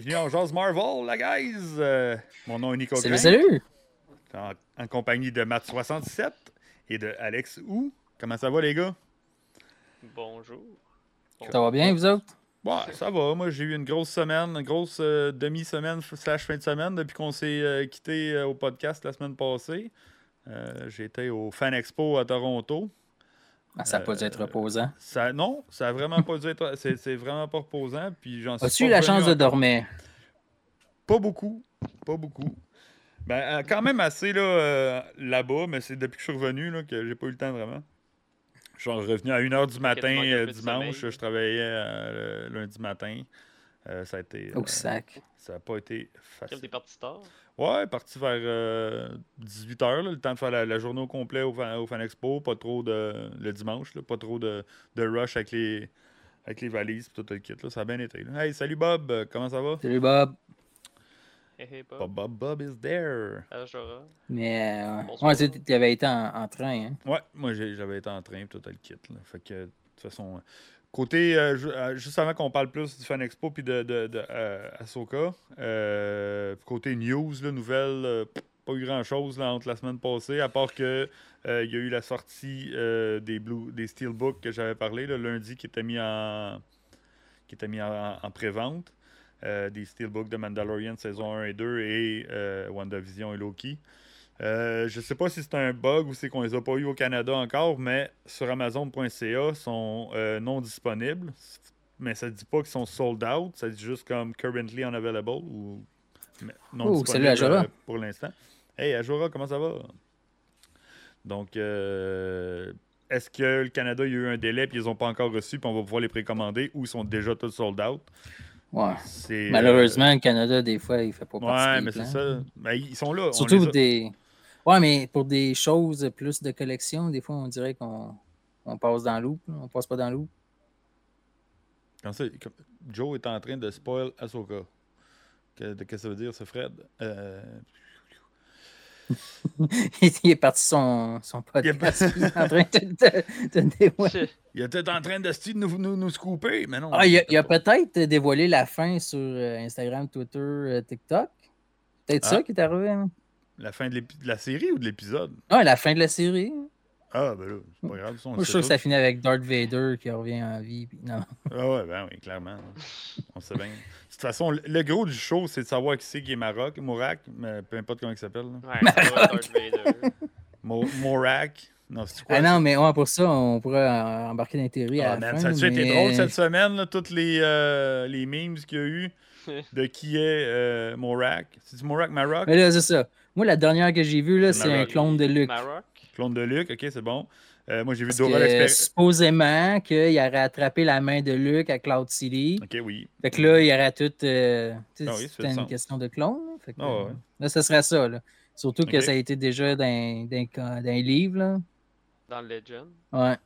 bienvenue en Jazz Marvel, la guys! Euh, mon nom est Nico Salut, salut! En, en compagnie de Matt67 et de Alex Ou. Comment ça va, les gars? Bonjour. Ça va bien, vous autres? Ouais, ça va. Moi, j'ai eu une grosse semaine, une grosse euh, demi-semaine slash fin de semaine depuis qu'on s'est euh, quitté euh, au podcast la semaine passée. Euh, J'étais au Fan Expo à Toronto. Ah, ça n'a pas dû être reposant. Ça, non, ça a vraiment pas dû être. C'est c'est vraiment pas reposant. Puis j'en As-tu eu la chance de dormir? Pas beaucoup. Pas beaucoup. Ben, euh, quand même assez là, euh, là-bas, mais c'est depuis que je suis revenu là, que j'ai pas eu le temps vraiment. Je suis revenu à 1h du matin euh, dimanche. Je travaillais euh, lundi matin. Euh, ça a été. Au euh, sac. Ça n'a pas été facile. t'es parti tard? Ouais, parti vers 18h, le temps de faire la, la journée au complet au Fan, au Fan Expo. Pas trop de. le dimanche, là, pas trop de, de rush avec les, avec les valises et tout le kit. Là. Ça a bien été. là. Hey, salut Bob, euh, comment ça va? Salut Bob. Hey, hey, Bob, Bob. Bob, Bob is there. Ah. Mais euh, ouais, tu tu avais été en, en train, hein? Ouais, moi j'avais été en train tout le kit. Là. Fait que, de toute façon, euh, côté, euh, euh, juste avant qu'on parle plus du Fan Expo puis de, de, euh, Ahsoka, côté news, là, nouvelles, pff, pas eu grand chose entre la semaine passée, à part que il y a eu la sortie des, Blue, des Steelbooks que j'avais parlé le lundi qui était mis en, qui était mis en, en pré-vente. des Steelbooks de Mandalorian saison 1 et 2 et WandaVision et Loki. Euh, je sais pas si c'est un bug ou c'est qu'on les a pas eu au Canada encore, mais sur Amazon.ca sont euh, non disponibles. Mais ça dit pas qu'ils sont sold out, ça dit juste comme currently unavailable ou non disponible salut, Ajora. euh, pour l'instant. Hey Ajora, comment ça va? Donc euh, est-ce que le Canada il y a eu un délai puis ils ont pas encore reçu puis on va pouvoir les précommander ou ils sont déjà tous sold out? Ouais. Euh, Malheureusement, le Canada, des fois, il fait pas partie Ouais, mais c'est ça. Ben, ils sont là. Surtout a- des. Ouais, mais pour des choses plus de collection, des fois, on dirait qu'on on passe dans l'oup. On passe pas dans l'oup. Quand ça- comme- Joe est en train de spoil Ahsoka. Qu'est-ce que ça veut dire, ce Fred? Euh, il est parti son, son podcast. Il est il est en train de dévoiler. il était en train de nous, nous, nous scooper, mais non. Ah, il a, il a pas. peut-être dévoilé la fin sur euh, Instagram, Twitter, euh, TikTok. Peut-être Ah. ça qui est arrivé. hein? La fin de, la série ou de l'épisode? Ah, la fin de la série. Ah, ben là, c'est pas grave. Ça, on Moi, je suis sait sûr que ça finit avec Darth Vader qui revient en vie. puis non. Ah ouais, ben oui, clairement. On sait bien. De toute façon, le- gros du show, c'est de savoir qui c'est qui est Maroc, Morak, mais peu importe comment il s'appelle. là. Ouais, Darth Vader. Mo- Morak. Non, c'est quoi? Ah non, mais ouais, pour ça, on pourrait embarquer dans les théories Ah, à la man, fin. ça a été drôle cette semaine, là, toutes les, euh, les memes qu'il y a eu de qui est euh, Morak. C'est-tu Morak Maroc? Mais là, c'est ça. Moi, la dernière que j'ai vue, là, C'est un clone de Luke. Maroc. Clone de Luke, ok, c'est bon. Euh, moi, j'ai vu Dora l'expérience. supposément qu'il aurait attrapé la main de Luke à Cloud City. Ok, oui. Fait que là, il y aurait tout. euh, Ah oui, c'était une sens. question de clone. là. Fait que, Ah ouais. euh, Là, ce serait ça. Là. Surtout que ça a été déjà dans, dans, dans livres. Là. Dans Legend. Ouais.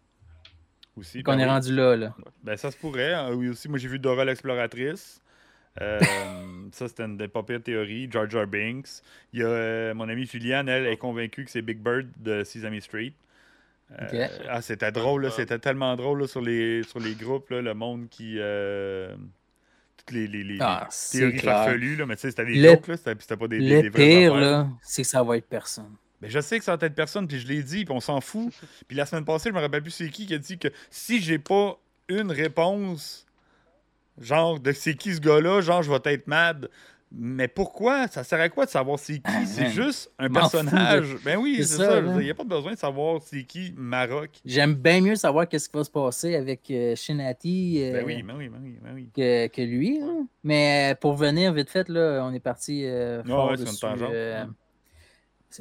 Aussi. Qu'on ben est oui. rendu là. là. Ben, ça se pourrait. hein. Oui, aussi, moi, j'ai vu Dora l'exploratrice. Euh, ça, c'était une des pas pires théories. Jar Jar Binks. Il y a euh, mon amie Juliane, elle, est convaincue que c'est Big Bird de Sesame Street. Euh. Ah, c'était drôle, c'était tellement drôle là, sur, les, sur les groupes, là, le monde qui. toutes les, les, les- Ah, théories farfelues, là, mais tu sais, c'était des Le- jokes, là, c'était pas des, des, vraies pire, là, c'est que ça va être personne. Mais je sais que ça va être personne, puis je l'ai dit, puis on s'en fout. puis la semaine passée, je me rappelle plus c'est qui qui a dit que si j'ai pas une réponse, genre de c'est qui ce gars-là, genre je vais être mad. Mais pourquoi? Ça sert à quoi de savoir c'est qui? Ah, c'est juste un personnage. Ben oui, C'est ça. Il n'y a pas besoin de savoir c'est qui Maroc. J'aime bien mieux savoir qu'est-ce qui va se passer avec euh, Shinati euh, Ben oui, ben oui, ben oui, ben oui. que, que lui. Mais pour venir vite fait, là, on est parti euh, fort ouais, dessus,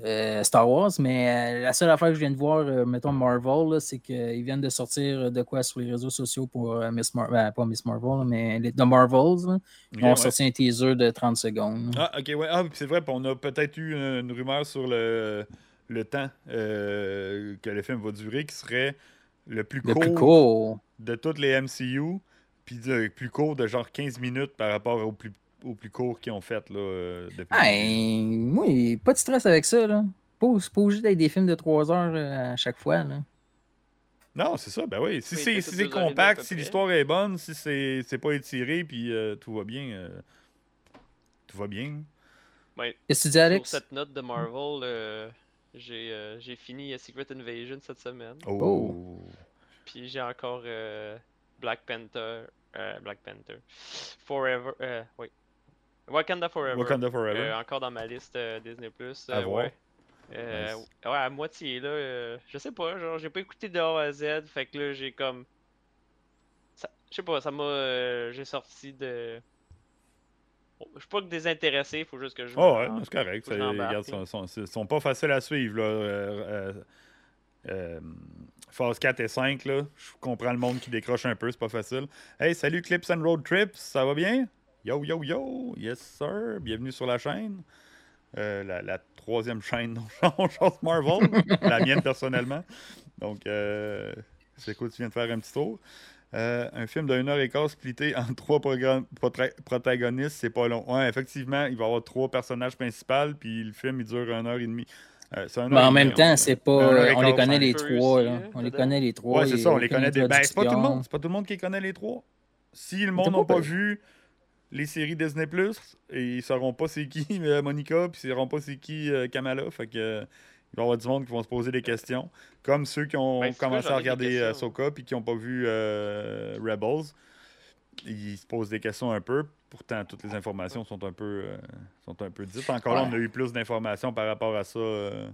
euh, Star Wars. Mais euh, la seule affaire que je viens de voir, euh, mettons Marvel, c'est qu'ils viennent de sortir de quoi sur les réseaux sociaux pour Miss Marvel, ben, pas Miss Marvel, là, mais les, The Marvels. là. Ils Ok, ont ouais. sorti un teaser de 30 secondes. Ah, ok, ouais. Ah, c'est vrai, on a peut-être eu une, une rumeur sur le, le temps euh, que le film va durer qui serait le plus le court plus court. de toutes les MCU, puis le plus court de genre 15 minutes par rapport au plus, au plus court qu'ils ont fait là, euh, depuis. début. Ben, moi, pas de stress avec ça. Là. Pas, pas obligé d'être des films de 3 heures euh, à chaque fois. Là. Non, c'est ça, ben oui. Si Oui, c'est si compact, si l'histoire est bonne, si c'est c'est pas étiré, puis euh, tout va bien, euh, tout va bien. Ouais, Qu'est-ce que tu dis, sur Alex? cette note de Marvel, euh, j'ai euh, j'ai fini Secret Invasion cette semaine. Oh. Puis j'ai encore euh, Black Panther. euh, Black Panther. Forever. Euh, oui. Wakanda Forever. Wakanda Forever. Euh, encore dans ma liste euh, Disney Plus. À voir. ouais. Euh, Nice. ouais, à moitié là. euh, je sais pas, genre j'ai pas écouté de A à Z. Fait que là j'ai comme. ça- Je sais pas, ça m'a. euh, j'ai sorti de. Bon, Je suis pas que désintéressé, faut juste que je. Oh, ouais, c'est correct. Ça, regarde, sont, sont, sont pas faciles à suivre. Là. Phase 4 et 5, là. je comprends le monde qui décroche un peu, c'est pas facile. Hey, salut Clips and Road Trips, ça va bien? Yo, yo, yo, yes sir, bienvenue sur la chaîne. Euh, la, la troisième chaîne dont on chante Marvel, la mienne personnellement. Donc, euh, c'est cool, tu viens de faire un petit tour. Euh, un film d'une heure et quart splitté en trois protagonistes, c'est pas long. Ouais, effectivement, il va y avoir trois personnages principaux, puis le film, il dure une heure et demie. Euh, un Mais heure en même temps, on- c'est pas. On les connaît les trois, là. On les connaît les trois. Ouais, c'est ça, on les connaît des. Ben, c'est pas tout le monde. C'est pas tout le monde qui connaît les trois. Si le monde n'a pas vu les séries Disney et ils sauront pas c'est qui euh, Monica, puis ils sauront pas c'est qui euh, Kamala. Fait que euh, il va y avoir du monde qui vont se poser des questions. Comme ceux qui ont Ben, commencé à regarder euh. Ahsoka puis qui n'ont pas vu euh, Rebels. Ils se posent des questions un peu. Pourtant, toutes les informations sont un peu, euh, sont un peu dites. Encore là, on a eu plus d'informations par rapport à ça euh,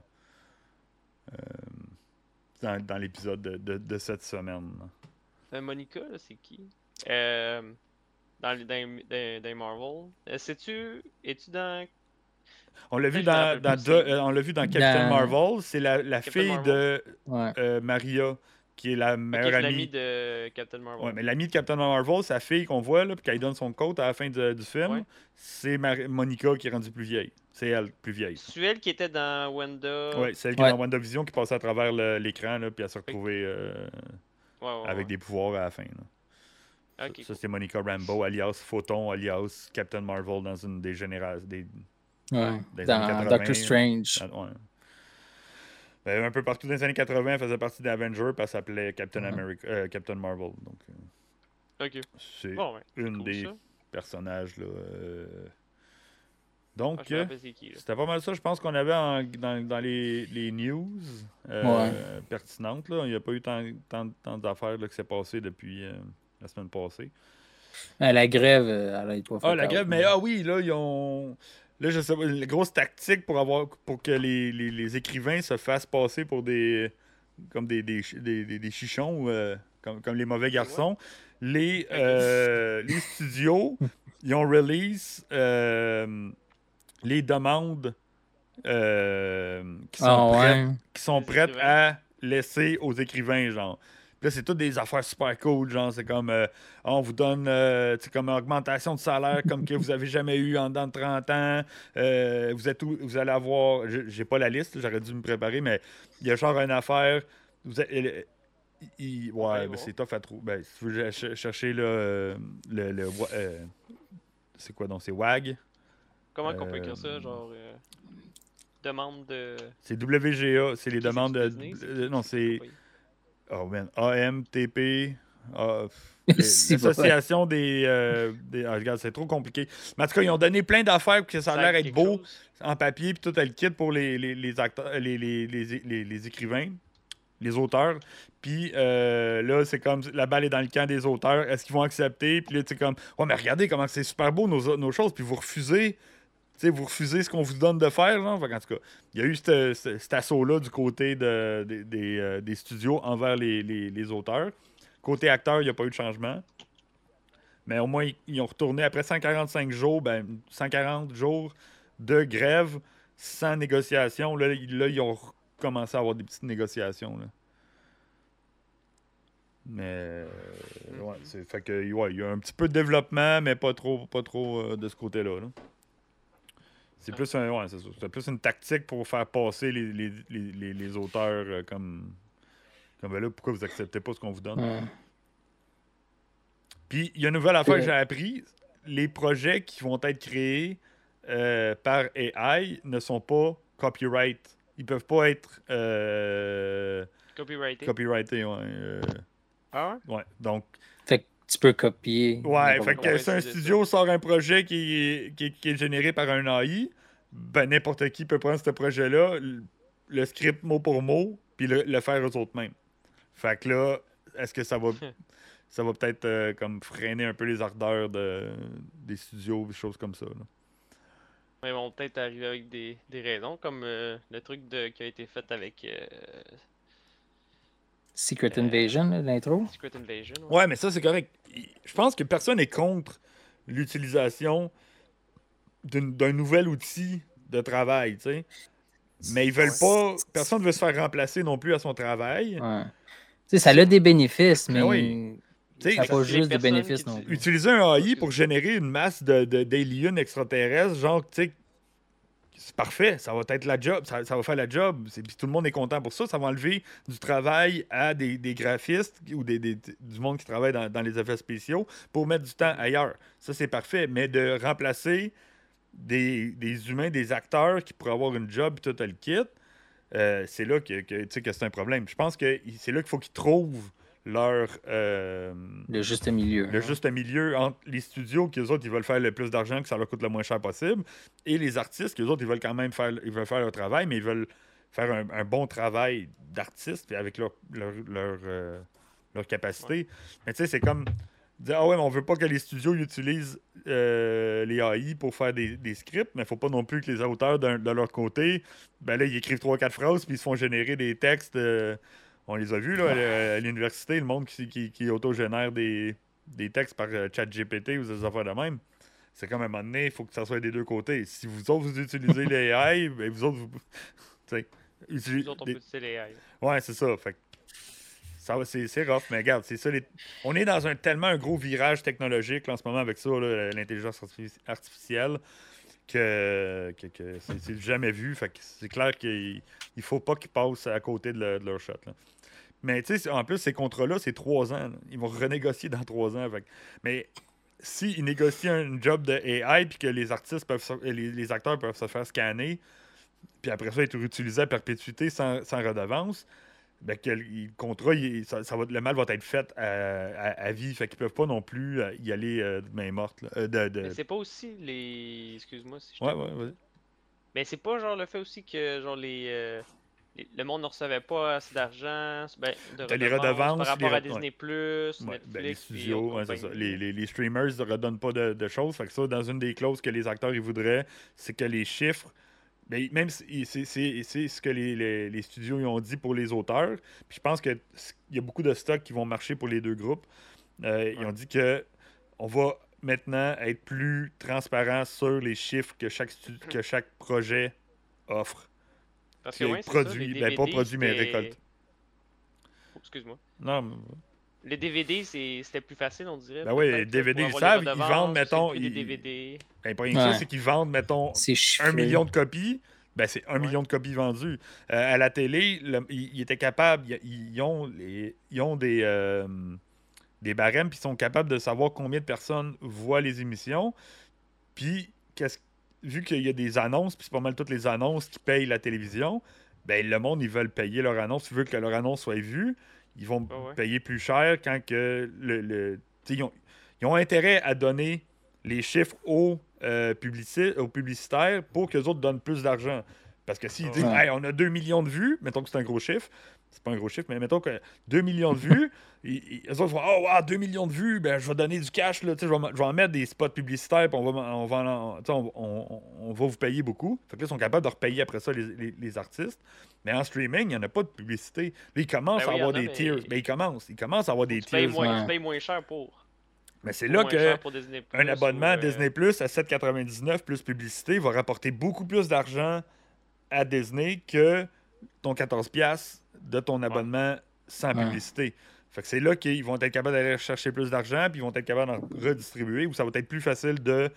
euh, dans, dans l'épisode de, de- de cette semaine. Euh, Monica, là, c'est qui? Euh, dans, les- dans, dans, dans les Marvel. Euh, Sais-tu. Es-tu dans. On l'a vu dans, dans c'est- euh, on l'a vu dans Captain Dans- Marvel. C'est la, la fille Marvel. de Ouais. euh, Maria, qui est la meilleure c'est amie. l'ami de Captain Marvel. Ouais, mais l'amie de Captain Marvel, sa fille qu'on voit, là, puis qu'elle donne son coat à la fin de- du film, Ouais. c'est Mar- Monica qui est rendue plus vieille. C'est elle, plus vieille. C'est elle qui était dans Wanda. Ouais, celle qui Ouais. est dans WandaVision qui passait à travers le- l'écran, là, puis elle s'est retrouvée euh, Ouais, ouais, avec ouais. des pouvoirs à la fin. là. Ça, cool. c'est Monica Rambeau, alias Photon, alias Captain Marvel dans une des générations. Des... Ouais. Des Dans 80, Doctor Strange. Ouais. Ben, un peu partout dans les années 80, elle faisait partie d'Avenger, puis elle s'appelait Captain, Ouais. America, euh, Captain Marvel. Donc, euh, Ok. c'est Bon, ouais. une cool, des ça. personnages. Là, euh. Donc, c'est c'était pas mal ça, je pense qu'on avait en- dans, dans les, les news euh, Ouais. pertinentes. Là. Il n'y a pas eu tant, tant, tant d'affaires là, qui s'est passé depuis euh, la semaine passée. Ah, la grève, euh, elle aide pas Ah, la grève, mais là. ah oui, là, ils ont. Là, je sais pas, une grosse tactique pour avoir pour que les, les- les écrivains se fassent passer pour des. comme des, des, des, des- des chichons, euh, comme, comme les mauvais garçons. Les, euh, les studios, ils ont release euh, les demandes euh, qui sont Ah prêtes ouais. qui sont prêtes à laisser aux écrivains, genre. Là, c'est toutes des affaires super cool, genre, c'est comme, euh, on vous donne, euh, tu comme une augmentation de salaire comme que vous avez jamais eu en dedans de 30 ans, Euh, vous, êtes où- vous allez avoir, j'ai pas la liste, j'aurais dû me préparer, mais il y a genre une affaire, vous il- va ouais, voir. c'est tough à trouver. Ben, si vous voulez ch- chercher là, euh, le, le, euh, c'est quoi donc, c'est WAG, Comment qu'on peut écrire euh, ça, genre. euh, demande de. c'est WGA, c'est les demandes de, euh, non, c'est Oui. Oh man, AMTP. ah, C'est pas L'association des, euh, des- ah, regarde, c'est trop compliqué. Mais en tout cas, ils ont donné plein d'affaires pour que ça a l'air être beau chose. en papier, puis tout le kit pour les, les, les acteurs, les, les, les, les- les écrivains, les auteurs. Puis euh, là, c'est comme la balle est dans le camp des auteurs. Est-ce qu'ils vont accepter? Puis là, c'est comme, ouais, mais regardez comment c'est super beau nos, nos choses, puis vous refusez. Tu sais, vous refusez ce qu'on vous donne de faire, genre? Qu'en tout cas, il y a eu cet assaut-là du côté euh, des studios envers les, auteurs. Côté acteur, il n'y a pas eu de changement. Mais au moins, ils, ont retourné après 145 jours, ben, 140 jours de grève sans négociation. Là, ils- ont commencé à avoir des petites négociations. Mais euh, fait que ouais, il y a un petit peu de développement, mais pas trop, pas trop euh, de ce côté-là. là. C'est plus un, ouais, c'est plus une tactique pour faire passer les, les, les, les- les auteurs euh, comme comme ben là, pourquoi vous acceptez pas ce qu'on vous donne? Ouais. Puis il y a une nouvelle affaire que j'ai appris. Les projets qui vont être créés euh, par AI ne sont pas copyright. Ils peuvent pas être euh, Copyrighté. copyrightés. Ouais, euh, Ah ouais? ouais. Donc, Fait que tu peux copier. Ouais, fait que si un studio sort un projet qui est, qui est- qui est généré par un AI, ben n'importe qui peut prendre ce projet-là, le script mot pour mot, puis le, le faire eux autres mêmes. Fait que là, est-ce que ça va ça va peut-être euh, comme freiner un peu les ardeurs de, des studios, des choses comme ça. là? Mais ils vont peut-être arriver avec des, des raisons, comme euh, le truc de, qui a été fait avec euh, Secret Invasion, là, l'intro. Secret Invasion. Ouais, mais ça, c'est correct. Je pense que personne n'est contre l'utilisation d'un nouvel outil de travail, tu sais. Mais ils veulent pas. Personne ne veut se faire remplacer non plus à son travail. Ouais. Tu sais, ça a des bénéfices, mais Ben oui. Tu sais, ça n'a pas juste des bénéfices non plus. Utiliser un AI pour générer une masse de, de- d'aliens extraterrestres, genre, tu sais, c'est parfait, ça va être la job, ça, va faire la job, puis tout le monde est content pour ça, ça va enlever du travail à des, des graphistes ou des, des- du monde qui travaille dans, dans les effets spéciaux pour mettre du temps ailleurs. Ça, c'est parfait, mais de remplacer des, humains, des acteurs qui pourraient avoir une job, puis tout le kit, euh, c'est là que, que, que c'est un problème. Je pense que c'est là qu'il faut qu'ils trouvent leur... euh, Le juste milieu. le juste milieu entre les studios qui eux autres ils veulent faire le plus d'argent que ça leur coûte le moins cher possible et les artistes qui eux autres ils veulent quand même faire ils veulent faire leur travail mais ils veulent faire un, un bon travail d'artiste puis avec leur leur, leur, euh, leur capacité mais tu sais c'est comme dire ah ouais mais on veut pas que les studios ils utilisent euh, les AI pour faire des, des scripts mais faut pas non plus que les auteurs de leur côté ben là ils écrivent trois quatre phrases puis ils se font générer des textes euh, on les a vus là, à l'université, le monde qui, qui, qui autogénère des, des textes par euh, ChatGPT ou des affaires de même. C'est comme à un moment donné, il faut que ça soit des deux côtés. Si vous autres, vous utilisez les AI, ben vous autres, vous. utilisez Nous autres, on des- peut utiliser les AI. Ouais, c'est ça. Fait c'est, rough, mais regarde, c'est ça. les- On est dans un tellement un gros virage technologique là, en ce moment avec ça, l'intelligence artifici- artificielle, que, que, que c'est, jamais vu. Fait que c'est clair qu'il il faut pas qu'ils passent à côté de, le- de leur shot. là. Mais tu sais, en plus, ces contrats-là, c'est trois ans. là. Ils vont renégocier dans trois ans. fait Mais s'ils négocient un job de AI puis que les artistes peuvent se- les, les acteurs peuvent se faire scanner, puis après ça être utilisé à perpétuité sans, sans redevance, ben que le contrat, il- ça, ça va, le mal va être fait à, à- à vie. Fait qu'ils peuvent pas non plus euh, y aller euh, de main morte. là. Euh, de, de- Mais c'est pas aussi les. Excuse-moi si je Ouais, ouais, ouais. Mais c'est pas genre le fait aussi que genre les, euh, les- le monde ne recevait pas assez d'argent, ben, de T'as les redevances par rapport les à Disney+, Ouais, Netflix, ben, les et studios, autres ouais, c'est ça. compagnies. Les, les- les streamers ne redonnent pas de, de choses. Fait que ça, dans une des clauses que les acteurs ils voudraient, c'est que les chiffres, ben, même si- c'est c'est- c'est ce que les, les- les studios ils ont dit pour les auteurs. Puis je pense qu'il y a beaucoup de stocks qui vont marcher pour les deux groupes. Euh, Ils ont dit que on va maintenant être plus transparent sur les chiffres que chaque, stu- que chaque projet offre. Parce que ouais, ça, produit, les ben, pas produit, mais récolté. Oh, Excuse-moi. Non, mais- Les DVD, c'est- c'était plus facile, on dirait. Ben oui, les DVD, ils savent, ils vendent, mettons, ils- DVD. ben, pas rien que ça, Ouais. c'est qu'ils vendent, mettons, un million de copies, ben c'est un Ouais. million de copies vendues. Euh, à la télé, le- ils, ils étaient capables, ils, ils ont, les- ils ont des, euh, des barèmes, puis ils sont capables de savoir combien de personnes voient les émissions. Puis, qu'est-ce- vu qu'il y a des annonces, puis c'est pas mal toutes les annonces qui payent la télévision, ben le monde, ils veulent payer leur annonce, ils veulent que leur annonce soit vue. Ils vont Ah ouais. payer plus cher quand que le. le- ils, ont, ils ont intérêt à donner les chiffres aux, euh, publici- aux publicitaires pour que les autres donnent plus d'argent. Parce que s'ils disent, ouais. Hey, on a 2 millions de vues, mettons que c'est un gros chiffre, c'est pas un gros chiffre, mais mettons que 2 millions de vues, ils, autres vont, oh, wow, 2 millions de vues, ben, je vais donner du cash, là, tu sais, je, vais, je vais en mettre des spots publicitaires, puis on va, on, va, en- tu sais, on, on- on va vous payer beaucoup. Fait que là, ils sont capables de repayer après ça les, les- les artistes. Mais en streaming, il n'y en a pas de publicité. Là, ils commencent Ben à avoir des a, tiers. mais- Ben, ils commencent. Ils commencent à avoir des Tu payes tiers. moins, ouais. tu payes moins cher pour. Mais c'est là que cher pour Disney+, un abonnement ou, euh, Disney Plus à 7,99 plus publicité va rapporter beaucoup plus d'argent à Disney que ton 14$ piastres de ton abonnement sans Ouais. publicité. Fait que c'est là qu'ils vont être capables d'aller chercher plus d'argent, puis ils vont être capables d'en redistribuer, ou ça va être plus facile de.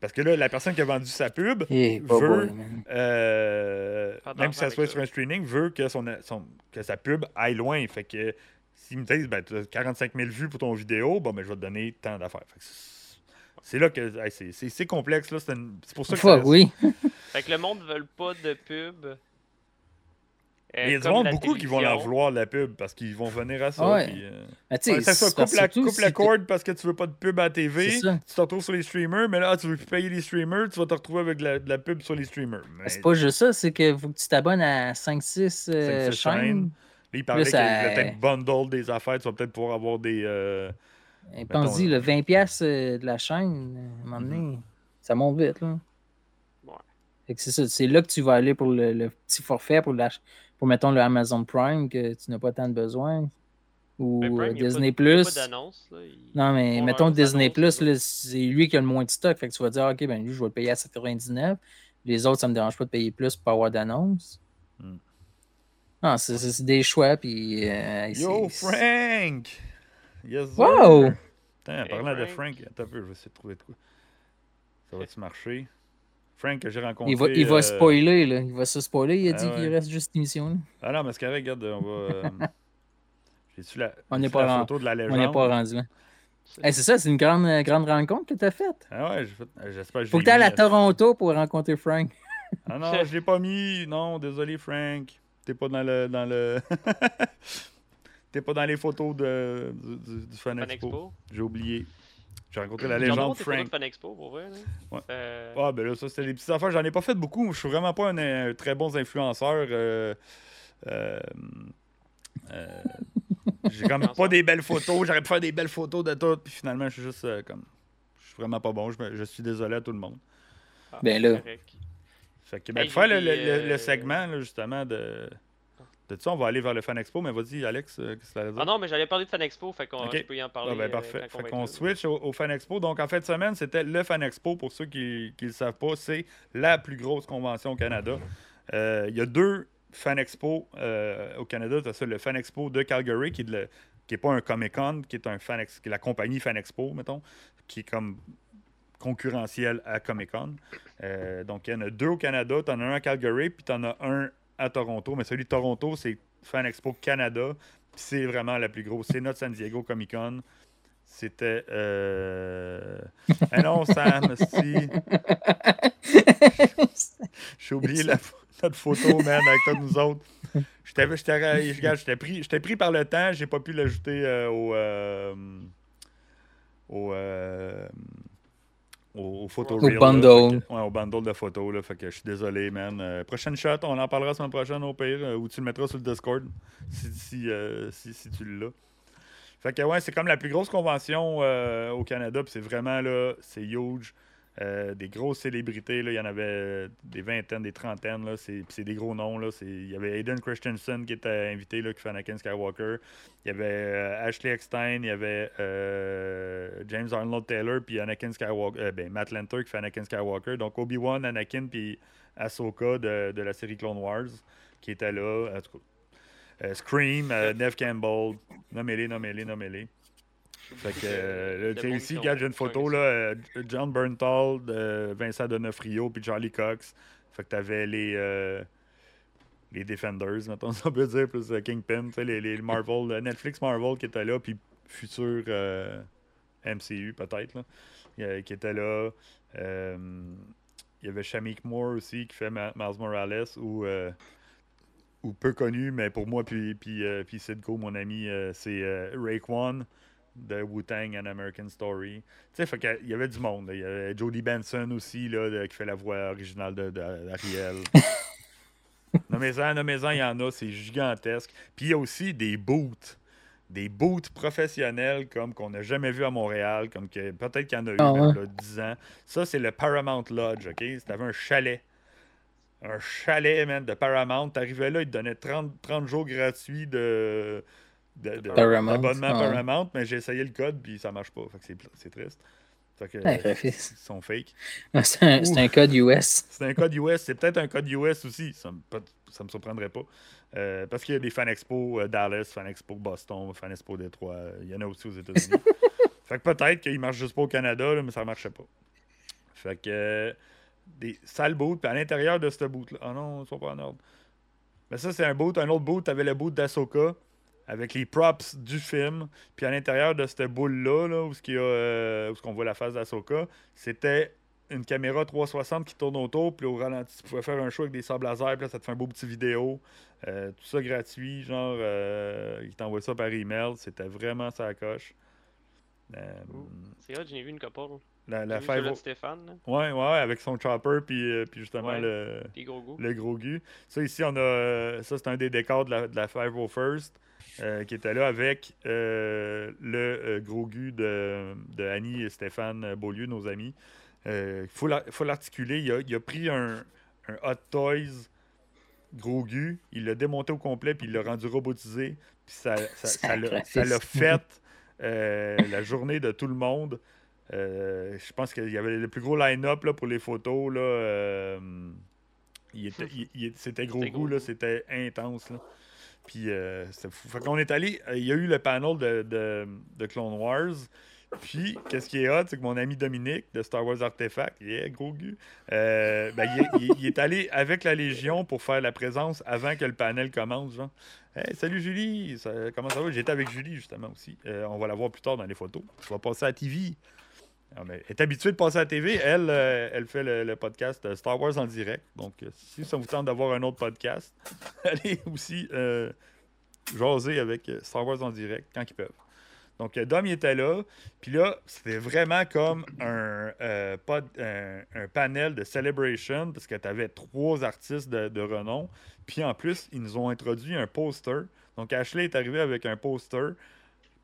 Parce que là, la personne qui a vendu sa pub, Eh, veut- euh, même si ça soit avec sur un streaming, veut que, son, son- que sa pub aille loin. Fait que s'ils me disent, ben, tu as 45 000 vues pour ton vidéo, bon, ben, je vais te donner tant d'affaires. Fait que c'est- là que hey, c'est- c'est c'est complexe. là. C'est une- c'est pour ça que ça- oui. Fait que le monde ne veut pas de pub Euh, Mais il y a du monde beaucoup qui vont leur vouloir la pub parce qu'ils vont venir à ça. Ouais. puis, euh, Mais tu sais, ouais, c'est ça, c'est coupe, parce- la, coupe si la t'es- corde parce que tu veux pas de pub à la TV. C'est ça. Tu te retrouves sur les streamers, mais là, tu veux plus payer les streamers, tu vas te retrouver avec de la, de la pub sur les streamers. Mais C'est pas juste ça, c'est que faut que tu t'abonnes à 5-6 euh, Cinq, six chaînes. chaînes. là, il parlait qu'il y a ça- peut-être bundle des affaires, tu vas peut-être pouvoir avoir des. Pense-y, le 20$ piastres, euh, de la chaîne, euh, à un moment donné, ça monte vite. Là. Ouais. Fait que c'est ça, c'est là que tu vas aller pour le, le petit forfait, pour, la, pour mettons le Amazon Prime, que tu n'as pas tant de besoin. Ou Ben, Prime, il y a pas- Disney il y a pas Plus. Non, mais mettons Disney Plus, là. c'est lui qui a le moins de stock. Fait que tu vas dire, OK, ben lui, je vais le payer à 7,99. Les autres, ça me dérange pas de payer plus pour pas avoir d'annonce. Hmm. Non, c'est c'est- c'est des choix, puis. euh, Yo, c'est- Frank! Yes, sir! Wow! Attends, Hey, parlant de Frank. Attends un peu, je vais essayer de trouver de quoi. Ça va-tu marcher? Frank, que j'ai rencontré. Il va, il va euh, spoiler, là. Il va se spoiler. Il a Ah dit qu'il reste juste une émission. là. Ah non, mais c'est correct, regarde, on va. euh, J'ai-tu la, On n'est pas la photo de la On légende? n'est pas rendu là. C'est- Hey, c'est ça, c'est une grande, grande rencontre que tu as faite? Ah ouais, j'ai fait- euh, j'espère que je Faut que tu ailles à Toronto pour rencontrer Frank. Ah non, je l'ai pas mis. Non, désolé, Frank. T'es pas dans le. Dans le... T'es pas dans les photos de, du, du, Fan Fan Expo. Expo? J'ai oublié. J'ai rencontré la légende Frank. Fan Expo, pour vrai. là. Ouais. Euh, Ah, ben là, ça, c'était des petites affaires. J'en ai pas fait beaucoup. Je suis vraiment pas un, un très bon influenceur. euh, euh, euh, j'ai comme pas des belles photos. J'aurais pu faire des belles photos de tout. Puis finalement, je suis juste euh, comme. Je suis vraiment pas bon. Je, me- je suis désolé à tout le monde. ah, Ben là. correct. Fait que, ben, Hey, faire le, le- le- le segment, là, justement, de. De ça, on va aller vers le Fan Expo. Mais vas-y, Alex, euh, qu'est-ce que ça veut dire? Ah non, mais j'allais parler de Fan Expo, fait qu'on peux y en parler. Ah ben euh, parfait. on Fait qu'on switch au, au Fan Expo. Donc, en fin de semaine, c'était le Fan Expo. Pour ceux qui ne le savent pas, c'est la plus grosse convention au Canada. Euh, Il y a deux Fan Expo euh, au Canada. Tu as ça, le Fan Expo de Calgary, qui n'est pas un Comic Con, qui est, un fan ex- qui est la compagnie Fan Expo, mettons, qui est comme concurrentiel à Comic Con. Euh, donc, il y en a deux au Canada. Tu en as un à Calgary, puis tu en as un à Toronto. Mais celui de Toronto, c'est Fan Expo Canada. C'est vraiment la plus grosse. C'est notre San Diego Comic Con. C'était. Euh... Ah non, Sam, si. J'ai oublié la, notre photo, man, avec tous nous autres. J'étais pris, pris par le temps, j'ai pas pu l'ajouter euh, au. euh, au. Au, au photo Au bundle. Ouais, au bundle de photos. Là, fait que je suis désolé, man. Euh, prochaine shot, on en parlera la semaine prochaine au pire, euh, ou tu le mettras sur le Discord si, si, euh, si, si tu l'as. Fait que ouais, c'est comme la plus grosse convention euh, au Canada, puis c'est vraiment là, c'est huge. Euh, des grosses célébrités, là, il y en avait des vingtaines, des trentaines, là, c'est, c'est des gros noms. Là, c'est, il y avait Aiden Christensen qui était invité, là, qui fait Anakin Skywalker. Il y avait euh, Ashley Eckstein, il y avait euh, James Arnold Taylor, puis Anakin Skywalker, euh, ben, Matt Lanter qui fait Anakin Skywalker. Donc Obi-Wan, Anakin, puis Ahsoka de, de la série Clone Wars qui était là. En tout cas, euh, Scream, euh, Neve Campbell, nommez-les, nommez-les, nommez-les. Fait que, euh, tu sais, ici, regarde, j'ai une photo, là, euh, John Bernthal, Vincent Donofrio, puis Charlie Cox. Fait que t'avais les, euh, les Defenders, mettons, on peut dire, plus Kingpin, tu sais, les, les Marvel, Netflix Marvel qui était là, puis futur euh, MCU, peut-être, là, qui était là. Il y avait Shamik Moore aussi, qui fait Miles Morales, ou... ou peu connu, mais pour moi, puis, puis, euh, puis Sidco, mon ami, euh, c'est euh, Raekwon de Wu-Tang and American Story. Tu sais, qu'il y avait du monde. là. Il y avait Jodie Benson aussi, là, de- qui fait la voix originale de- d'Ariel. nommez-en, nommez-en, il y en a, c'est gigantesque. Puis il y a aussi des boots. Des boots professionnels comme qu'on n'a jamais vu à Montréal, comme que peut-être qu'il y en a eu Ah même là, 10 ans. Ça, c'est le Paramount Lodge, OK? C'était un chalet. Un chalet, man, de Paramount. T'arrivais là, ils te donnaient 30, 30 jours gratuits de, d'abonnement ah ouais. Paramount, mais j'ai essayé le code, puis ça marche pas. Fait que c'est, triste. Fait que, Ouais, euh, ils sont fake. C'est un, c'est un code US. C'est un code US, c'est peut-être un code US aussi, ça me, ça me surprendrait pas. Euh, parce qu'il y a des fan expo euh, Dallas, fan expo Boston, fan expo Détroit, il y en a aussi aux États-Unis. fait que peut-être qu'il marche juste pas au Canada, là, mais ça marchait pas. Fait que euh, des sales boots, puis à l'intérieur de ce boot-là. Ah non, ils sont pas en ordre. Mais ça, c'est un boot. Un autre boot, t'avais le boot d'Asoka avec les props du film. Puis à l'intérieur de cette boule-là, là, où, ce y a, euh, où ce qu'on voit la face d'Asoka, c'était une caméra 360 qui tourne autour, puis au ralenti, tu pouvais faire un show avec des sables laser, puis là, ça te fait un beau petit vidéo. Euh, tout ça gratuit, genre, euh, il t'envoie ça par email. C'était vraiment ça coche. Euh, C'est vrai, j'ai vu une couple. La, la five- de Stéphane. Ouais, ouais, avec son chopper, puis, euh, puis justement Ouais. le, Puis gros goût. le gros gu. Ça, ici, on a. Ça, c'est un des décors de la, de la 501st euh, qui était là avec euh, le euh, gros gu de, de Annie et Stéphane Beaulieu, nos amis. Il faut la- faut l'articuler. Il a, il a pris un, un Hot Toys gros gu, il l'a démonté au complet, puis il l'a rendu robotisé. Puis ça ça- ça l'a ça l'a fait euh, la journée de tout le monde. Euh, je pense qu'il y avait le plus gros line-up là, pour les photos. Là, euh, il était- il- il- c'était gros C'était goût, gros là, goût. c'était intense. Là. Puis euh, c'était fou. Fait qu'on est allé, il y a eu le panel de, de, de Clone Wars. Puis, qu'est-ce qui est hot, c'est que mon ami Dominique de Star Wars Artefact, yeah, gros gu, ben, il, est, il allé avec la Légion pour faire la présence avant que le panel commence. Genre. Hey, salut Julie, Ça- comment ça va? J'étais avec Julie justement aussi. On va la voir plus tard dans les photos. Tu vas passer à TV. Elle est habituée de passer à la TV. Elle, euh, elle fait le, podcast euh, Star Wars en direct. Donc, euh, si ça vous tente d'avoir un autre podcast, allez aussi jaser avec Star Wars en direct quand ils peuvent. Donc, Dom, était là. Puis là, c'était vraiment comme un, un panel de celebration parce que tu avais trois artistes de, de renom. Puis en plus, ils nous ont introduit un poster. Donc, Ashley est arrivé avec un poster.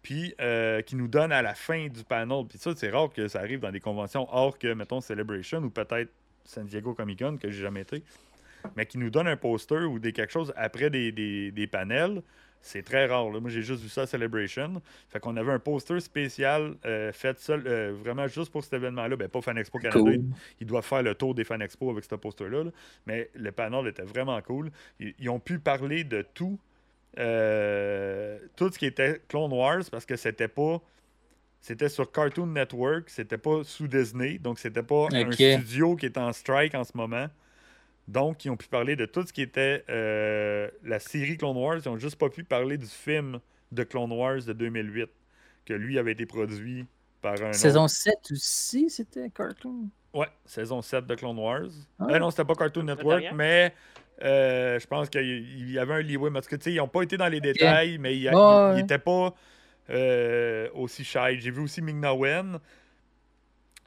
Puis euh, qui nous donne à la fin du panel. Puis ça, c'est rare que ça arrive dans des conventions hors que, mettons, Celebration ou peut-être San Diego Comic Con, que j'ai jamais été. Mais qui nous donne un poster ou des, quelque chose après des, des, des panels. C'est très rare. là. Moi, j'ai juste vu ça à Celebration. Fait qu'on avait un poster spécial euh, fait seul, euh, vraiment juste pour cet événement-là. Ben, pas Fan Expo Canada. Cool. Ils, ils doivent faire le tour des Fan Expo avec ce poster-là. là. Mais le panel était vraiment cool. Ils, ils ont pu parler de tout. Euh, tout ce qui était Clone Wars parce que c'était pas. C'était sur Cartoon Network, c'était pas sous Disney, donc c'était pas un studio qui est en strike en ce moment. Donc, ils ont pu parler de tout ce qui était euh, la série Clone Wars. Ils ont juste pas pu parler du film de Clone Wars de 2008, que lui avait été produit par un. Saison autre- 7 aussi, c'était cartoon? Ouais, saison 7 de Clone Wars. Ah. Euh, non, c'était pas Cartoon Network, mais euh, je pense qu'il il y avait un leeway. Parce que, tu sais, ils n'ont pas été dans les détails, mais ils n'étaient pas euh, aussi shy. J'ai vu aussi Ming-Na Wen.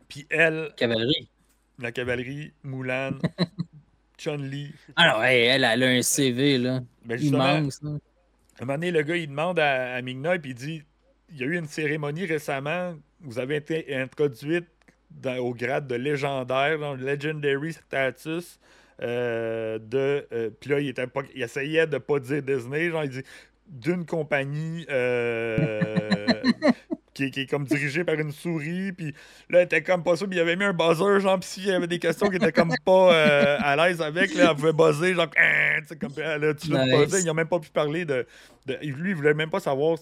Puis elle, Cavalerie. la cavalerie, Mulan, Chun-Li. Ah non, hey, elle, elle a un CV, là. Ben, justement, Immense, là. À un moment donné, le gars, il demande à, à Ming-Na, puis il dit il y a eu une cérémonie récemment, vous avez été introduite dans- au grade de légendaire, dans le Legendary Status. euh, de euh, puis là il était pas il essayait de pas dire Disney genre il dit d'une compagnie euh, qui, est- qui est comme dirigée par une souris puis là elle était comme pas sûr puis il avait mis un buzzer genre puis s'il y avait des questions qui étaient comme pas à l'aise avec là elle pouvait buzzer genre tu sais, comme là tu Nice. buzzer ils n'ont même pas pu parler de, de- lui il voulait même pas savoir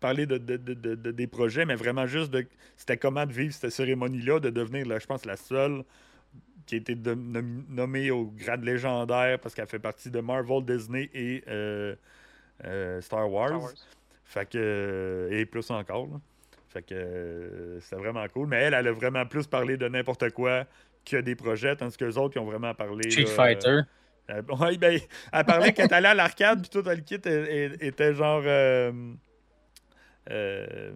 parler de, de- de- de- de- des projets mais vraiment juste de c'était comment de vivre cette cérémonie là de devenir là, je pense la seule qui a été nommée au grade légendaire parce qu'elle fait partie de Marvel, Disney et euh, euh, Star, Wars. Star Wars. Fait que. euh, et plus encore. là. Fait que c'était vraiment cool. Mais elle, elle a vraiment plus parlé de n'importe quoi que des projets, tandis que les autres qui ont vraiment parlé. Street là, Fighter. euh, ouais, ben, elle parlait qu'elle était allée à l'arcade, puis tout le kit était genre. Euh, euh,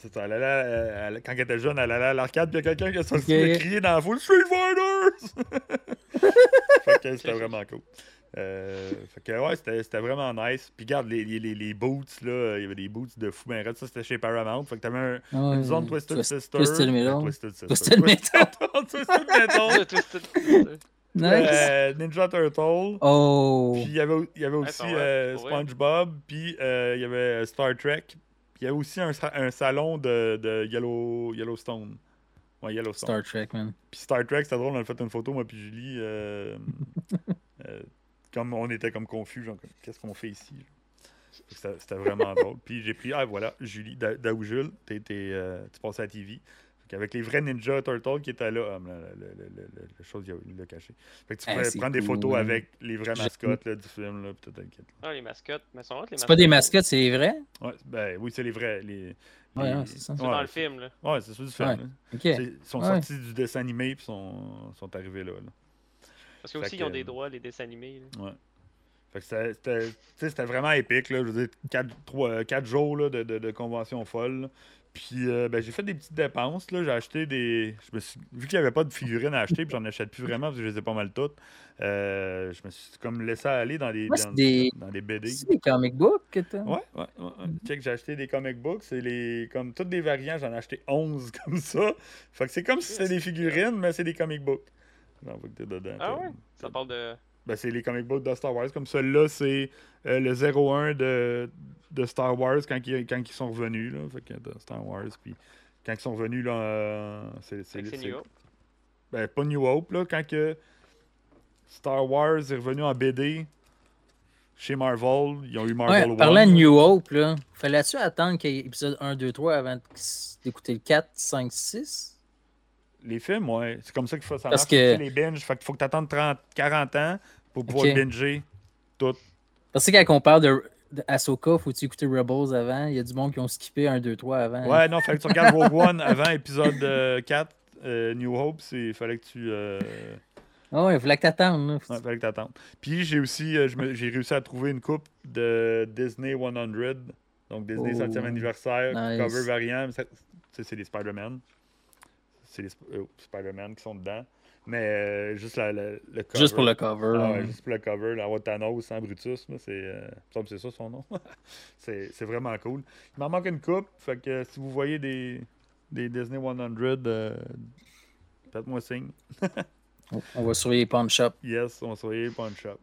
c'est ça, elle allait à- elle- quand elle était jeune, elle allait à l'arcade, puis il y a quelqu'un qui a sorti Ok. de crier dans la foule Street Fighters! fait que c'était vraiment cool. Euh, fait que ouais, c'était vraiment nice. Puis regarde, les, les, les, les boots, là, il y avait des boots de fou ben. Ça, c'était chez Paramount. Fait que t'avais un, Ouais, une zone Twisted Twist- Sister. Twisted euh, Metal. Twisted Sister. Twisted Metal. Twisted Metal. Twisted- Nice. Euh, Ninja Turtle. Oh. Puis il y avait, il y avait Ouais, aussi va, euh. SpongeBob, puis euh, il y avait Star Trek. Il y avait aussi un, sa- un salon de, de Yellow, Yellowstone. Ouais, Yellowstone. Star Trek, man. Puis Star Trek, c'était drôle, on a fait une photo, moi puis Julie. euh, euh, comme on était comme confus, genre, qu'est-ce qu'on fait ici? C'était vraiment drôle. Puis j'ai pris, ah voilà, Julie, Da- Daoujul, t'es- t'es, euh, tu passes à la TV. Avec les vrais Ninja Turtles qui étaient là. Ah, le, le, le, le, chose, il l'a caché. Fait que tu Ah, pouvais prendre des photos avec les vraies mascottes là, du film. Là. Ah, les mascottes. Mais sont les C'est pas des mascottes? c'est vrai? Ouais, ben, oui, c'est les vrais. Les, Ouais, les- c'est ça. C'est Ouais, dans le film, là. Ouais, c'est ça du film. Ils sont Ouais. sortis du dessin animé puis sont, sont arrivés là. là. Parce que Fait aussi, que, ils ont des euh, droits, les dessins animés. là. Ouais. Fait que c'était- vraiment épique. Là. Je veux dire, 4, jours là, de, de, de convention folle. Puis euh, ben, j'ai fait des petites dépenses. là. J'ai acheté des. Je me suis... Vu qu'il n'y avait pas de figurines à acheter, puis j'en achète plus vraiment parce que je les ai pas mal toutes. euh, je me suis comme laissé aller dans des, Ouais, dans, c'est des- dans des BD. C'est des comic books que t'as? Ouais, ouais, ouais. ouais. Check, j'ai acheté des comic books. C'est les. Comme toutes des variants, j'en ai acheté 11 comme ça. Fait que c'est comme si c'était des figurines, mais c'est des comic books. Non, faut que t'es dedans. Ah ouais? Ça parle de. Ben, c'est les comic books de Star Wars. Comme celui-là, c'est euh, le 01 de, de Star Wars quand ils, quand ils sont revenus. Là. Fait que, de Star Wars. Puis quand ils sont revenus, là, euh, c'est. New Hope. Ben, pas New Hope, là. Quand que Star Wars est revenu en BD chez Marvel, ils ont eu Marvel Ouais, 1. parlant de New Hope, là, fallait-tu attendre qu'il y ait épisode 1, 2, 3 avant d'écouter le 4, 5, 6? Les films, ouais. C'est comme ça qu'il faut ça Parce marche. que- Les binges, fait qu'il faut que tu attendes 30, 40 ans pour pouvoir Ok. binger tout. Parce que quand on parle de, de Ahsoka, faut-tu écouter Rebels avant? Il y a du monde qui ont skippé 1, 2, 3 avant. Ouais, non, fallait que tu regardes Rogue One avant épisode euh, 4, euh, New Hope. Il fallait que tu. euh, Ah ouais, il fallait que t'attendes. ouais, fallait que t'attendes. Puis j'ai aussi euh, j'ai réussi à trouver une coupe de Disney 100. Donc Disney Oh. 7e anniversaire, Nice. cover variant. C'est des Spider-Man. C'est les Sp- euh, Spider-Man qui sont dedans. Mais euh, juste la- la- le cover. Juste pour le cover. Ah ouais, juste pour le cover, la Thanos sans Brutus, c'est euh, c'est ça son nom. c'est vraiment cool. Il m'en manque une coupe, fait que si vous voyez des, des Disney 100, euh, faites-moi signe. On va surveiller Pawn Shop. Yes, on se voyait Punch Shop.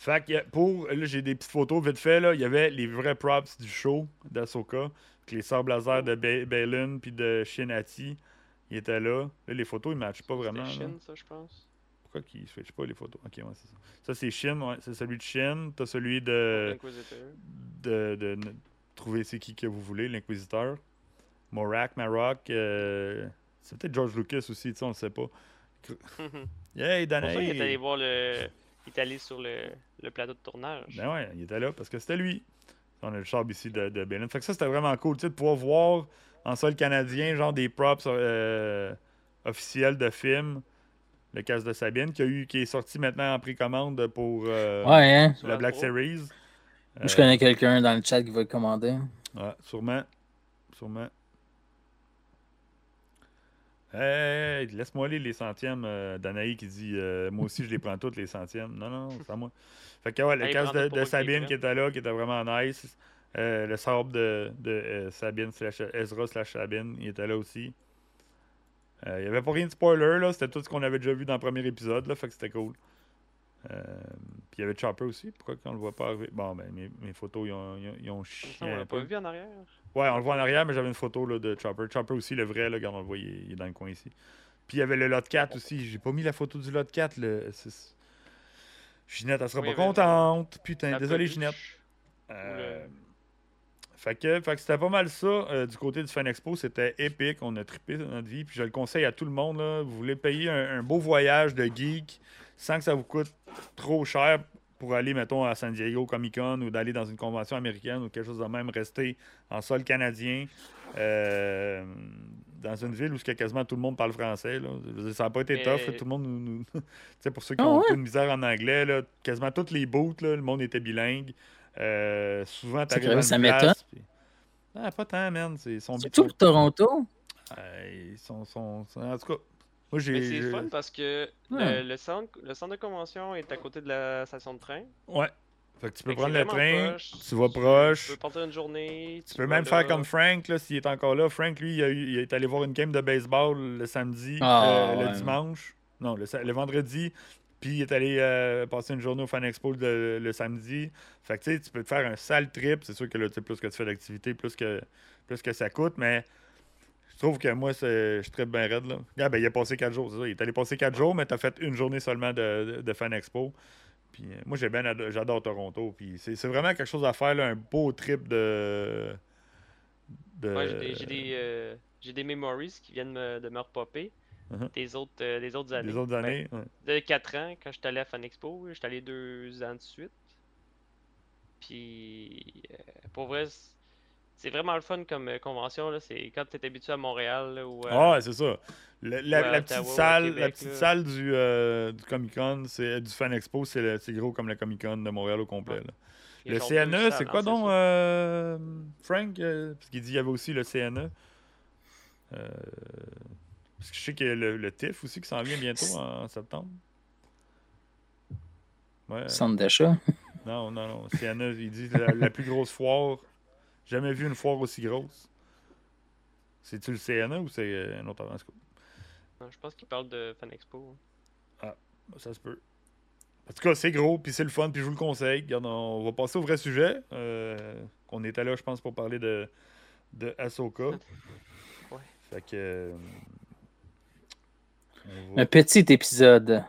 Fait que pour. Là, j'ai des petites photos vite fait. Là. Il y avait les vrais props du show d'Asoka. Les sables laser de Ba- Balin puis de Shinati. Ils étaient là. Là, les photos, ils ne matchent pas vraiment. Là. Shin, ça, je pense. Pourquoi qu'ils ne switchent pas les photos Ok, ouais, c'est ça. Ça, c'est Shin, ouais. C'est celui de Shin. T'as celui de. L'Inquisiteur. de, de, trouver c'est qui que vous voulez, l'Inquisiteur. Morak, Marok. euh, c'est peut-être George Lucas aussi, tu sais, on ne sait pas. C'est pour ça qu'il est allé voir le. Il est allé sur le, le plateau de tournage. Ben ouais, il était là parce que c'était lui. On a le char ici de, de Belen. Fait que ça, c'était vraiment cool, tu sais, de pouvoir voir en sol canadien, genre des props euh, officiels de films. Le casse de Sabine, qui, a eu, qui est sorti maintenant en précommande pour euh, Ouais, hein? La la Black Pro. Series. Moi, Euh, Je connais quelqu'un dans le chat qui va le commander. Ouais, sûrement. Sûrement. Hey, laisse-moi aller les centièmes. Euh, Danaï qui dit euh, Moi aussi, je les prends toutes les centièmes. Non, non, c'est à moi. Fait que, ouais, le prend de, Sabine qui était là, qui était vraiment nice. Euh, le sable de, de euh, Sabine slash Ezra slash Sabine, il était là aussi. Euh, il n'y avait pas rien de spoiler, là. C'était tout ce qu'on avait déjà vu dans le premier épisode, là. Fait que c'était cool. Euh, puis il y avait Chopper aussi. Pourquoi qu'on le voit pas arriver? Bon, ben, mes, mes photos, ils ont, ils ont, ils ont On chié l'a un pas vu en arrière. Ouais, on le voit en arrière, mais j'avais une photo là, de Chopper. Chopper aussi, le vrai, là, regarde, on le voit, il est, il est dans le coin ici. Puis il y avait le lot 4 aussi. J'ai pas mis la photo du lot 4. Le... Ginette, elle sera Oui, pas contente. Putain, désolé, peluche. Ginette. Euh, Fait que, fait que c'était pas mal ça euh, du côté du Fan Expo. C'était épique. On a trippé dans notre vie. Puis je le conseille à tout le monde. Là. Vous voulez payer un, un beau voyage de geek sans que ça vous coûte trop cher pour aller, mettons, à San Diego Comic Con ou d'aller dans une convention américaine ou quelque chose de même, rester en sol canadien. euh, dans une ville où quasiment tout le monde parle français. Là. Dire, Ça n'a pas été Mais- tough. là. Tout le monde nous. nous- tu sais, pour ceux qui Ah ont ouais? un peu de misère en anglais, là, quasiment toutes les booths, là, le monde était bilingue. Euh, souvent, tu curieux, ça m'étonne. Ah, pas tant, man. Surtout pour Toronto? euh, ils sont, sont- sont- En tout cas, moi, j'ai. Mais c'est fun parce que Ouais. le, le centre, le centre de convention est à côté de la station de train. Ouais. Fait que tu peux Fait prendre le train, proche. tu vas proche. Tu peux partir une journée. Tu peux même faire là. comme Frank, là, s'il est encore là. Frank, lui, il, a eu- il est allé voir une game de baseball le samedi, Ah, euh, le dimanche. Non, le, vendredi. Puis il est allé euh, passer une journée au Fan Expo le, le samedi. Fait que tu sais, tu peux te faire un sale trip. C'est sûr que là, plus que tu fais d'activité, plus que, plus que ça coûte. Mais je trouve que moi, c'est- je tripe bien raide. Là. Ah, ben, il a passé quatre jours, c'est ça. Il est allé passer quatre jours, mais tu as fait une journée seulement de, de, de Fan Expo. Puis euh, moi, j'ai bien ado- j'adore Toronto. Puis c'est c'est vraiment quelque chose à faire, là, un beau trip de. de Ouais, j'ai des, j'ai des, euh, j'ai des memories qui viennent me- de me repopper. Mhm. Des autres, euh, des autres années. Les autres Ben, années. ouais. de 4 ans, quand j'étais allé à Fan Expo, j'étais allé deux ans de suite. Puis, pour vrai, c'est vraiment le fun comme euh, convention. là. C'est quand tu es habitué à Montréal là, ou à- Ah ouais, c'est ça. Le- la, la petite Ottawa salle, la petite là. salle du, euh, du Comic Con, c'est du Fan Expo, c'est le- c'est gros comme le Comic Con de Montréal au complet. Ouais. Le CNE, c'est quoi donc, euh, Frank? Euh, Parce qu'il dit qu'il y avait aussi le CNE. Euh, parce que je sais qu'il y a le, le TIFF aussi qui s'en vient bientôt en septembre. Ouais. Centre d'achat. Non, non, non. CNE, il dit la, la plus grosse foire. Jamais vu une foire aussi grosse. C'est-tu le CNE ou c'est euh, un autre avant? Non, Je pense qu'il parle de Fan Expo. Ça se peut. En tout cas, c'est gros, puis c'est le fun, puis je vous le conseille. Regarde, on va passer au vrai sujet. Euh, qu'on était là, je pense, pour parler de, de Ahsoka. Ouais. Fait que. euh, on va- Un petit épisode.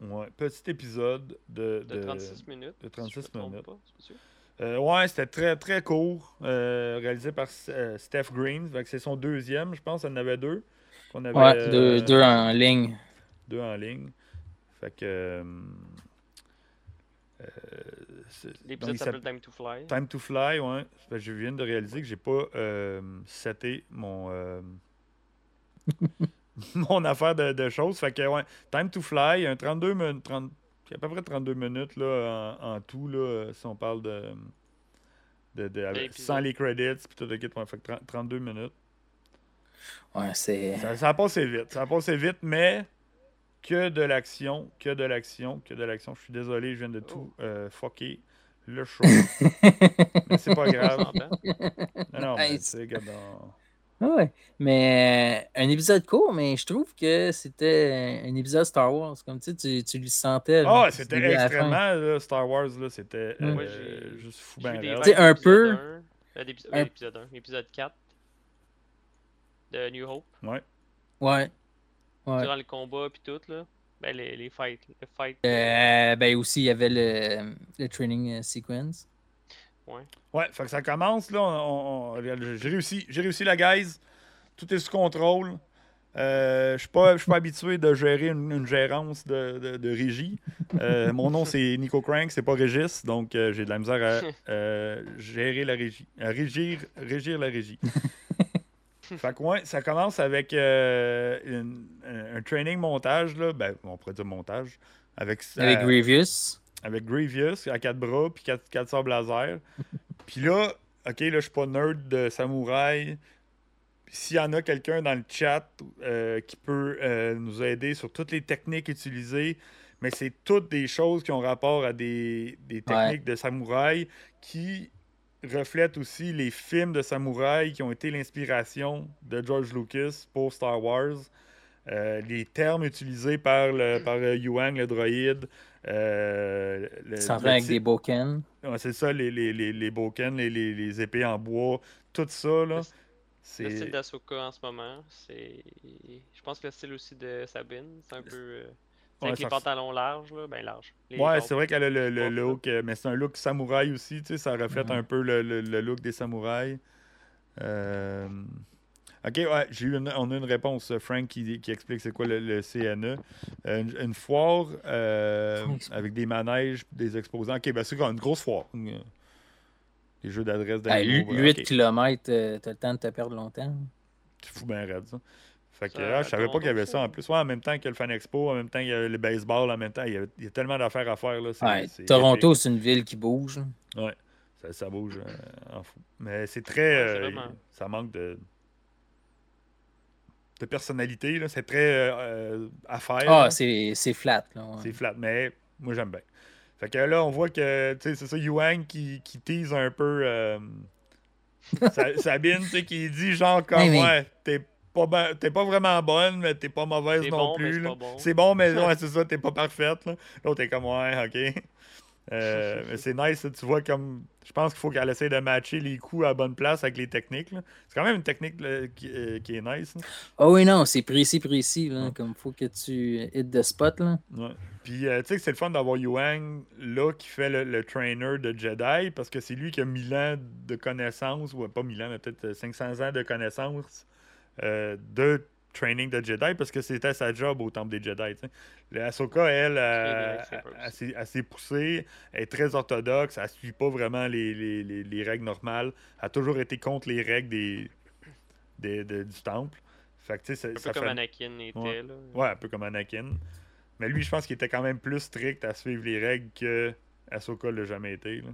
ouais, petit épisode de. De 36 minutes. de si je 36 me trompe minutes. pas. Euh, ouais, c'était très très court, euh, réalisé par euh, Steph Green. Fait que c'est son deuxième, je pense. Il y en avait deux. qu'on avait, Ouais, deux, euh, deux en ligne. deux en ligne. Fait que. euh, euh, L'épisode s'appelle Time to Fly. Time to Fly, ouais. Fait que je viens de réaliser que j'ai pas euh, seté mon. euh, mon affaire de, de choses. Fait que, ouais, Time to Fly, un 32 minutes. 30, à peu près 32 minutes là, en, en tout, là, si on parle de. de, de- avec- l'épisode. sans les credits, puis tout le kit. ouais, fait que 30 32 minutes. Ouais, c'est. Ça, ça a passé vite. Ça a passé vite, mais que de l'action, que de l'action, que de l'action. Je suis désolé, je viens de tout euh, fucker le show. mais c'est pas grave. Non, non, mais Hey, Ah Ouais, mais euh, un épisode court, mais je trouve que c'était un épisode Star Wars. Comme tu sais, tu, tu le sentais. Ah, du c'était extrêmement là, Star Wars, là, c'était Mm. euh, Moi, j'ai- juste fou ben. Tu un peu- un, euh, d'épis- un- euh, Épisode 1, épisode 4 de New Hope. Ouais. Ouais. Ouais. Durant le combat puis tout, là. Ben, les, les fights. Le fight. Euh, ben aussi, il y avait le, le training euh, sequence. Ouais, fait que ça commence, là, on, on- on- j'ai réussi, j'ai réussi la guise, tout est sous contrôle. Euh, je suis pas, je suis pas habitué de gérer une, une gérance de, de, de régie. Euh, mon nom c'est Nico Crank, c'est pas Régis, donc euh, j'ai de la misère à euh, gérer la régie, à régir, régir la régie. fait que ouais, ça commence avec euh, une- un, un training montage là, ben on pourrait dire montage avec Avec euh, Grievous. Avec Grievous à quatre bras puis quatre, quatre laser. puis là, ok, là, je suis pas nerd de samouraï. S'il y en a quelqu'un dans le chat euh, qui peut euh, nous aider sur toutes les techniques utilisées, mais c'est toutes des choses qui ont rapport à des, des techniques de samouraï qui reflètent aussi les films de samouraï qui ont été l'inspiration de George Lucas pour Star Wars. Euh, les termes utilisés par, le, par Yuang, le droïde. Euh, le- avec des boken. Ouais, c'est ça, les, les, les, les boken, les, les, les épées en bois, tout ça, là. Le- style d'Asoka en ce moment, c'est. Je pense que le style aussi de Sabine, c'est un peu. euh, Ouais, avec les pantalons larges, là, ben larges. Les Ouais, c'est vrai qu'elle a le, le look, euh, mais c'est un look samouraï aussi, tu sais, ça reflète un peu le, le- le look des samouraïs. Euh, Ok, ouais, j'ai eu une, on a une réponse, euh, Frank, qui, qui explique c'est quoi le, le CNE. Euh, une, une foire euh, avec des manèges, des exposants. Ok, ben c'est une grosse foire? Des jeux d'adresse d'animaux. 8 ok. km, t'as le temps de te perdre longtemps. C'est fou ben raide, ça. Fait que là, je savais pas qu'il y avait ça en plus. Ouais, en même temps que le Fan Expo, en même temps qu'il y a le baseball, en même temps, il y a, il y a tellement d'affaires à faire. Là, Ouais, Toronto, c'est une ville qui bouge. Ouais, ça, ça bouge euh, en fou. Mais c'est très. Euh, vraiment- ça manque de. De personnalité, là. C'est très euh, euh, à faire. Ah, là. c'est c'est flat. Là, ouais. C'est flat, mais moi j'aime bien. Fait que là, on voit que, tu sais, c'est ça, Yuang qui, qui tease un peu euh, Sa- Sabine, tu sais, qui dit genre comme, mais- ouais, t'es pas, ben- t'es pas vraiment bonne, mais t'es pas mauvaise non bon, plus. c'est là. bon. C'est bon, mais ouais, c'est ça, t'es pas parfaite. là. L'autre est comme, ouais, ok. Euh, mais c'est nice, tu vois comme. Je pense qu'il faut qu'elle essaie de matcher les coups à la bonne place avec les techniques. C'est quand même une technique qui, euh, qui, est nice. Ah oh oui, non, c'est précis, précis. Là, Comme il faut que tu hit the spot. Là. Ouais. Puis euh, tu sais que c'est le fun d'avoir Yuang là qui fait le, trainer de Jedi parce que c'est lui qui a 1000 ans de connaissances, ou pas 1000 ans, mais peut-être 500 ans de connaissances de training de Jedi parce que c'était sa job au Temple des Jedi. Le Ahsoka, elle, elle, s'est poussée, elle est très orthodoxe, elle ne suit pas vraiment les, règles normales, elle a toujours été contre les règles des, du Temple. Fait que, un peu comme Anakin était. Ouais. ouais. un peu comme Anakin. Mais lui, je pense qu'il était quand même plus strict à suivre les règles que Ahsoka l'a jamais été. Là.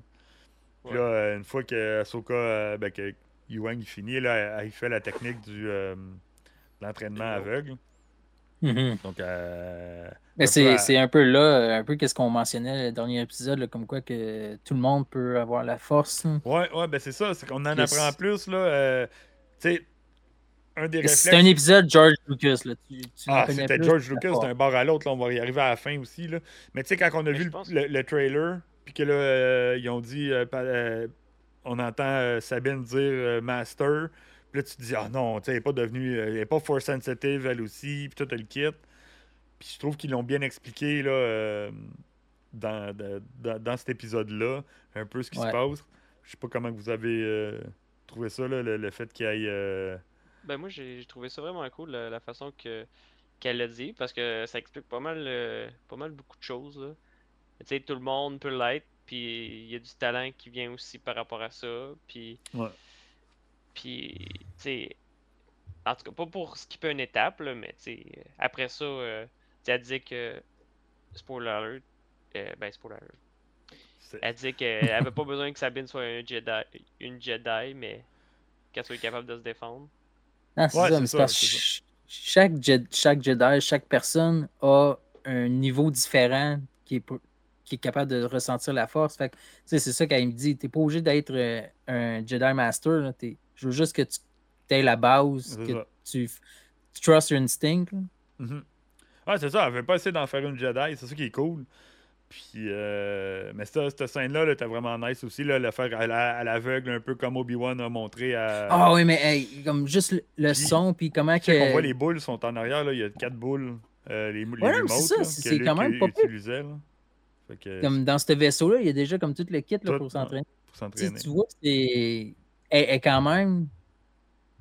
là, euh, une fois que Ahsoka, euh, ben, que Yuang finit, là, il fait la technique du. Euh, l'entraînement aveugle. Mm-hmm. Donc, euh, Mais c'est un peu là, un peu qu'est-ce qu'on mentionnait le dernier épisode, comme quoi que tout le monde peut avoir la force. Ouais, ouais, ben c'est ça, c'est qu'on en apprend plus. Là, euh, tu sais, un des réflexes. C'est un épisode George Lucas. Là. Tu, ah, c'était George Lucas, c'est un bar à l'autre, on va y arriver à la fin aussi. Là. Mais tu sais, quand on a vu le, trailer, puis que là, euh, ils ont dit, on entend Sabine dire Master. Là, tu te dis, ah non, elle n'est pas devenue. Elle n'est pas force sensitive, elle aussi, puis tout, le kit. Puis je trouve qu'ils l'ont bien expliqué, là, euh, dans, dans, cet épisode-là, un peu ce qui se passe. Je sais pas comment vous avez euh, trouvé ça, là, le, fait qu'il aille. Euh, ben, moi, j'ai trouvé ça vraiment cool, la, façon que qu'elle l'a dit, parce que ça explique pas mal, pas mal beaucoup de choses. Tu sais, tout le monde peut l'être, puis il y a du talent qui vient aussi par rapport à ça. Puis. Ouais puis, tu sais, en tout cas, pas pour skipper une étape, là, mais tu sais, après ça, euh, tu elle dit que. Spoiler alert. Euh, ben, spoiler alert. Elle dit qu'elle avait pas besoin que Sabine soit un Jedi, une Jedi, mais qu'elle soit capable de se défendre. Ah, c'est ça, mais parce que chaque, chaque Jedi, chaque personne a un niveau différent qui est, qui est capable de ressentir la force. Fait c'est ça qu'elle me dit. T'es pas obligé d'être euh, un Jedi Master. Là. Je veux juste que tu aies la base, que tu, tu trust your instinct. Mm-hmm. Ouais, c'est ça. Elle veut pas essayer d'en faire une Jedi. C'est ça qui est cool. Puis, euh, mais ça, cette scène-là, -là, était vraiment nice aussi. Là, le faire à, l'aveugle, un peu comme Obi-Wan a montré à. Ah oui, mais comme juste le, son, puis comment que. On voit les boules sont en arrière, là, il y a quatre boules. Euh, les, ouais, c'est ça, c'est quand même pas utilisait, Comme dans ce vaisseau-là, il y a déjà comme tout le kit là, pour s'entraîner. Tu vois, c'est est, quand même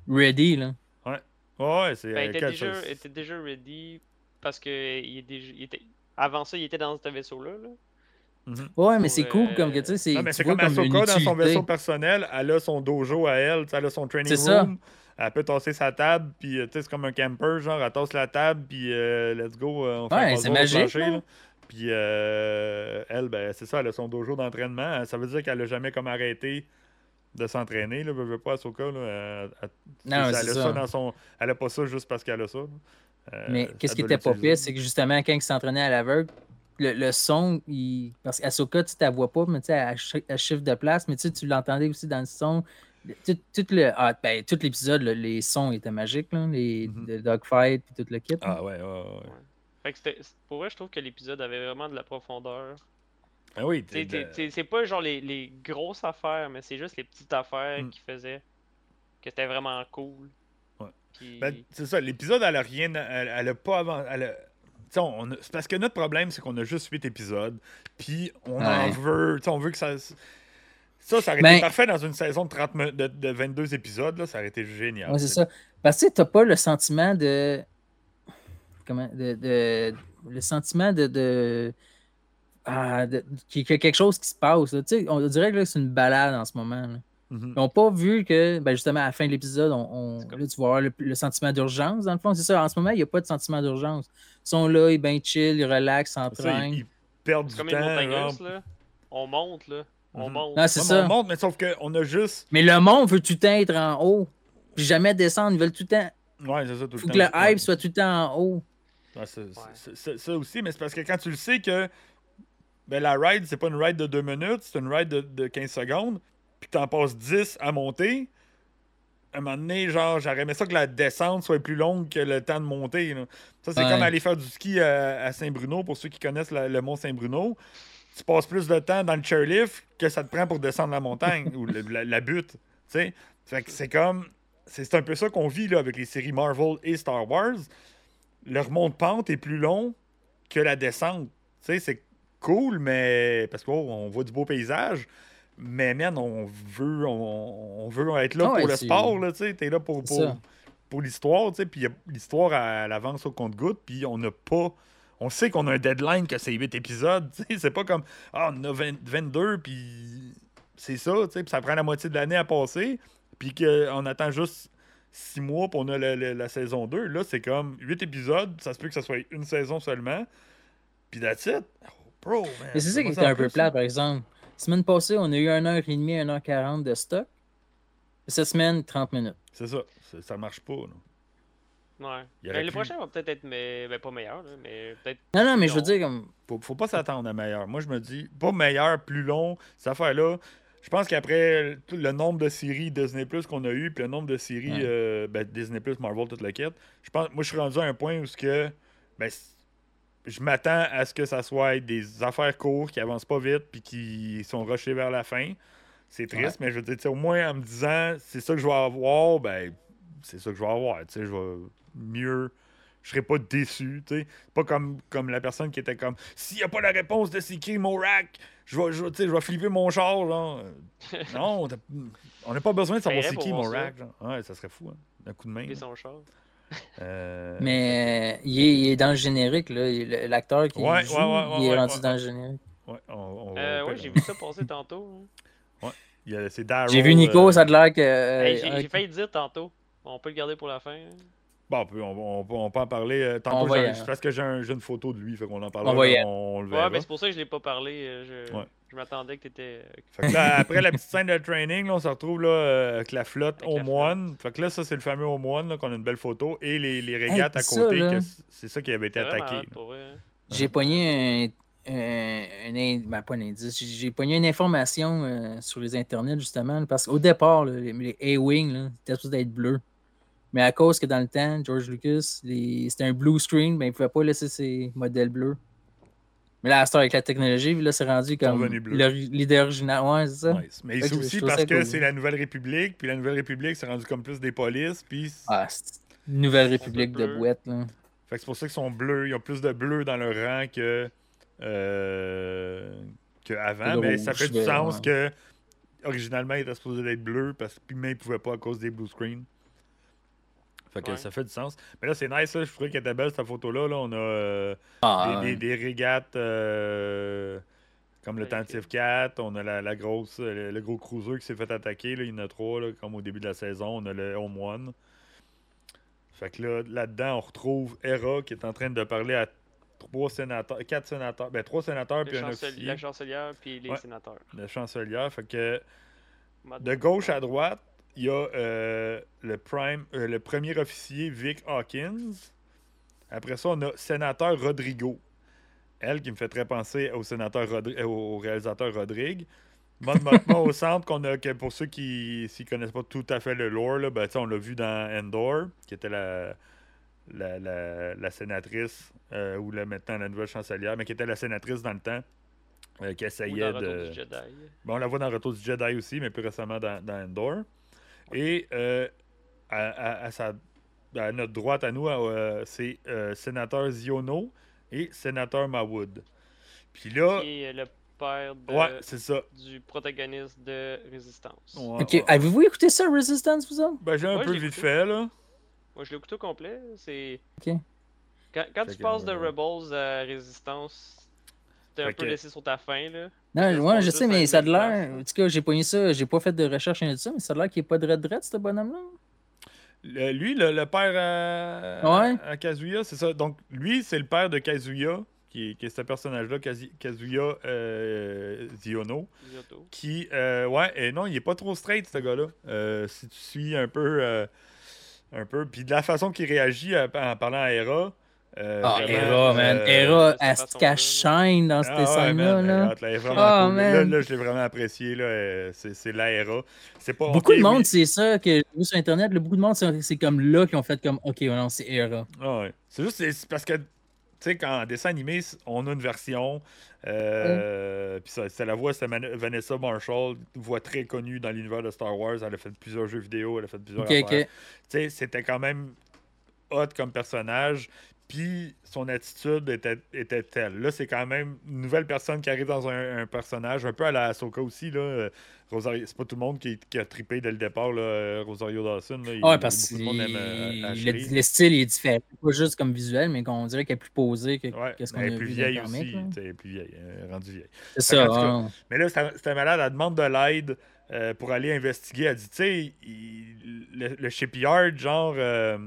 ready. Là. Ouais. Ouais, c'est. Ben, il était, déjà, était déjà ready parce que il, déjà, il était, avant ça, il était dans ce vaisseau-là. Là. Mm-hmm. Ouais, mais c'est cool comme que tu sais. C'est c'est comme Ahsoka dans son vaisseau personnel, elle a son dojo à elle, elle a son training room. Elle peut tasser sa table, puis c'est comme un camper, genre, elle tasse la table, puis euh, let's go, euh, on fait ouais, c'est magique. Puis euh, elle, ben, c'est ça, elle a son dojo d'entraînement. Ça veut dire qu'elle a jamais comme arrêté de s'entraîner. Là, veut pas Ahsoka. Là, elle, non, elle, a ça. dans son... elle a pas ça juste parce qu'elle a ça. Euh, mais qu'est-ce qui était pas pire, c'est que justement, quand il s'entraînait à l'aveugle, le, le, son, il... parce qu'Ahsoka, tu ne vois pas, mais tu sais, elle, chiffre de place, mais tu l'entendais aussi dans le son. Tout, tout le, ah, ben, tout l'épisode, les sons étaient magiques, là, les mm dogfight et tout le kit. Ah ouais, ouais, ouais. Fait que pour vrai, je trouve que l'épisode avait vraiment de la profondeur. Ah oui, c'est pas genre les, les, grosses affaires, mais c'est juste les petites affaires hmm. qui faisaient que c'était vraiment cool. Ouais. Ben, c'est ça, l'épisode, elle a rien. Elle, a pas avant. c'est parce que notre problème, c'est qu'on a juste 8 épisodes. Puis on en veut. On veut que ça. Ça, ça aurait été ben parfait dans une saison de, 30, de, 22 épisodes. Là, ça aurait été génial. Ouais, c'est ça. Parce que tu n'as pas le sentiment de. Comment. De, de... le sentiment de ah, qu'il y a quelque chose qui se passe. On dirait que c'est une balade en ce moment. Mm-hmm. Ils n'ont pas vu que, ben, justement, à la fin de l'épisode, on, là, tu vas avoir le, sentiment d'urgence. Dans le fond, c'est ça. En ce moment, il n'y a pas de sentiment d'urgence. Ils sont là, ils bien chill, ils relaxent, s'entraînent. Ils, perdent du Comme temps. là. On monte, là. On mm-hmm. monte. Non, c'est ça. On monte, mais sauf qu'on a juste. Mais le monde veut tout le temps être en haut. Puis jamais descendre. Ils veulent tout le temps. Ouais, c'est ça, tout le Faut que le hype soit tout le temps en haut. c'est ça aussi, mais c'est parce que quand tu le sais que ben, la ride, c'est pas une ride de 2 minutes, c'est une ride de, 15 secondes, puis t'en passes 10 à monter. À un moment donné, genre, j'aurais aimé ça que la descente soit plus longue que le temps de monter. Ça, c'est comme aller faire du ski à, Saint-Bruno, pour ceux qui connaissent le mont Saint-Bruno. tu passes plus de temps dans le chairlift que ça te prend pour descendre la montagne ou le- la, la butte. Fait que c'est comme. C'est un peu ça qu'on vit là, avec les séries Marvel et Star Wars. Le remonte-pente est plus long que la descente. C'est cool, mais. Parce qu'on voit du beau paysage. Mais man, on veut, on, on veut être là Ah ouais, pour le sport, là, tu sais. T'es là pour, pour, pour l'histoire, tu sais. Puis l'histoire, elle avance au compte-goutte, puis on n'a pas. On sait qu'on a un deadline que c'est 8 épisodes, tu sais. C'est pas comme, ah, on a 20 22, puis c'est ça, tu sais. Puis ça prend la moitié de l'année à passer, puis qu'on attend juste 6 mois, puis on a la, la- la saison 2. Là, c'est comme 8 épisodes, ça se peut que ça soit une saison seulement, puis that's it. Bro, man. Mais c'est ça qui était un peu plate, par exemple. Semaine passée, on a eu 1h30, 1h40 de stock. Cette semaine, 30 minutes. C'est ça. C'est- Ça marche pas, là. Ouais. Ben, le pu. prochain va peut-être être, mais, ben, pas meilleur, là, mais peut-être. Non, non, mais je veux dire, comme. Faut, faut pas s'attendre à meilleur. Moi, je me dis, pas meilleur, plus long, cette affaire-là. Je pense qu'après tout le nombre de séries Disney Plus qu'on a eu, puis le nombre de séries Ouais. euh, ben, Disney Plus, Marvel, toute la quête, je pense, moi, je suis rendu à un point où ce que, ben, je m'attends à ce que ça soit des affaires courtes qui avancent pas vite, puis qui sont rushées vers la fin. C'est triste, mais je veux dire, au moins en me disant, c'est ça que je vais avoir, ben, c'est ça que je vais avoir. Tu sais, je vais mieux. Je serais pas déçu, tu sais. Pas comme, comme la personne qui était comme s'il n'y a pas la réponse de c'est qui je vais, je, vais- je vais flipper mon char, là. Non, on n'a pas besoin de savoir c'est qui Morak. genre. Ouais, ça serait fou, hein. Un coup de main. Son char. Euh, Mais euh, il, est, il est dans le générique, L'acteur qui Ouais, joue, ouais, ouais, il est ouais, rendu ouais, dans ouais. le générique. Ouais, on, on- Euh, ouais, j'ai vu ça passer tantôt. hein. J'ai vu Nico, euh, ça a l'air que. euh, Hey, j'ai j'ai failli le dire tantôt. On peut le garder pour la fin. hein. Bon, on peut, on, on peut- on peut en parler. Tantôt, parce que j'ai un- j'ai une photo de lui, fait qu'on en parlera. On va y là, aller. on, le Ouais, verra. mais c'est pour ça que je l'ai pas parlé. Je, Ouais. Je m'attendais que t'étais. Fait que là, après la petite scène de training, là, on se retrouve là, euh, avec la flotte Avec la Home One. Fait que là, ça, c'est le fameux Home One, qu'on a une belle photo. Et les, les régates Hey, à côté, c'est ça qui avait été attaqué. hein. J'ai pogné un, un, ben, pas un indice, j'ai- pogné une information euh, sur les internets justement, parce qu'au départ, là, les, les A-Wing étaient supposés être bleus. Mais à cause que dans le temps, George Lucas, les- c'était un blue screen, ben, il ne pouvait pas laisser ses modèles bleus. Mais là, avec la technologie, là, c'est rendu comme l'idée originale. Ouais, c'est ça. Nice. Mais c'est aussi parce que c'est la Nouvelle République, puis la Nouvelle République, c'est rendu comme plus des polices, puis... Ah, c'est une nouvelle république de boîte. Là. Fait que c'est pour ça qu'ils sont bleus. Ils ont plus de bleu dans leur rang que... Euh, que avant. Que de Mais ça fait du sens ouais. que... Originalement, ils étaient supposés être bleus, parce que puis même ils pouvaient pas à cause des blue screens. Fait que Ouais. ça fait du sens. Mais là, c'est nice, là. je trouvais qu'elle était belle, cette photo-là. Là. On a... euh, Ah, des, des, des régates euh, comme le. Tentive 4, on a la, la grosse, euh, le, le gros cruiser qui s'est fait attaquer, là, il y en a trois, là, comme au début de la saison, on a le Home One. Fait que là, là-dedans, on retrouve Hera qui est en train de parler à trois sénateurs, quatre sénateurs, ben trois sénateurs puis un officier, la chancelière puis les Ouais. sénateurs. le chancelier. Fait que de gauche à droite, il y a euh, le, prime, euh, le premier officier Vic Hawkins. Après ça, on a sénateur Rodrigo. Elle qui me fait très penser au sénateur Rodri- euh, au réalisateur Rodrigue. Mon Mothma au centre, qu'on a, que pour ceux qui ne connaissent pas tout à fait le lore, là, ben, on l'a vu dans Endor, qui était la, la, la, la sénatrice, euh, ou là, maintenant la nouvelle chancelière, mais qui était la sénatrice dans le temps, euh, qui Ou essayait dans de. Retour du Jedi. Bon, on la voit dans Retour du Jedi aussi, mais plus récemment dans, dans Endor. Et euh, à, à- à sa- à notre droite à nous, euh, c'est euh, sénateur Ziono et sénateur Mawood. Puis là, est le père de- ouais, c'est ça. du protagoniste de Résistance. Ouais, Ok, ouais. Avez-vous écouté ça, Resistance, vous autres? Ben, j'ai un Ouais, peu j'ai vite écouté. fait, là. Moi, je l'ai écouté au complet. C'est. Ok. Quand, quand tu passes de euh, Rebels à Résistance, t'es un peu laissé sur ta fin, là. Non, ouais, je sais, mais ça a l'air. En tout cas, j'ai pogné ça, j'ai pas fait de recherche ça, mais ça a l'air qu'il n'y a pas de red red, ce bonhomme-là. Le- lui, le, le père à, Ouais. à Kazuya, c'est ça. Donc, lui, c'est le père de Kazuya, qui est, qui est ce personnage-là, Kazuya euh, Ziono. Qui euh, ouais et non il est pas trop straight ce gars-là Euh, si tu suis un peu euh, un peu puis de la façon qu'il réagit à- en parlant à Hera euh, Ah, vraiment, Hera, man. euh, Hera, de cette elle qu'elle là. shine dans ah cette ouais, scène-là. là. Ah, cool. là, je l'ai vraiment apprécié là euh, c'est la pas Beaucoup de monde, oui. c'est ça que j'ai vu sur Internet. là, beaucoup de monde, c'est comme là qui ont fait comme OK, oh non, c'est Hera. Ah ouais. c'est juste parce que sais, quand en dessin animé, on a une version. Euh, Puis c'est la voix, c'est Vanessa Marshall, voix très connue dans l'univers de Star Wars. Elle a fait plusieurs jeux vidéo, elle a fait plusieurs. Tu sais, c'était quand même hot comme personnage. Puis son attitude était, était telle. Là, c'est quand même une nouvelle personne qui arrive dans un, un personnage, un peu à la Ahsoka aussi. Là. Euh, Rosario, c'est pas tout le monde qui, qui, a trippé dès le départ, là, euh, Rosario Dawson. Là, ouais, parce que le, le, style est différent. Pas juste comme visuel, mais qu'on dirait qu'elle est plus posée que ouais, ce qu'on a vu. Plus vieille aussi. Elle est plus vieille, rendue vieille. C'est ça. Hein. mais là, c'était malade. Elle demande de l'aide euh, pour aller investiguer. Elle dit, tu sais, le, le, shipyard, genre, euh,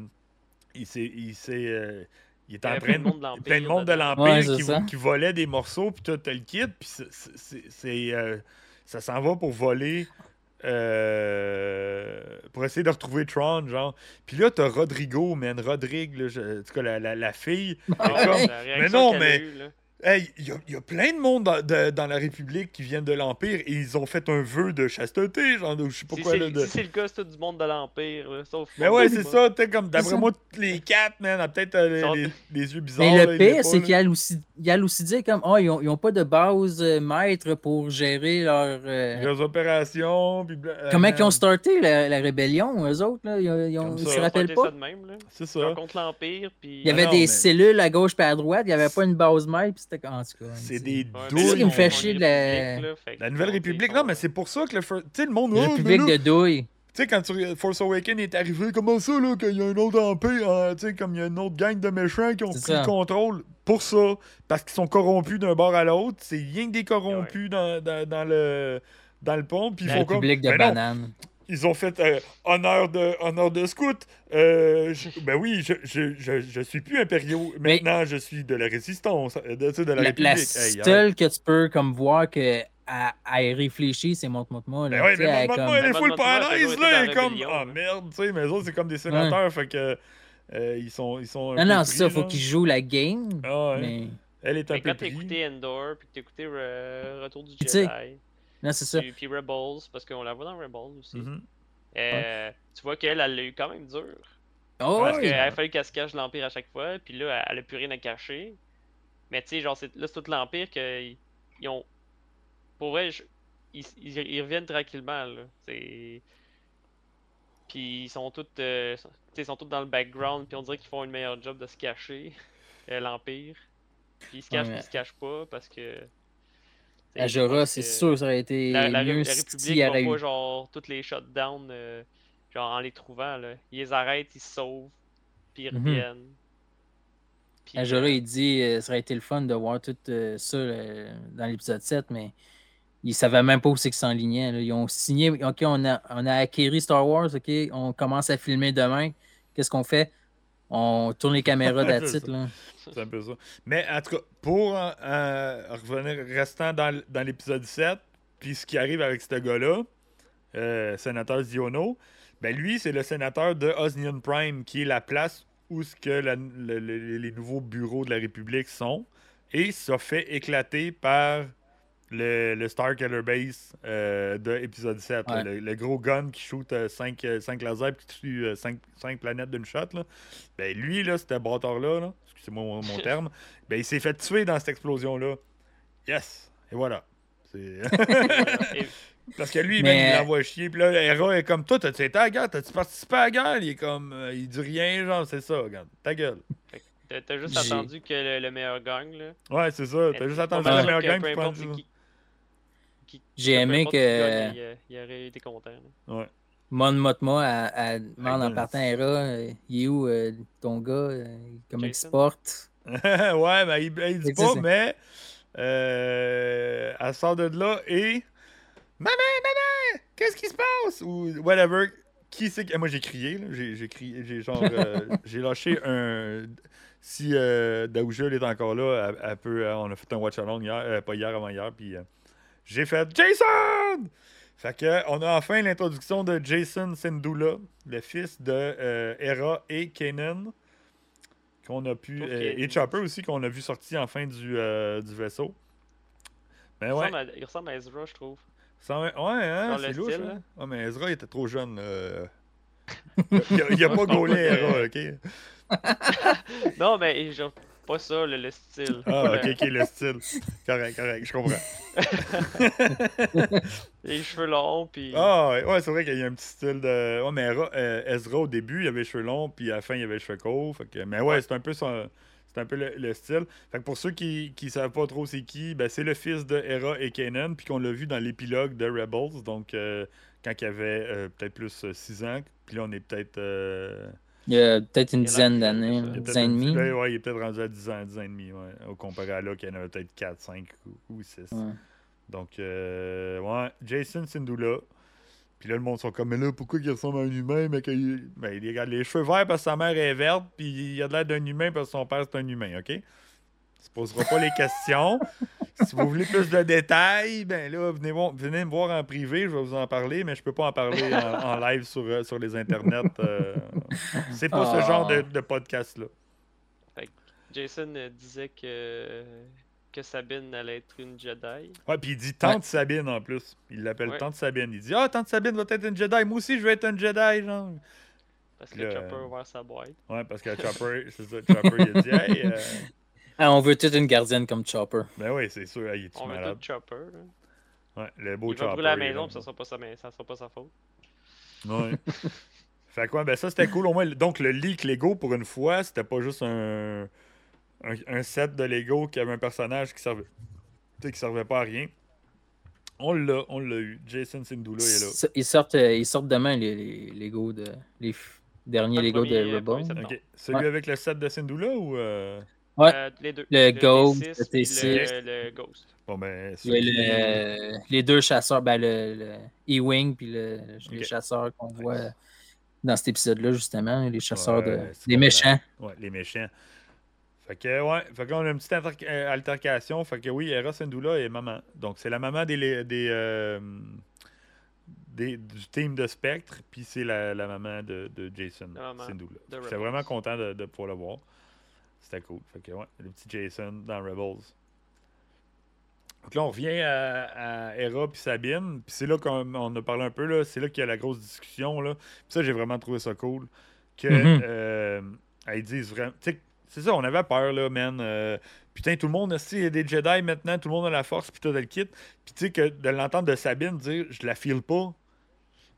il s'est il était en train de. Plein de monde de l'Empire qui, volait des morceaux, puis tout le kit, puis c'est. Euh, ça s'en va pour voler. Euh, pour essayer de retrouver Tron, genre. Puis là, t'as Rodrigo, man. Rodrigue, en tout cas, la, la, la fille. Ah comme, mais non, mais. Il y, a plein de monde dans, la République qui viennent de l'Empire et ils ont fait un vœu de chasteté, genre, je sais pas si quoi. Là, de... Si c'est le cas, c'est tout du monde de l'Empire, sauf. Mais ouais, c'est ça, t'es comme, d'après moi, les quatre, man, a peut-être euh, les, les, yeux bizarres. Mais le pire, c'est qu'il y a aussi, il a aussi dit comme, oh, ils ont, ils ont pas de base euh, maître pour gérer leur, euh... leurs opérations. Puis, Comment ils ont starté la, la, rébellion, eux autres, là? Ils, ont, ils se rappellent pas? C'est ça. Contre l'Empire, puis. Il y avait des cellules à gauche et à droite, il n'y avait pas une base maître, c'était en tout cas c'est des douilles. C'est ça qui me fait chier de la... la Nouvelle République. Non, mais c'est pour ça que le. Tu sais, le monde. La République de douilles. Tu sais, quand tu, Force Awakens est arrivé, comment ça, là, qu'il y a un autre empire, hein, tu sais, comme il y a une autre gang de méchants qui ont pris le contrôle pour ça, parce qu'ils sont corrompus d'un bord à l'autre. C'est rien que des corrompus dans, dans, dans, le, dans le pont. Puis République comme... de bananes ils ont fait euh, honneur, de, honneur de scout. Euh, ben oui, je, je, je, je, suis plus impériaux. Maintenant, je suis de la résistance, de, de la, la République. La seule que tu peux comme voir que à, à réfléchir, c'est Monte-Monte-moi. Ben ouais, mais Monte-Monte-moi, elle est full paralyse, là. Elle est comme, ah oh, merde, tu sais, mais eux autres, c'est comme des sénateurs, ouais. fait que. Euh, ils sont. Ils sont non, non, c'est ça, faut qu'ils jouent la game. Ah, ouais. mais... Elle est un mais peu. Quand t'as écouté Endor, puis que t'as écouté euh, Retour du Jedi. Non, c'est ça. Puis, puis Rebels, parce qu'on la voit dans Rebels aussi. Mm -hmm. Euh, tu vois qu'elle, elle l'a eu quand même dur. Oh, parce oui. qu'il a fallu qu'elle se cache l'Empire à chaque fois, puis là, elle a plus rien à cacher. Mais tu sais, genre, là, c'est tout l'Empire qu'ils ils ont. Pour vrai, je... ils, ils, ils, reviennent tranquillement, là. C'est. Puis ils sont tous. Euh... ils sont tous dans le background, puis on dirait qu'ils font une meilleure job de se cacher, euh, l'Empire. Puis ils se cachent, ouais. puis ils se cachent pas, parce que. La Jora, c'est sûr, ça aurait été la, la, mieux la République aurait pas eu. genre toutes les shutdowns euh, genre en les trouvant là. Ils les arrêtent, ils se sauvent, puis ils Mhm. reviennent. Puis, euh, il dit euh, ça aurait été le fun de voir tout euh, ça dans l'épisode 7, mais ils savaient même pas où c'est qu'ils s'enlignaient. Ils ont signé, OK, on a, on a acquéri Star Wars, OK, on commence à filmer demain. Qu'est-ce qu'on fait? On tourne les caméras d'attitude, là. C'est un peu ça. Mais en tout cas, pour euh, euh, revenir, restant dans, dans l'épisode 7, puis ce qui arrive avec ce gars-là, euh, sénateur Ziono, ben lui, c'est le sénateur de Osnian Prime, qui est la place où ce que la- le- le- les nouveaux bureaux de la République sont. Et ça fait éclater par le, le Star Killer Base euh, de épisode 7. là. Ouais. le, le gros gun qui shoot 5 lasers puis qui tue 5 planètes d'une shot. Là. Ben lui, là, ce bâtard-là, là, excusez-moi mon, mon terme, ben il s'est fait tuer dans cette explosion-là. Yes! Et voilà. C'est... et- Parce que lui, Mais- même, il l'envoie chier. Puis là, Hera est comme toi, t'as-tu été à la guerre? T'as-tu participé à la guerre? Il est comme. euh, il dit rien, genre, c'est ça, regarde. Ta gueule. T'as juste J'ai- attendu que le, le meilleur gagne là. Ouais, c'est ça. T'as juste attendu le meilleur peu importe qui- qui- J'ai aimé que- gagne, il, il aurait été content. là. Ouais. Mon Motma, à, à, demande en partant, Hera, il est où euh, ton gars? euh, comment il se porte? ouais, mais il, il dit pas, mais. Euh, elle sort de là et. Maman, maman, qu'est-ce qui se passe? Ou whatever. Qui c'est que. Moi, j'ai crié, là. J'ai, j'ai crié. J'ai genre. euh, j'ai lâché un. Si euh, elle est encore là, elle, elle peut. on a fait un watch along hier, euh, pas hier, avant hier, puis euh, j'ai fait Jason! Fait que, on a enfin l'introduction de Jason Sindula, le fils de euh, Hera et Kanan, qu'on a pu. Ok. euh, et Chopper aussi, qu'on a vu sortir en fin du, euh, du vaisseau. Mais Il, ouais, ressemble à, il ressemble à Ezra, je trouve. ouais, hein, c'est louche. hein. Ouais, mais Ezra, il était trop jeune. là. Il a, il a pas gaulé Hera, ok? non, mais genre, Pas ça, le, le style. Ah, ok, le- ok, le style. Correct, correct, je comprends. Les cheveux longs, puis. Ah, ouais, ouais, c'est vrai qu'il y a un petit style de. Ouais, mais Ezra, euh, Ezra, au début, il avait les cheveux longs, puis à la fin, il avait les cheveux courts. Fait que... Mais ouais, c'est un peu son. C'est un peu le, le style. Fait que pour ceux qui ne savent pas trop c'est qui, ben c'est le fils de Hera et Kanan, puis qu'on l'a vu dans l'épilogue de Rebels, donc euh, quand il avait euh, peut-être plus 6 ans, puis là on est peut-être. euh, Il y a peut-être une dizaine d'années, une dizaine et demie. ouais, il est peut-être rendu à 10 ans, 10 ans et demi, ouais, au comparé à là, qu'il y en avait peut-être 4, 5 ou, ou 6. Ouais. Donc, euh, ouais, Jason Sindula. Puis là, le monde sont comme, mais là, pourquoi il ressemble à un humain, mais qu'il. Ben, il regarde les cheveux verts parce que sa mère est verte, puis il a de l'air d'un humain parce que son père c'est un humain, OK? Il se posera pas les questions. Si vous voulez plus de détails, ben là, venez, me voir en privé, je vais vous en parler, mais je peux pas en parler en, en live sur, euh, sur les internets. euh. c'est pas ce Ah. genre de, de podcast-là. Jason euh, disait que. que Sabine allait être une Jedi. Ouais, puis il dit Tante Sabine en plus. Il l'appelle Ouais. Tante Sabine. Il dit Ah, Tante Sabine va être une Jedi. Moi aussi, je vais être une Jedi, genre. Parce que Le- Chopper a ouvert sa boîte. Ouais, parce que Chopper, c'est ça, Chopper, il a dit Hey, euh, Ah, on veut toute une gardienne comme Chopper. ben oui, c'est sûr, il est On veut malade? tout Chopper. là. Ouais, le beau Il va Chopper. brûler la maison, puis ça sera pas sa, ça sera pas sa faute. Ouais. fait quoi, ben ça c'était cool. Au moins, donc le leak Lego, pour une fois, c'était pas juste un, un, un set de Lego qui avait un personnage qui servait, tu sais, qui servait pas à rien. On l'a, on l'a eu. Jason Sindula est là. Ils sortent, euh, ils sortent demain les, les Lego de les derniers le Lego de premier, euh. Ok. Celui Ouais. avec le set de Sindula ou. euh, Ouais. Euh, les deux. Le Ghost, T6 le puis T6. Le, le Ghost. Bon, ben. Le- les deux chasseurs, ben le, le E-Wing puis le, les chasseurs qu'on voit dans cet épisode-là, justement, les chasseurs de. Ouais, c'est Les pas méchants. Ouais, les méchants. Fait que, ouais, fait qu'on a une petite euh, altercation. Fait que oui, Hera Syndulla est maman. Donc, c'est la maman des, des, euh, des- du team de Spectre, puis c'est la, la maman de, de Jason La maman Syndulla. de J'étais vraiment content de, de pouvoir le voir. C'était cool. Fait que, ouais, le petit Jason dans Rebels. Donc là, on revient à, à Hera puis Sabine. Puis c'est là qu'on on a parlé un peu. là. C'est là qu'il y a la grosse discussion. Là. Puis ça, j'ai vraiment trouvé ça cool. Que Mhm. euh, elles disent vraiment. tu sais, c'est ça, on avait peur, là, man. Euh, putain, tout le monde, aussi, il y a des Jedi maintenant, tout le monde a la force, puis tout le kit. Puis tu sais, que de l'entendre de Sabine dire Je la file pas.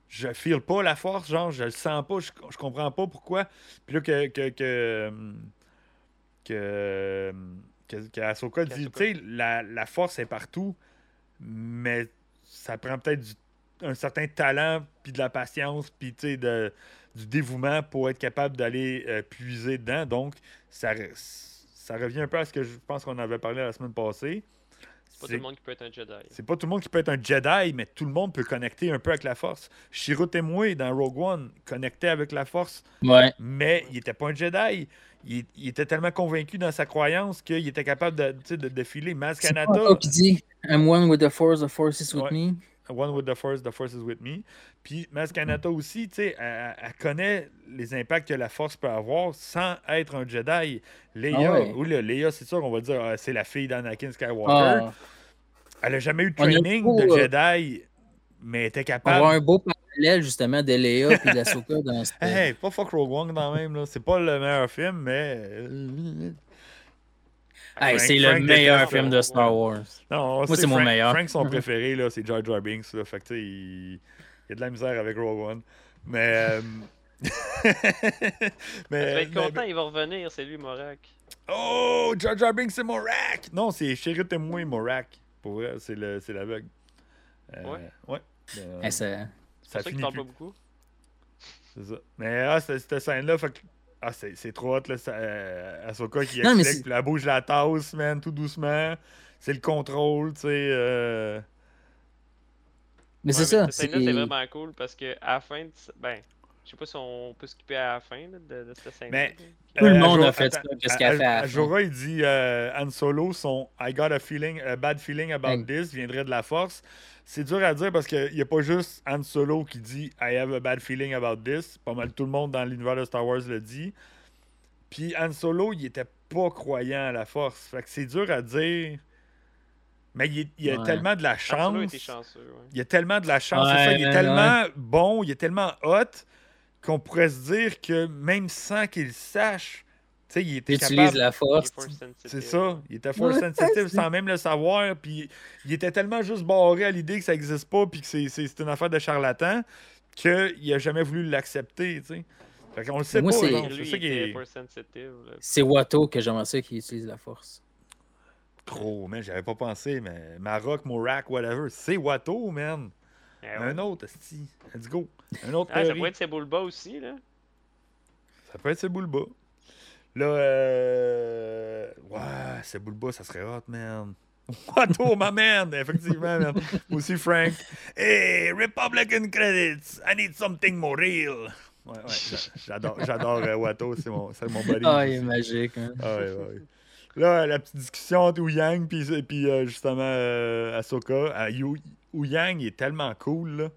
Je file pas la force, genre, je le sens pas, je, je comprends pas pourquoi. Puis là, que. que, que que, que, que Ahsoka dit, tu sais, la, la force est partout, mais ça prend peut-être un certain talent, puis de la patience, puis tu sais, du dévouement pour être capable d'aller euh, puiser dedans. Donc, ça, ça revient un peu à ce que je pense qu'on avait parlé la semaine passée. C'est pas tout le monde qui peut être un Jedi. c'est pas tout le monde qui peut être un Jedi, mais tout le monde peut connecter un peu avec la force. Shiro Temui dans Rogue One connectait avec la force, Ouais. mais il était pas un Jedi. Il, il était tellement convaincu dans sa croyance qu'il était capable de, de Kanata, toi qui dit I'm one with the force, the force is with Ouais. me. One with the Force, the Force is with me. Puis Maz Kanata aussi, tu sais, elle, elle connaît les impacts que la force peut avoir sans être un Jedi. Leia, Ah ouais. ou le Leia, c'est sûr qu'on va dire, ah, c'est la fille d'Anakin Skywalker. Ah, Elle a jamais eu de On a training beau, de euh, Jedi, mais elle était on capable. avoir un beau parallèle justement de Léa et d'Asoka dans ce. Hey, pas fuck Rogue One quand même, là. C'est pas le meilleur film, mais. Euh, Hey, c'est le Frank meilleur déteste film de Star Wars. Non, Moi, c'est c'est mon Frank- meilleur. Frank, son préféré, là, c'est Jar Jar Binks, là. Fait que, tu sais, il... il y a de la misère avec Rogue One. Mais. euh, mais, être mais- content, il va revenir, c'est lui, Morak. Oh, Jar Jar Binks, c'est Morak! Non, c'est Sherry Temui Morak. Pour vrai, c'est le- c'est l'aveugle. Euh, Ouais. Ouais. Euh, Hey, ça- C'est ça ça finit plus. pas beaucoup. C'est ça. Mais ah, cette, cette scène-là, fait que- Ah, c'est c'est trop hot, là. Ça, euh, Ahsoka qui Non, mais explique, la bouge la tasse, man, tout doucement. C'est le contrôle, tu sais. euh, Mais c'est ça. C'est vraiment cool parce que à la fin, de... ben, je sais pas si on peut skipper à la fin là, de, de cette scène. Mais- Tout le Euh, monde a fait attends, ça, qu'est-ce qu'elle fait. Ajora, il dit euh, Han Solo, son I got a feeling, a bad feeling about Hey. this viendrait de la force. C'est dur à dire parce qu'il n'y a pas juste Han Solo qui dit I have a bad feeling about this. Pas mal tout le monde dans l'univers de Star Wars le dit. Puis Han Solo, il était pas croyant à la force. Fait que c'est dur à dire. Mais il, il a Ouais. tellement de la Han Solo chance. était chanceux. Ouais. Il y a tellement de la chance, Ouais, ça. Il est ouais, tellement bon, il est tellement hot qu'on pourrait se dire que même sans qu'il le sache, tu sais, il était Utilise capable. la Il force. C'est ça. Il était force sensitive sans même le savoir. Puis il était tellement juste barré à l'idée que ça n'existe pas puis que c'est- une affaire de charlatan qu'il a jamais voulu l'accepter, tu sais. Fait qu'on le sait Moi, pas, c'est- il est force sensitive. là. C'est Watto que j'aimerais ça qui utilise la force. gros, man. J'avais pas pensé, mais Maroc, Morak, whatever. C'est Watto, man. Eh ouais. Un autre, esti. Let's go. Un autre Ah, ça pourrait être Sebulba aussi, là. Ça peut être Sebulba. Là, euh... Ouais, Sebulba, ça serait hot, man. Watto, ma man! Effectivement, man. Aussi Frank. Hey, Republican credits! I need something more real! Ouais, ouais, j'a- j'adore, j'adore euh, Watto, c'est mon, c'est mon buddy. Ah, il est magique. Hein. Ah ouais, ouais. Là, la petite discussion entre Wu Yang puis, puis euh, justement euh, Ahsoka. Euh, Wu Yang, il est tellement cool, là.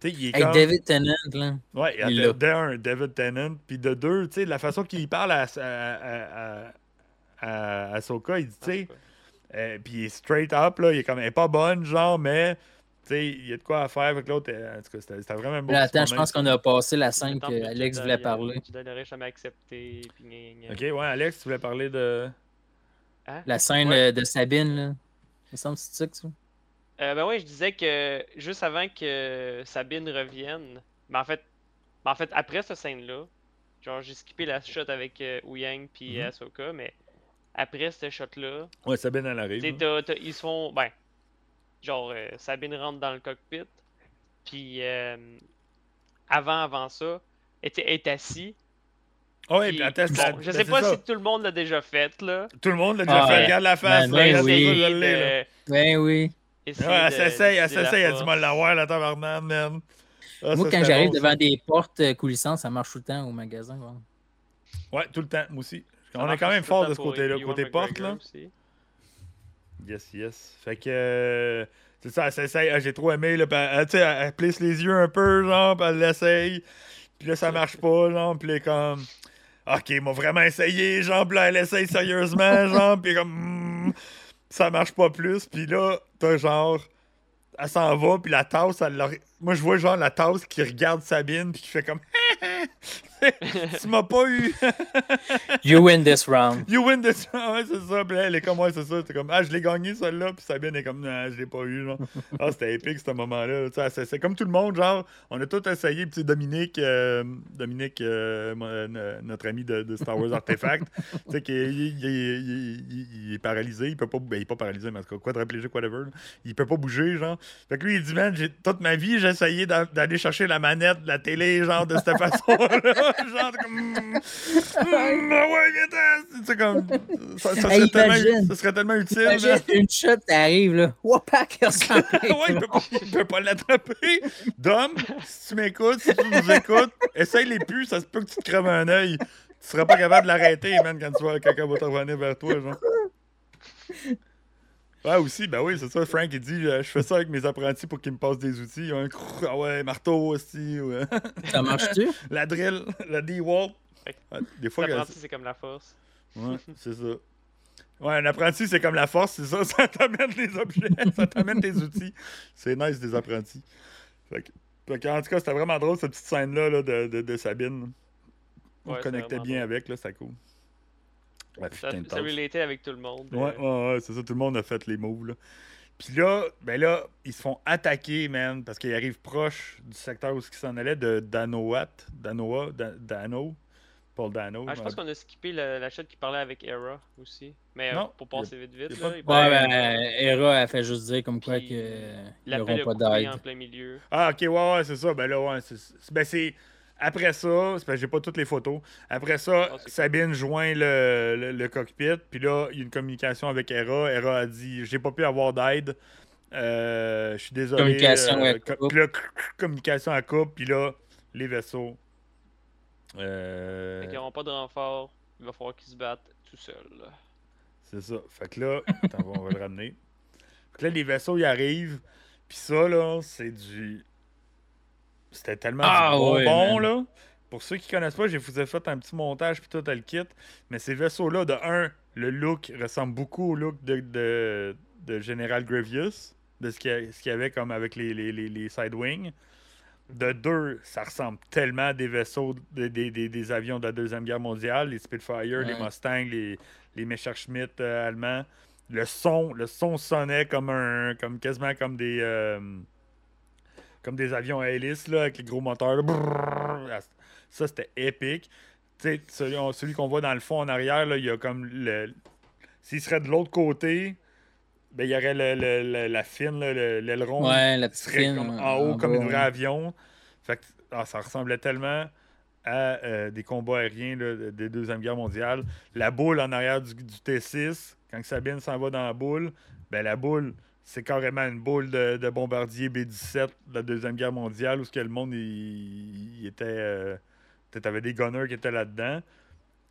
Tu il est comme... David Tennant, là. Ouais, il de, l'a. de un, David Tennant. Puis de deux, tu sais, la façon qu'il parle à, à, à, à, à Ahsoka, il dit, tu sais, euh, puis il est straight up, là, il est comme, elle est pas bonne, genre, mais, tu sais, il y a de quoi à faire avec l'autre. euh, En tout cas, c'était c'était vraiment beau Là, attends, je pense qu'on a passé la scène que Alex Jedi, voulait parler. Jedi n'aurait jamais accepté. Puis gna, gna. Ok, ouais, Alex, tu voulais parler de. Hein? La scène Ouais. euh, de Sabine, là. Il me semble que c'est ça que ça? Euh, ben oui, je disais que juste avant que Sabine revienne, ben en fait, ben en fait après cette scène-là, genre j'ai skippé la shot avec euh, Ouyang puis Mhm. Ahsoka, mais après cette shot-là, Ouais, Sabine, elle arrive. ils se font, ben, genre euh, Sabine rentre dans le cockpit, puis euh, avant avant ça, elle est assis. Ah ouais, puis- puis attends, bon, je sais pas ça. si tout le monde l'a déjà fait là. Tout le monde l'a déjà Ah, fait. ouais. Regarde la face, Ben, là, ben regarde oui. de- Ben oui. Essayer Ouais, elle s'essaye, elle s'essaye, elle dit moi l'avoir, la tabarnak, man. Ah, Moi, ça, quand j'arrive devant des portes euh, coulissantes, ça marche tout le temps au magasin. ouais. Ouais, tout le temps, moi aussi. Ça On est quand même fort de ce pour côté-là, côté porte, là. aussi. Yes, yes. Fait que. euh, c'est ça, elle s'essaye. Ah, J'ai trop aimé, là. elle- tu sais, elle, elle plisse les yeux un peu, genre, puis elle l'essaye. Puis là, ça marche pas, genre, puis elle est comme. Ok, m'a vraiment essayé, genre, puis là, elle essaye sérieusement, genre, puis comme. Ça marche pas plus, puis là, t'as genre. Elle s'en va, puis la tasse, elle Moi, je vois genre la tasse qui regarde Sabine, puis qui fait comme. tu m'as pas eu. You win this round. You win this round. Ouais, c'est ça. Puis elle est comme, ouais, c'est ça. C'est comme, ah, je l'ai gagné, celle-là. Puis Sabine est comme, non, je l'ai pas eu, genre. Ah, c'était épique, ce moment-là. C'est- comme tout le monde, genre, on a tous essayé. Puis Dominique, euh, Dominique euh, euh, notre ami de, de Star Wars Artefact, tu sais, qu'il il, il- il- il- il est paralysé. Il peut pas, ben, il est pas paralysé, mais en tout cas, quadriplégique, whatever. là. Il peut pas bouger, genre. Fait que lui, il dit, man, j'ai- toute ma vie, d'a- d'aller chercher la manette de la télé, genre, de cette façon-là. genre, comme, ouais. C'est comme, ça, ça Hey, serait tellement, ça serait tellement utile. là. Une shot, t'arrives là. Wapak, ouais, il peut il peut pas l'attraper. Dom, si tu m'écoutes, si tu nous écoutes, essaye les puces, ça se peut que tu te crèves un œil. Tu seras pas capable de l'arrêter, man, quand tu vois quelqu'un va te revenir vers toi, genre. Ouais, aussi, ben oui, c'est ça. Frank, il dit euh, Je fais ça avec mes apprentis pour qu'ils me passent des outils. Un crou- ah ouais, marteau aussi. ouais. Ça marche-tu? la drill, la D-wall. Ouais, des fois, L'apprenti, c'est comme la force. Ouais, c'est ça. Ouais, un apprenti, c'est comme la force, c'est ça. Ça t'amène les objets, ça t'amène tes outils. C'est nice, des apprentis. Fait que, fait que, en tout cas, c'était vraiment drôle, cette petite scène-là là, de, de, de Sabine. On Ouais, connectait bien drôle. avec, là, c'était cool. Ça, ça relatait avec tout le monde. Ouais, euh, ouais, ouais, c'est ça, tout le monde a fait les moves, là. Puis là, ben là, ils se font attaquer, man, parce qu'ils arrivent proche du secteur où ils s'en allaient, de Danoat, Danoa, Da- Dano, Paul Dano. Ah, je pense qu'on a skippé la, la shot qui parlait avec Era aussi. Mais euh, Non, pour passer vite vite, là, pas- Ouais, ben, Hera, elle fait juste dire comme quoi Puis, que il ils appelle n'auront le pas d'aide. en plein milieu. Ah, ok, ouais, ouais, c'est ça. Ben là, ouais, c'est- Ben, c'est. Après ça, c'est parce que j'ai pas toutes les photos. Après ça, Ah, Sabine joint le, le, le cockpit. Puis là, il y a une communication avec Hera. Hera a dit J'ai pas pu avoir d'aide. Euh, je suis désolé. Communication euh, à co- coupe. Puis là, communication à coupe. Puis là, les vaisseaux. Euh, Fait qu'ils n'auront pas de renfort. Il va falloir qu'ils se battent tout seuls. C'est ça. Fait que là, attends, on va le ramener. Fait que là, les vaisseaux, ils arrivent. Puis ça, là, c'est du. C'était tellement Ah, du bonbon, là. Pour ceux qui connaissent pas, je vous ai fait un petit montage puis tout le kit. Mais ces vaisseaux-là, de un, le look ressemble beaucoup au look de, de, de General Grievous, de ce qu'il y, avait comme avec les, les, les, les side wings. De deux, ça ressemble tellement à des vaisseaux, des, des, des, des avions de la Deuxième Guerre mondiale, les Spitfire, les Ouais. Mustangs, les, les Messerschmitt euh, allemands. Le son, le son sonnait comme un. comme quasiment comme des. euh, comme des avions à hélice là, avec les gros moteurs. là. Ça, c'était épique. Celui, celui qu'on voit dans le fond en arrière, là, il y a comme le. S'il serait de l'autre côté, ben, il y aurait le- le- le- la fine, l'aileron Ouais, la petite fine. comme en haut comme un vrai avion. Fait que ah, ça ressemblait tellement à euh, des combats aériens là, des Deuxième Guerre mondiale. La boule en arrière du, du T6, quand Sabine s'en va dans la boule, ben la boule, c'est carrément une boule de, de bombardier B-17 de la Deuxième Guerre mondiale où ce que le monde il, il était. Euh, T'avais des gunners qui étaient là-dedans.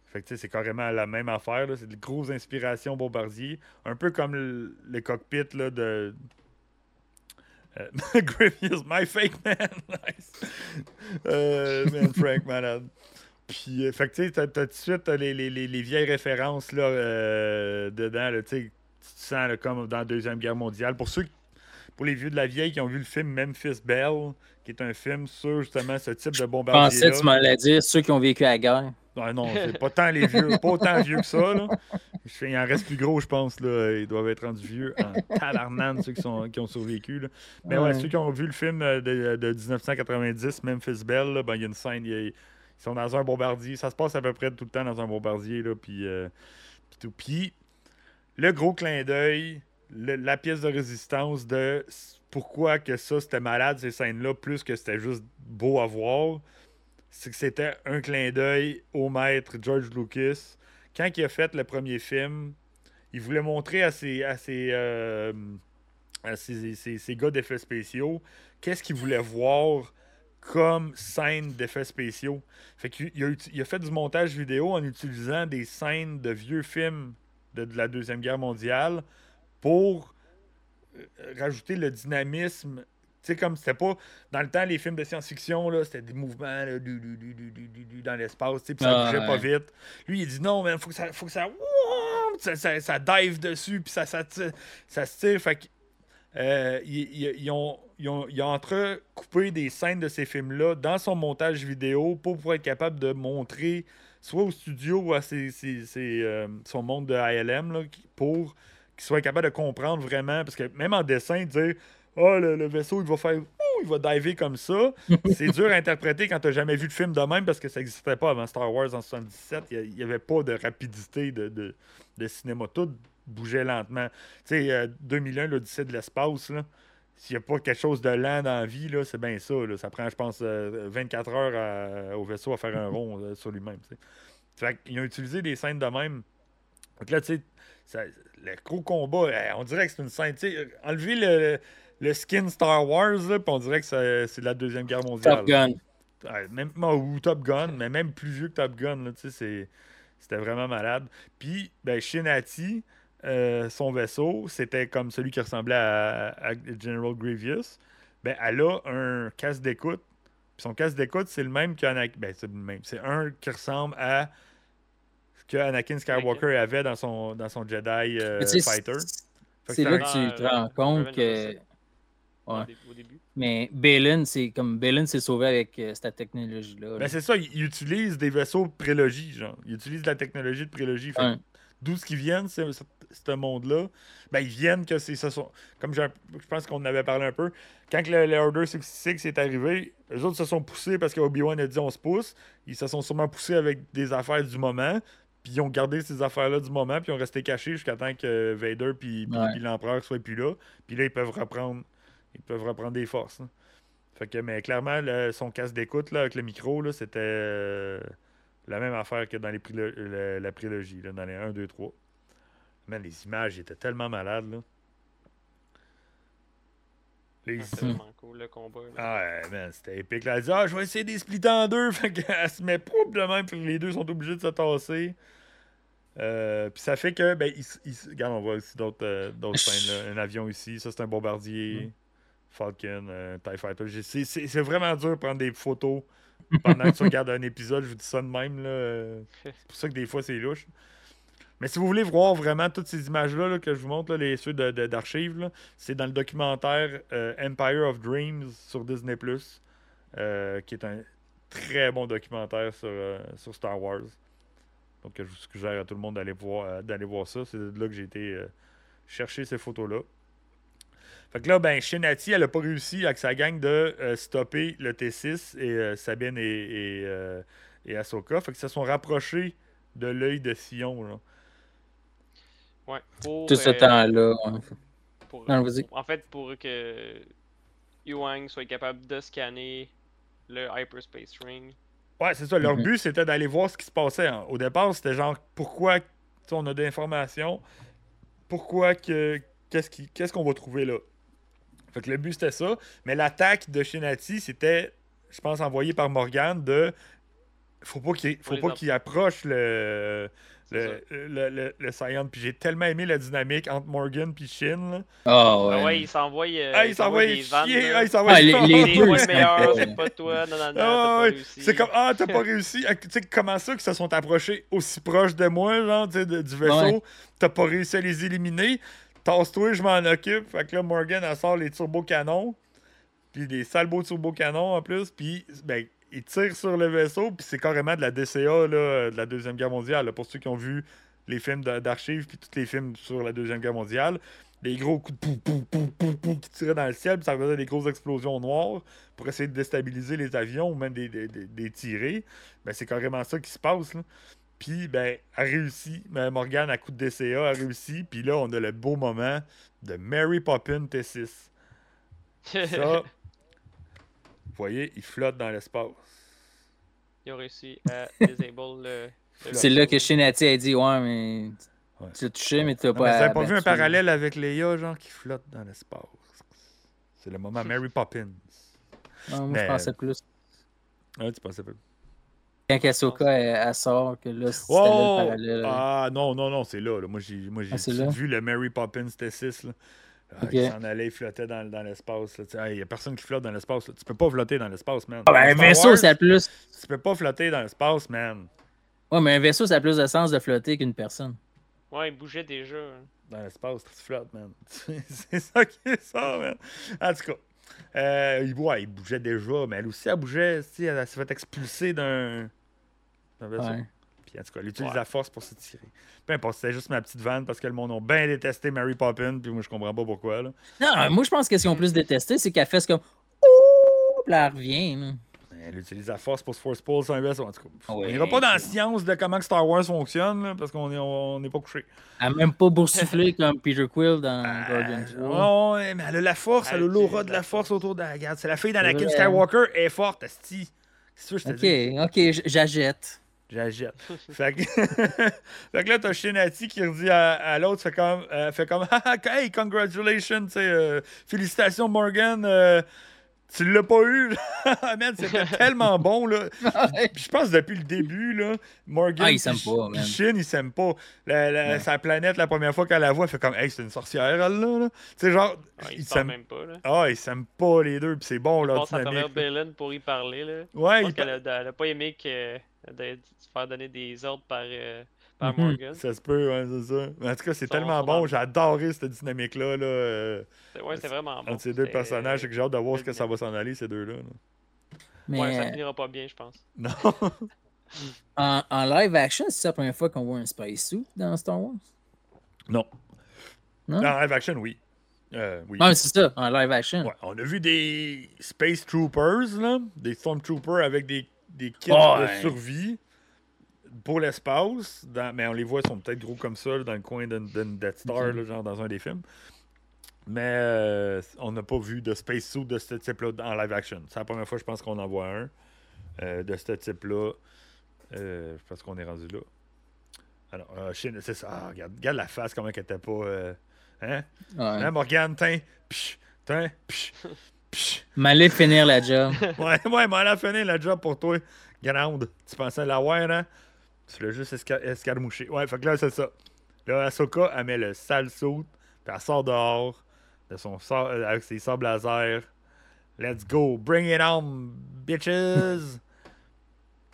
Fait que c'est carrément la même affaire. C'est des grosses inspirations bombardiers. Un peu comme le, le cockpit là, de. Euh, my fake man. nice. Euh, man, Frank, malade. Puis, euh, fait que tu sais, t'as tout de suite les, les, les, les vieilles références là, euh, dedans. Là, tu là, comme dans la Deuxième Guerre mondiale. Pour ceux qui- pour les vieux de la vieille qui ont vu le film Memphis Belle, qui est un film sur justement ce type de Je bombardier. pensais, tu m'allais dire, ceux qui ont vécu la guerre. Non, c'est pas tant les vieux, pas autant vieux que ça. Là. Je Il en reste plus gros, je pense. Là. Ils doivent être rendus vieux en tabarnane, ceux qui, sont, qui ont survécu. Là. Mais ouais, Ouais. ceux qui ont vu le film de, de 1990, Memphis Belle, là, ben, il y a une scène, il y a- ils sont dans un bombardier. Ça se passe à peu près tout le temps dans un bombardier. Là, puis, euh, puis tout. Puis, le gros clin d'œil, la pièce de résistance de pourquoi que ça, c'était malade, ces scènes-là, plus que c'était juste beau à voir c'est que c'était un clin d'œil au maître George Lucas. Quand il a fait le premier film, il voulait montrer à ses, à ses, euh, à ses, gars d'effets spéciaux qu'est-ce qu'il voulait voir comme scène d'effets spéciaux. Fait qu'il il a, il a fait du montage vidéo en utilisant des scènes de vieux films de, de la Deuxième Guerre mondiale pour euh, rajouter le dynamisme. Tu sais, comme c'était pas. Dans le temps, les films de science-fiction, là, c'était des mouvements là, du- du- du- dans l'espace, puis ça Ah, bougeait pas vite. Lui, il dit non, mais faut que ça. Faut que ça, ça, ça, ça dive dessus, puis ça, ça, ça se tire. Fait euh, ils ont, ils, ont, ils ont entrecoupé des scènes de ces films-là dans son montage vidéo pour pouvoir être capable de montrer soit au studio ou à ses- ses- ses, euh, son monde de ILM là, pour qu'il soit capable de comprendre vraiment. Parce que même en dessin, dire Ah, le, le vaisseau, il va faire Ouh, il va diver comme ça. c'est dur à interpréter quand tu n'as jamais vu le film de même parce que ça n'existait pas avant Star Wars en 77. Il n'y avait pas de rapidité de, de, de cinéma. Tout bougeait lentement. Tu sais, euh, 2001, l'Odyssée de l'espace, là. S'il n'y a pas quelque chose de lent dans la vie, c'est bien ça. là. Ça prend, je pense, euh, 24 heures à- au vaisseau à faire un rond euh, sur lui-même. Fait qu'ils ont utilisé des scènes de même. Donc là, tu sais, le gros combat, eh, on dirait que c'est une scène. Enlever le, le skin Star Wars, là, on dirait que c'est la Deuxième Guerre mondiale. Top Gun. Ouais, même, ou Top Gun, mais même plus vieux que Top Gun, là, tu sais, c'est- c'était vraiment malade. Puis, ben, Shinati, euh, son vaisseau, c'était comme celui qui ressemblait à, à General Grievous. Ben, elle a un casque d'écoute. Son casque d'écoute, c'est le même qu'Anakin. Ben, c'est le même. C'est un qui ressemble à ce que Anakin Skywalker avait dans son, dans son Jedi euh, Fighter. c'est- C'est c'est là un- que tu Ah, te euh, rends compte que. Ouais. Au début. Mais Balin, c'est comme Balin s'est sauvé avec euh, cette technologie-là. là. Ben, c'est ça, ils utilisent des vaisseaux de prélogie, genre. Ils utilisent la technologie de prélogie. D'où ce qu'ils viennent, ce, ce- monde-là, ben, ils viennent que c'est. ce sont- Comme je pense qu'on en avait parlé un peu, quand le, le Order 66 est arrivé, les autres se sont poussés parce que Obi-Wan a dit on se pousse. Ils se sont sûrement poussés avec des affaires du moment. Puis ils ont gardé ces affaires-là du moment, puis ils ont resté cachés jusqu'à temps que Vader puis, Ouais. puis l'Empereur soient plus là. Puis là, ils peuvent reprendre, ils peuvent reprendre des forces. hein. Fait que, mais clairement, son casque d'écoute avec le micro, c'était euh, la même affaire que dans les la, la prélogie, là, dans les 1, 2, 3. Man, les images étaient tellement malades. Là. Les- Ah, C'est vraiment cool le combat. là. ah ouais, man, c'était épique. Là, elle dit Ah, je vais essayer de les splitter en deux. Fait qu'elle se met probablement, puis les deux sont obligés de se tasser. Euh, puis ça fait que, ben, ils, ils- regarde, on voit aussi d'autres euh, d'autres scènes. là. Un avion ici, ça c'est un bombardier, Falcon, un TIE Fighter. C'est- C'est c'est vraiment dur de prendre des photos pendant que tu regardes un épisode. Je vous dis ça de même. là, euh, C'est pour ça que des fois c'est louche. Mais si vous voulez voir vraiment toutes ces images-là là, que je vous montre, les, ceux d'archives, c'est dans le documentaire euh, Empire of Dreams sur Disney+. euh, qui est un très bon documentaire sur, euh, sur Star Wars. Donc, je vous suggère à tout le monde d'aller voir, euh, ça. C'est de là que j'ai été chercher ces photos-là. Fait que là, ben, Shinati, elle a pas réussi avec sa gang de stopper le T6 et Sabine et, et, Ahsoka. Fait qu'ils se sont rapprochés de l'œil de Sion. Ouais. Pour, Tout ce euh, temps-là. ouais. pour- Non, vas-y. En fait, pour que Yuang soit capable de scanner le Hyperspace Ring. Ouais, c'est ça. Leur Mhm. but, c'était d'aller voir ce qui se passait. hein. Au départ, c'était genre, pourquoi on a des informations, pourquoi que. Qu'est-ce qui- qu'est-ce qu'on va trouver là? Fait que le but, c'était ça. Mais l'attaque de Shinati, c'était, je pense, envoyé par Morgan de. Faut pas qu'il faut pas qu'il approche le. Le, le, le, le Scion. Puis j'ai tellement aimé la dynamique entre Morgan puis Shin. là. Ah Ah ouais. ouais, il s'envoie. euh, Ah, il s'envoie vannes. Ah, il s'envoie Ah, les- deux, c'est meilleur, incroyable. c'est pas toi. Non, non, non, Ah, ouais. C'est comme Ah, t'as pas réussi. Ah, Tu sais, comment ça qu'ils se sont approchés aussi proches de moi, genre, de- du vaisseau? Ouais. T'as pas réussi à les éliminer? Tasse-toi, je m'en occupe. Fait que là, Morgan, elle sort les turbo-canons. Puis des sales beaux turbo-canons en plus. Puis, ben, il tire sur le vaisseau. Puis c'est carrément de la DCA, là, de la Deuxième Guerre mondiale. pour ceux qui ont vu les films d'archives, puis tous les films sur la Deuxième Guerre mondiale. Des gros coups de pou, pou, pou, pou, qui tiraient dans le ciel, puis ça faisait des grosses explosions noires pour essayer de déstabiliser les avions ou même des, des, des- des tirer. Ben, c'est carrément ça qui se passe. Puis, ben, elle réussit. Ben, Morgane, à coup de DCA, a réussi. Puis là, on a le beau moment de Mary Poppins T6. Ça, vous voyez, il flotte dans l'espace. Ils ont réussi à disable le. le C'est là que Shinati a dit Ouais, mais Ouais. tu l'as touché, mais tu l'as Non, mais pas. vous avez pas vu un parallèle avec Leia, genre, qui flotte dans l'espace? C'est le moment Mary Poppins. Ah, moi, Mais- je pensais plus. Ah, tu pensais pas? Quand Ahsoka elle, elle sort, que là, c'était Oh! le parallèle. Ah non, non, non, c'est là, là. Moi, j'ai, moi, j'ai Ah, vu le Mary Poppins T6. Là. Ah, Ok. Il s'en allait, il flottait dans, dans l'espace. Il n'y a personne qui flotte dans l'espace. Tu peux pas flotter dans l'espace, man. Ah, ben, un vaisseau, Wars, ça a plus. Tu peux pas flotter dans l'espace, man. Ouais, mais un vaisseau, ça a plus de sens de flotter qu'une personne. Ouais, il bougeait déjà. hein. Dans l'espace, tu flottes, man. c'est ça qui est ça, man. En tout cas. Euh, il- ouais, il bougeait déjà, mais elle aussi, elle bougeait. sais, Elle s'est fait expulser d'un, d'un vaisseau. Ouais. Puis en tout cas, elle utilise Ouais. la force pour se tirer. Peu importe, c'était juste ma petite vanne parce que le monde a bien détesté Mary Poppins, puis moi je comprends pas pourquoi. Là. Non, moi, je pense que ce qu'ils ont plus détesté, c'est qu'elle fait ce comme. Ouh, puis elle revient. là. Elle utilise la force pour se force pull un vaisseau. En tout cas, on n'ira pas dans la science de comment Star Wars fonctionne, là, parce qu'on n'est on, pas couché. Elle n'a même pas boursouflé comme Peter Quill dans Euh, 3. ouais, mais elle a la force, elle, Elle a l'aura de la force autour de la regarde. C'est la fille dans C'est laquelle vrai. Skywalker est forte, Asti. Ok, ok, j- j'achète. Fait, que... fait que là, t'as Shinati qui redit à, à l'autre, fait comme, euh, fait comme Ah, hey, congratulations, euh, félicitations Morgan, euh, tu l'as pas eu. Man, c'était tellement bon, là. Puis je pense depuis le début, là, Morgan Ah, s'aiment Sh- pas, man. Shin, ils s'aiment pas. La, la- Ouais. Sa planète, la première fois qu'elle la voit, elle fait comme, hey, c'est une sorcière, elle, là. là. Tu sais, genre, Ouais, ils il s'aiment. même pas. Là. Ah, ils s'aiment pas, les deux, puis c'est bon, Je leur passe à travers dynamique. là. Belen pour y parler. Là. Ouais, Je pense qu'elle a, elle a pas aimé que, de, de se faire donner des ordres par, euh, par Mhm. Morgan. Ça se peut, ouais, c'est ça. Mais en tout cas, c'est tellement bon. dans- J'ai adoré cette dynamique-là. Là, euh, C'est- Ouais, c'est vraiment bon. entre ces deux personnages. J'ai que j'ai hâte de voir ce que ça va s'en aller, ces deux-là. là. Mais Ouais, ça euh, finira pas bien, je pense. Non. en, en live action, c'est la première fois qu'on voit un space suit dans Star Wars? non. Non? Dans live action, oui. Euh, oui. Ah, c'est ça, en live action. Ouais, on a vu des Space Troopers, là, des Stormtroopers avec des, des kits Ouais. de survie pour l'espace. dans- Mais on les voit, ils sont peut-être gros comme ça, là, dans le coin d'une Death Star, là, genre dans un des films. Mais euh, on n'a pas vu de Space Suit de ce type-là en live action. C'est la première fois, je pense, qu'on en voit un euh, de ce type-là. Euh, je pense qu'on est rendu là. Alors, euh, Shin- c'est ça. Ah, regarde, regarde la face, comment qu'elle était pas. euh, hein? Ouais. Hein, Morgane, tiens, psh, tiens, psh, finir la job. Ouais, ouais, mais elle a fini la job pour toi. Grande. Tu pensais l'avoir, hein? Tu l'as juste esca- escarmouché. Ouais, fait que là, c'est ça. Là, Ahsoka, elle met le sale saut, puis elle sort dehors de son sort, euh, avec ses sables laser. Let's go, bring it on, bitches!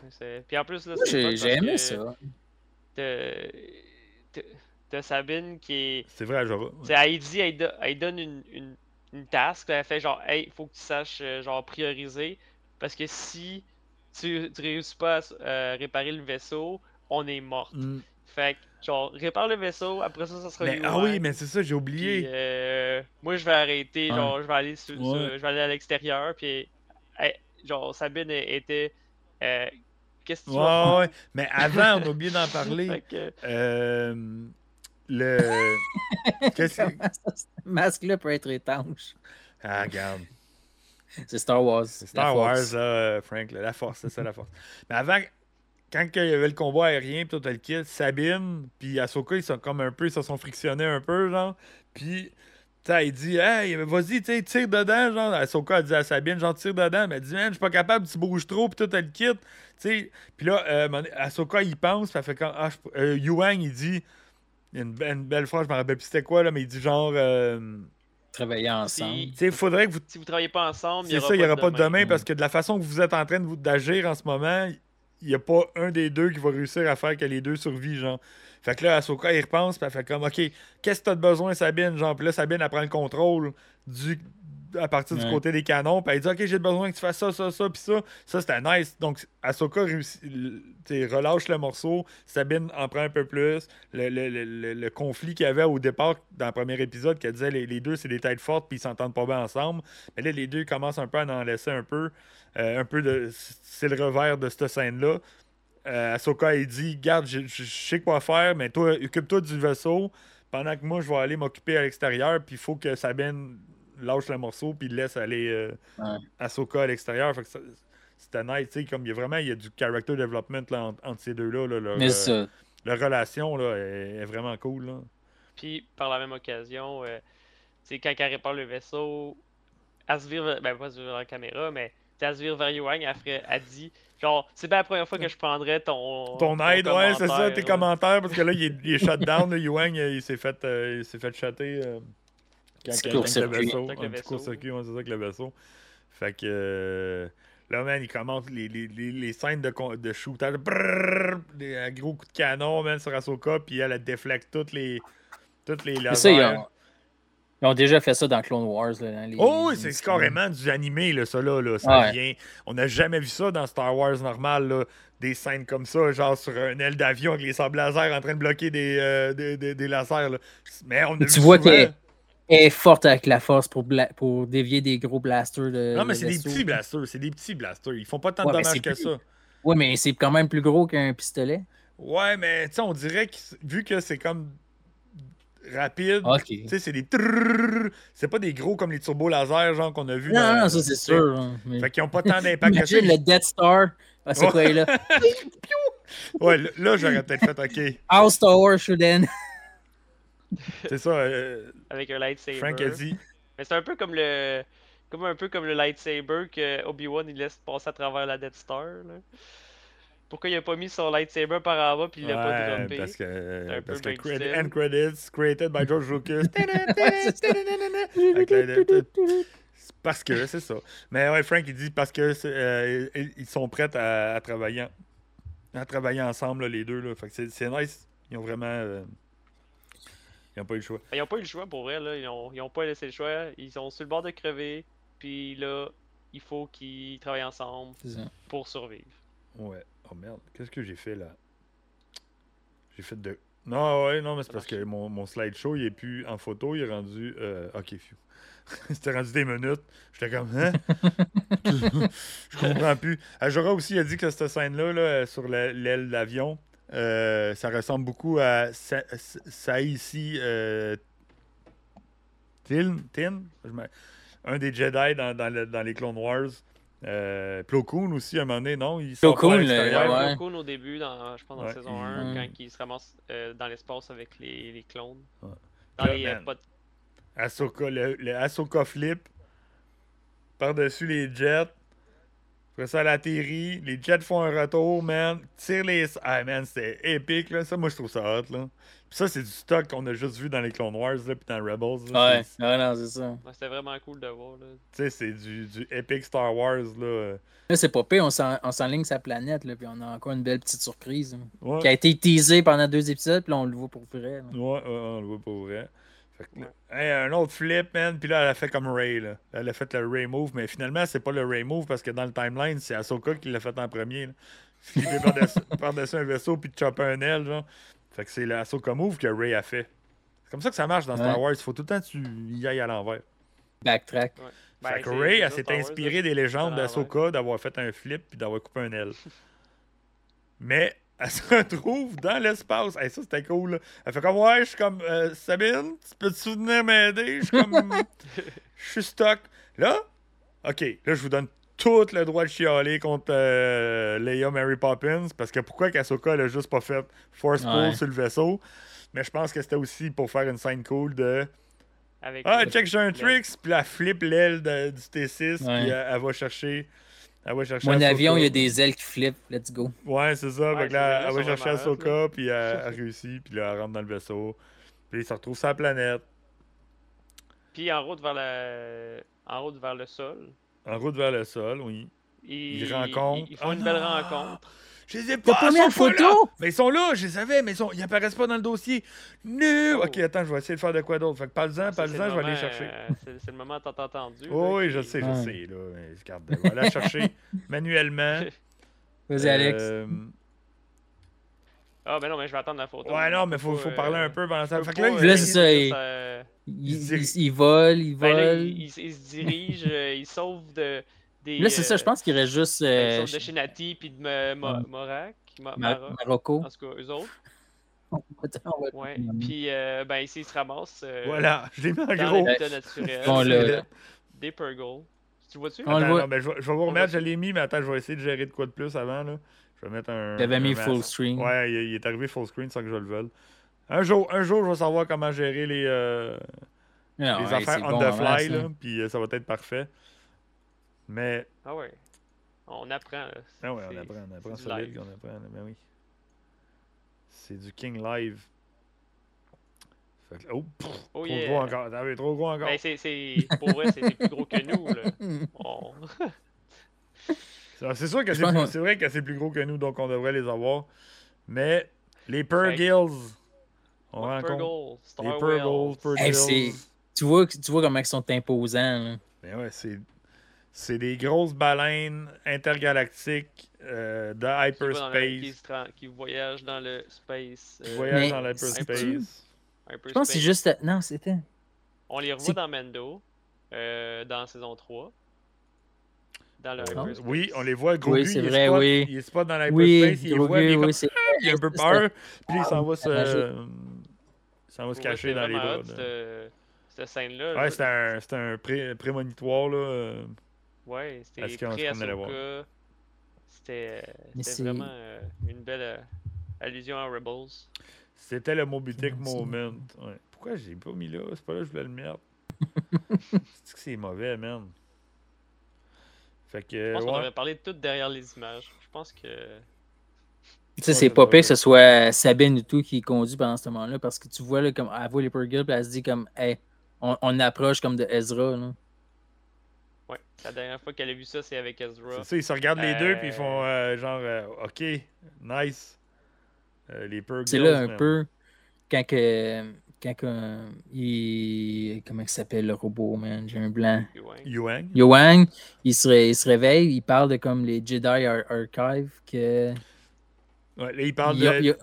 Puis en plus, là, c'est J'ai aimé que ça. t'as- Sabine qui est. c'est vrai, Java. Tu sais, elle dit, elle, do- elle donne une, une, une task. Elle fait genre, hey, faut que tu saches, euh, genre, prioriser. Parce que si tu, tu réussis pas à euh, réparer le vaisseau, on est mort. Mm. Fait que, genre, répare le vaisseau, après ça, ça sera Mais- ah oui, mais c'est ça, j'ai puis, oublié. euh, moi, je vais arrêter, genre, je vais aller, sur, je vais aller à l'extérieur, puis, hey, genre, Sabine était. euh, Qu'est-ce que tu vas faire? Ouais, ouais. Mais avant, on a oublié d'en parler. Fait que, Euh, le. Qu'est-ce que. Ce masque-là peut être étanche? Ah, regarde. C'est Star Wars. Star Wars, là, euh, Frank. là, la force, c'est ça, la force. Mais avant, quand il y avait le combat aérien, puis tout le kit, Sabine, puis Ahsoka, ils sont comme un peu, ils se sont frictionnés un peu, genre. Puis, tu sais, il dit, hey, vas-y, tu sais, tire dedans, genre. Ahsoka a dit à Sabine, genre, tire dedans. Mais elle dit, man, je suis pas capable, tu bouges trop, puis tout le kit. Tu sais, puis là, euh, Ahsoka, il pense, puis elle fait quand. Ah, euh, Yuang, il dit, il y a une, be- une belle phrase, je me rappelle plus c'était quoi, là, mais il dit genre, euh, Travailler ensemble. si, tu sais, faudrait que vous si vous travaillez pas ensemble, il y c'est aura ça, il n'y aura pas de demain demain. parce que de la façon que vous êtes en train de vous- d'agir en ce moment, n'y a pas un des deux qui va réussir à faire que les deux survivent, genre. Fait que là, Ahsoka, il repense, puis fait comme, OK, qu'est-ce que t'as de besoin, Sabine? Genre, puis là, Sabine, elle prend le contrôle du, à partir du côté des canons, puis elle dit, OK, j'ai besoin que tu fasses ça, ça, ça, puis ça. Ça, c'était nice. Donc, Ahsoka réussit, relâche le morceau, Sabine en prend un peu plus. Le, le- le- le- conflit qu'il y avait au départ, dans le premier épisode, qui disait les, les deux, c'est des têtes fortes, puis ils s'entendent pas bien ensemble. Mais là, les deux commencent un peu à en laisser un peu. Euh, un peu de. C'est le revers de cette scène-là. Euh, Ahsoka, il dit Garde, je sais quoi faire, mais toi, occupe-toi du vaisseau. Pendant que moi, je vais aller m'occuper à l'extérieur. Puis il faut que Sabine lâche le morceau. Puis laisse aller euh, Ouais. Ahsoka à l'extérieur. Fait que ça- c'était nice. tu sais, Comme il y a vraiment il y a du character development là, entre, entre ces deux-là. là, leur, Mais euh, leur relation là, est, est vraiment cool. Là. Puis, par la même occasion, euh, tu sais, quand elle répare le vaisseau, elle se vire, vers- ben pas se vire la caméra, mais elle se vire vers Yuang, elle, ferait, elle dit, genre, c'est bien la première fois que je prendrais ton. Ton aide, ouais, c'est ça, tes commentaires, parce que là, il est, il est shut down, là, Yuang, euh, il s'est fait, euh, il s'est fait chatter quand, Petit quand- court-circuit. avec le vaisseau. Court-circuit, ouais, c'est ça, avec le vaisseau. Fait que euh, là, man, il commence les, les, les, les scènes de, de shootage, des un gros coup de canon, man, sur Ahsoka, puis elle, elle déflecte toutes les, toutes les lasers. ça, ils ont, ils ont déjà fait ça dans Clone Wars. Là, dans les- Oh c'est carrément du animé, là, ça, là. là, ça Ouais. vient. On n'a jamais vu ça dans Star Wars normal, là. Des scènes comme ça, genre sur un aile d'avion avec les sables laser en train de bloquer des, euh, des, des- des lasers, là. Mais on a Tu vu vois souvent- qu'elle est- forte avec la force pour, bla- pour dévier des gros blasters. De, Non, mais c'est des petits blasters, c'est des petits blasters. Ils font pas tant Ouais, de dommages que plus- ça. Ouais, mais c'est quand même plus gros qu'un pistolet. Ouais, mais tu sais, on dirait que vu que c'est comme rapide, Ok. tu sais, c'est des c'est pas des gros comme les turbos laser, genre qu'on a vu. Non, dans- non, ça c'est sûr. hein, mais- Fait qu'ils ont pas tant d'impact que ça. Imagine le Death Star. Ah, c'est quoi, là? Ouais, là, j'aurais peut-être fait OK. Wars should end. C'est ça, euh, Avec un lightsaber. Frank a dit. Mais c'est un peu comme le. Comme un peu comme le lightsaber que Obi-Wan il laisse passer à travers la Death Star. Là. Pourquoi il a pas mis son lightsaber par en bas puis il l'a pas droppé? parce que, un peu parce que credit, end credits created by George Lucas. parce que, c'est ça. Mais ouais, Frank, il dit parce que euh, ils sont prêts à, à travailler, à travailler ensemble, là, les deux. Là. Fait que c'est, c'est nice. Ils ont vraiment. euh, ils n'ont pas eu le choix. Ils ont pas eu le choix pour vrai, là. Ils ont, ils ont pas laissé le choix. Ils sont sur le bord de crever. Puis là, il faut qu'ils travaillent ensemble pour survivre. Ouais. Oh merde, qu'est-ce que j'ai fait là? J'ai fait de. Non, ouais, non, mais c'est parce que mon, mon slideshow, il est plus en photo, il est rendu. euh, Ok, phew. C'était rendu des minutes. J'étais comme, hein? Je comprends plus. Ajora aussi a dit que cette scène-là, là, sur la- l'aile d'avion, euh, ça ressemble beaucoup à Sa- Saïsi euh, Tin, un des Jedi dans, dans le- dans les Clone Wars. Euh, Plo Koon aussi, à un moment donné, non? Il Plo Koon, Ouais. Plo Koon, au début, dans, je pense dans Ouais. saison 1, Mm. quand il se ramasse euh, dans l'espace avec les, les clones. Ouais. Dans Là, les euh. Ahsoka, le, le Ahsoka flip par-dessus les jets. Après ça, elle atterrit. Les jets font un retour, man. Tire les. Ah, man, c'était épique, là. Ça, moi, je trouve ça hot, là. Puis ça, c'est du stock qu'on a juste vu dans les Clone Wars, là, puis dans Rebels. là. Ouais, C'est- non, c'est ça. Ouais, C'était vraiment cool de voir. Là. Tu sais, c'est du, du epic Star Wars, là. Là, c'est pas pire, on s'en- on s'enligne sa planète, là, puis on a encore une belle petite surprise. hein, Ouais. Qui a été teasée pendant deux épisodes, puis là, on le voit pour vrai. là. Ouais, ouais, on le voit pour vrai. Que hey, un autre flip, man. Puis là, elle a fait comme Ray. Là. Elle a fait le Ray move, mais finalement, c'est pas le Ray move parce que dans le timeline, c'est Ahsoka qui l'a fait en premier. Là. Flipper par-dessus un vaisseau puis de chopper un aile, genre. Fait que c'est le Ahsoka move que Ray a fait. C'est comme ça que ça marche dans Star Ouais. Wars. Il faut tout le temps que tu y ailles à l'envers. Backtrack. Ouais. fait Ben, que Ray, elle s'est inspirée des légendes d'Ahsoka d'avoir fait un flip puis d'avoir coupé un aile. Mais elle se retrouve dans l'espace. Hey, ça, c'était cool. là. Elle fait comme Ouais, je suis comme euh, Sabine, tu peux-tu venir m'aider? Je suis comme. Je suis stock. Là, OK, là, je vous donne tout le droit de chialer contre euh, Leia Mary Poppins. Parce que pourquoi qu'Ahsoka, elle a juste pas fait Force Pull Ouais. sur le vaisseau? Mais je pense que c'était aussi pour faire une scène cool de Avec Ah, check, j'ai un tricks. Puis elle flippe l'aile du T6. Ouais. Puis elle, elle va chercher. Elle va chercher Mon avion, il y a des ailes qui flippent. Let's go. Ouais, c'est ça. Ouais, fait que là, elle va chercher Ahsoka, puis elle, elle réussit, puis là, elle rentre dans le vaisseau. Puis il se retrouve sur la planète, Puis en route vers le, en route vers le sol, en route vers le sol, oui. ils, Ils rencontrent- ils, ils font Oh une belle non! rencontre. Je les ai pas, sont la photo? là! Mais ils sont là, je les avais, mais ils, sont... ils apparaissent pas dans le dossier. No! Oh. Ok, attends, je vais essayer de faire de quoi d'autre. Fait que parle-en, c'est parle-en, le je vais aller chercher. euh, C'est le moment tant entendu. là, Oh, oui, je sais, je Ouais. sais, là. Regarde, je vais aller la chercher manuellement. Vas-y, Alex. Euh, Ah, ben non, mais je vais attendre la photo. Ouais, non, mais faut, faut parler euh, un peu pendant ça. Fait que là, euh, il- Là, c'est ça, il- ça- Il, il il, vole, il Ben là, vole. il, il- il se dirige, euh, il sauve de. Des, Là, c'est ça, je euh, pense qu'il reste juste ben, euh, de Shinati puis de Mara, Marocco. En tout cas, eux autres. Ouais. Puis, euh, ben, ici, ils se ramassent euh, Voilà, je l'ai mis en gros. Bon, là. Des Purgle. Tu le vois-tu? Le Attends, voit. non, mais je, vais- je vais vous remettre, je l'ai mis, mais attends, je vais essayer de gérer de quoi de plus avant. Là. Je vais mettre un. J'avais un mis full screen. Ouais, il, il est arrivé full screen sans que je le veuille. Un jour, un jour, je vais savoir comment gérer les, euh, Ah, les ouais, affaires on bon, the fly, là, puis euh, ça va être parfait. Mais, Ah ouais. On apprend. Là. ah ouais, on apprend, on apprend c'est du solide, live. on apprend, mais oui. C'est du King Live. Fait que- oh, pff, Oh trop yeah. gros encore, oui, trop gros encore. Ben, c'est, c'est, pour vrai, c'est plus gros que nous. Là. On- C'est sûr que Je c'est plus- c'est vrai que c'est plus gros que nous, donc on devrait les avoir. Mais les Purgills, on rencontre les. Hey, c'est- Tu vois, tu vois comment ils sont imposants. là. Mais ouais, c'est c'est des grosses baleines intergalactiques euh, de qui, va dans le- qui, hyperspace. se qui voyage dans le space. Qui euh, voyagent Mais dans l'hyperspace. Je pense que c'est juste. Non, c'était. On les revoit c'est- dans Mando, euh, dans saison 3. Dans le hyperspace. oui, on les voit. Grogu, c'est il, est vrai, spot, oui. il est spot dans Oui, l'hyperspace, il les voit, comme- oui, c'est a un peu c'est- peur, puis il s'en va se, rajoute. il s'en va se cacher c'est dans les bras. cette- Cette scène-là. Ouais, c'était un, c'était un pré- prémonitoire, là. Euh, Ouais, c'était pré? Ahsoka. C'était c'est- vraiment euh, une belle euh, allusion à Rebels. C'était le Merci. moment. Ouais. Pourquoi j'ai pas mis là? C'est pas là que je voulais le mettre. c'est que c'est mauvais, man. Fait que, Je pense qu'on ouais. devrait parler de tout derrière les images. Je pense que. Tu sais, c'est pas pire que ce soit Sabine ou tout qui conduit pendant ce moment-là parce que tu vois, là, comme elle voit les puis elle se dit comme, hey, on, on approche comme de Ezra. Là. Ouais, la dernière fois qu'elle a vu ça, c'est avec Ezra. C'est ça, ils se regardent les deux, puis ils Euh, font euh, genre, euh, OK, nice. Euh, les Purgles. C'est là un peu quand que. Quand que, euh, il. Comment il s'appelle le robot, man? J'ai un blanc. Yuang. Yoang, il se, ré- il se réveille, il parle de comme les Jedi Ar- Archive que. Ouais, là, il parle il de, il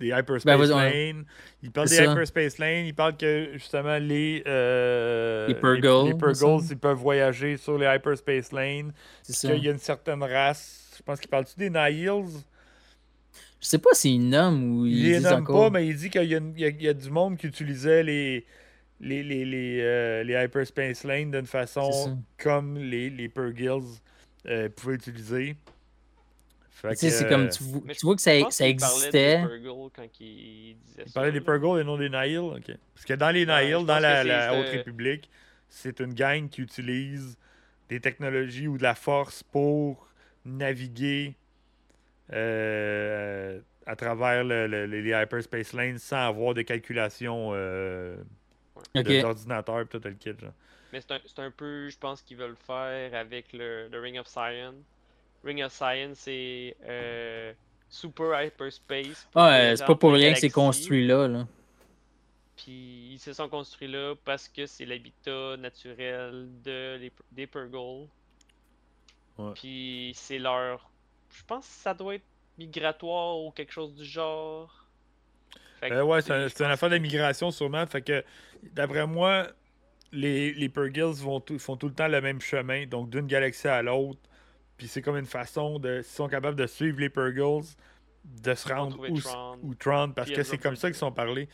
des Hyperspace Ben, Lane. Il parle des ça. Hyperspace Lane. Il parle que, justement, les... euh, Les Purgles, Les, Purgles, ils peuvent voyager sur les Hyperspace Lane. Qu'il y a une certaine race? Je pense qu'il parle-tu des Nihils? Je sais pas s'il nomme ou Il il les nomme encore. pas, mais il dit qu'il y, a y y du monde qui utilisait les, les, les, les, euh, les Hyperspace Lanes d'une façon comme les, les Purgills euh, pouvaient utiliser. C'est comme euh, tu, vois- Mais tu vois que ça, parlait existait. des Purgle quand il disait Il ça. parlait des là. Purgles et non des Nihil. ok. Parce que dans les Nihil, dans la, Haute République, c'est une gang qui utilise des technologies ou de la force pour naviguer euh, à travers le- le- les Hyperspace Lanes sans avoir de calculations euh, d'ordinateur et tout le kit. Genre. Mais c'est un, c'est un peu, je pense qu'ils veulent faire avec le, le Ring of Science. Ring of Science, c'est euh, super hyperspace. voyager c'est pas pour rien que c'est galaxies. construit là. là. Puis ils se sont construits là parce que c'est l'habitat naturel de les, des. Ouais. Puis c'est leur. Je pense que ça doit être migratoire ou quelque chose du genre. Fait que, Euh, ouais, c'est un- une affaire que- d'immigration sûrement. Fait que, d'après moi, les, les vont tout- font tout le temps le même chemin, donc d'une galaxie à l'autre. Puis c'est comme une façon de, s'ils sont capables de suivre les Purgils, de se rendre où, Tron. où Tron, parce que c'est comme ça qu'ils sont parlés.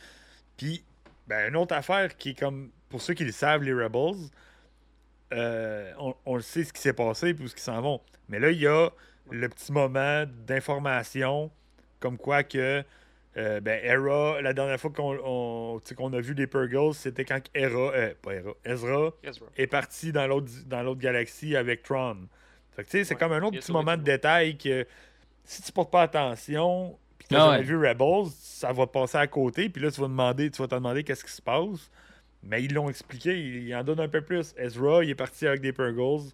Puis, ben, une autre affaire qui est comme, pour ceux qui le savent, les Rebels, euh, on, on le sait ce qui s'est passé puis où ce qu'ils s'en vont. Mais là, il y a le petit moment d'information comme quoi que euh, ben, Hera, la dernière fois qu'on qu'on a vu les Purgles, c'était quand Hera, euh, pas Hera, Ezra Ezra. est parti dans l'autre dans l'autre galaxie avec Tron. Fait que tu sais, c'est Ouais, comme un autre petit moment de détail que si tu portes pas attention, puis tu Ah jamais ouais. vu Rebels, ça va te passer à côté, puis là tu vas demander, tu vas te demander qu'est-ce qui se passe. Mais ils l'ont expliqué, ils en donnent un peu plus. Ezra, il est parti avec des Purgles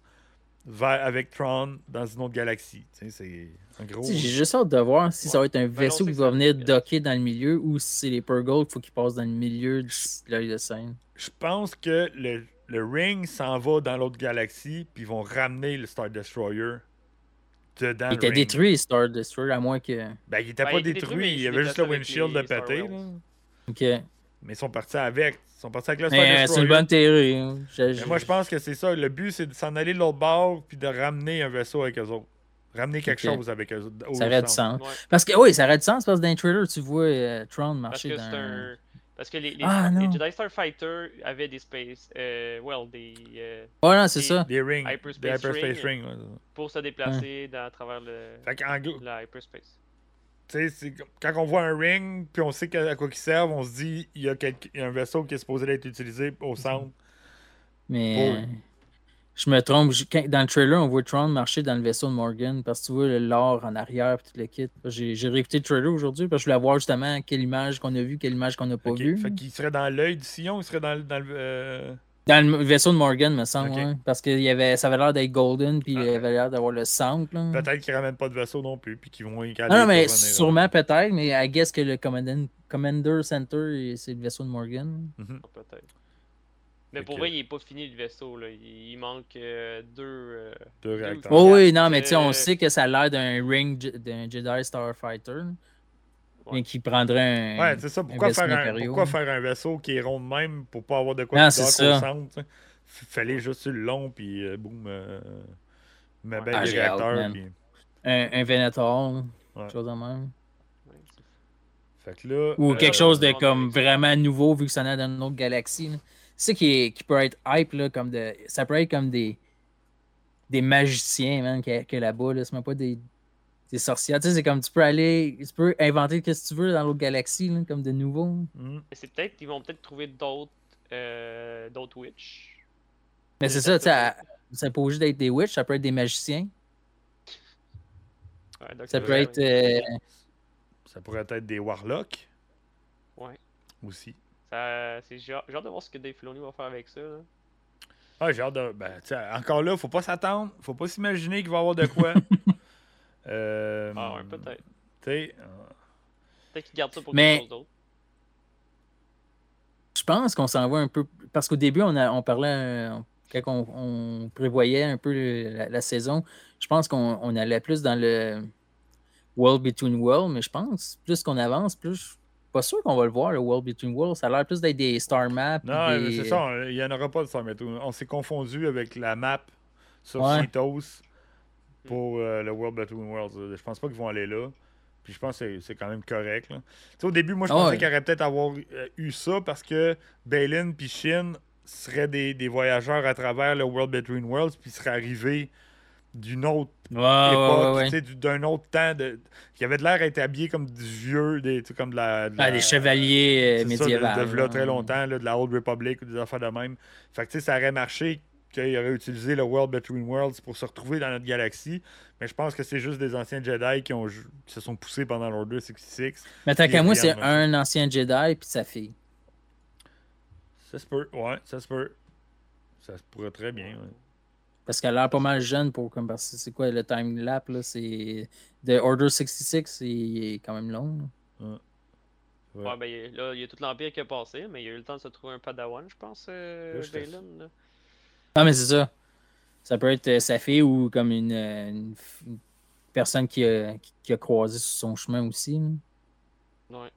vers, avec Tron dans une autre galaxie. C'est en gros. J'ai juste hâte de voir si ça va être un Ben, vaisseau qui que va venir docker dans le milieu ou si c'est les Purgle qu'il faut qu'ils passent dans le milieu de l'œil de scène. Je pense que le, le ring s'en va dans l'autre galaxie, puis ils vont ramener le Star Destroyer dedans. Il était le ring. détruit, Star Destroyer, à moins que. Ben, il était Ben, pas il était détruit, il y avait juste le windshield de les pété. Ok. Mais ils sont partis avec. Ils sont partis avec le Star Mais euh, c'est Destroyer. une bonne théorie. hein. Je- Mais je- moi, je pense que c'est ça. Le but, c'est de s'en aller de l'autre bord, puis de ramener un vaisseau avec eux autres. Ramener quelque chose avec eux autres. au Ça aurait du sens. Ouais, Parce que oui, ça aurait du sens parce que dans le trailer, tu vois euh, Tron parce marcher que dans. Parce que les, les, Ah, les. Jedi Starfighter avaient des space. Euh, well, des. euh, Ouais, non, c'est Et- ça. Des rings. Hyperspace des hyperspace ring. rings. ouais. pour se déplacer dans, à travers le, Fait qu'en gros, la hyperspace. tu sais, quand on voit un ring, puis on sait à quoi il servent, on se dit il y, a il y a un vaisseau qui est supposé être utilisé au centre. Mais. Je me trompe. Je- quand- dans le trailer, on voit Tron marcher dans le vaisseau de Morgan parce que tu vois le lore en arrière et tout le kit. J'ai réécouté le trailer aujourd'hui parce que je voulais voir justement quelle image qu'on a vue, quelle image qu'on n'a pas vue. Fait qu'il serait dans l'œil du sillon, il serait dans, le- dans le. euh, Dans le vaisseau de Morgan, me semble, ouais, parce que y avait, ça avait l'air d'être golden puis il Ah. avait l'air d'avoir le centre. là. Peut-être qu'ils ramènent pas de vaisseau non plus, puis qu'ils vont y Ah non, mais sûrement peut-être, mais I guess que le Commander Center, c'est le vaisseau de Morgan. Mhm. Peut-être. Mais Fait pour que- vrai, il est pas fini le vaisseau. Là. Il, manque euh, deux. euh, Deux Deux réacteurs. Oh oui, non, mais tu sais, on euh, sait que ça a l'air d'un ring d'un Jedi Starfighter. Mais qui prendrait un. Ouais, c'est ça. Pourquoi faire, un, pourquoi faire un vaisseau qui est rond de même pour pas avoir de quoi Non, au centre? Fallait juste sur le long, puis euh, boum. Euh, ben, Ah, réacteurs. man. puis- un, un Venator, Ouais. quelque chose de même. Fait que là. Ou euh, quelque chose de comme vraiment nouveau vu que ça est dans une autre galaxie. là. C'est ça qui, est- qui peut être hype, là, comme de. Ça peut être comme des. Des magiciens, man, que, que là-bas, là. C'est même pas des. Des sorcières. Tu sais, c'est comme tu peux aller. Tu peux inventer ce que tu veux dans l'autre galaxie, là, comme de nouveau. Mais c'est peut-être qu'ils vont peut-être trouver d'autres euh, d'autres witch. Mais c'est ça, tu sais, c'est pas obligé d'être des witches, ça peut être des magiciens. Ouais, donc Ça peut vrai, être. ouais. euh, Ça pourrait être des Warlocks Ouais. aussi. C'est- J'ai hâte de voir ce que Dave Filoni va faire avec ça. là. Ah, j'ai hâte de. Ben, encore là, faut pas s'attendre. Faut pas s'imaginer qu'il va y avoir de quoi. euh, Ah ouais, peut-être. Tu sais, euh, Peut-être qu'ils gardent ça pour Mais- quelque chose d'autre. Je pense qu'on s'en va un peu. Parce qu'au début, on, a, on parlait. euh, Quand on, on prévoyait un peu le- la, la saison, je pense qu'on on allait plus dans le World Between Worlds, mais je pense, plus qu'on avance, plus. Pas sûr qu'on va le voir, le World Between Worlds. Ça a l'air plus d'être des Star Maps. Non, des- mais c'est ça, il n'y en aura pas de Star Metal. On s'est confondu avec la map sur Ouais. Cheetos pour euh, le World Between Worlds. Je pense pas qu'ils vont aller là. Puis je pense que c'est- c'est quand même correct. là. Tu sais, au début, moi, je Ah pensais ouais. qu'il aurait peut-être avoir euh, eu ça parce que Balin puis Shin seraient des, des voyageurs à travers le World Between Worlds puis seraient arrivés d'une autre Ouais, époque, ouais, d'un autre temps. De... Qui avait de l'air d'être habillé comme du vieux, des, comme de la. de Ah, des chevaliers euh, c'est ça, de- médiévaux. Là. très longtemps, là, de la Old Republic ou des affaires de même. Fait que ça aurait marché qu'il aurait utilisé le World Between Worlds pour se retrouver dans notre galaxie. Mais je pense que c'est juste des anciens Jedi qui, ont, qui se sont poussés pendant l'Order 66. Mais tant qu'à moi, c'est un ancien Jedi puis sa fille. Ça se peut, ouais, ça se peut. Ça se pourrait très bien, ouais. Parce qu'elle a l'air pas mal jeune pour comme parce que c'est quoi le time lap là, c'est de Order 66, c'est quand même long. là. Ouais, ben, il- là, il y a tout l'Empire qui a passé, mais il a eu le temps de se trouver un padawan, je pense, euh. Non, mais c'est ça. Ça peut être euh, sa fille ou comme une, euh, une personne qui a, qui- qui a croisé sur son chemin aussi. là. Ouais.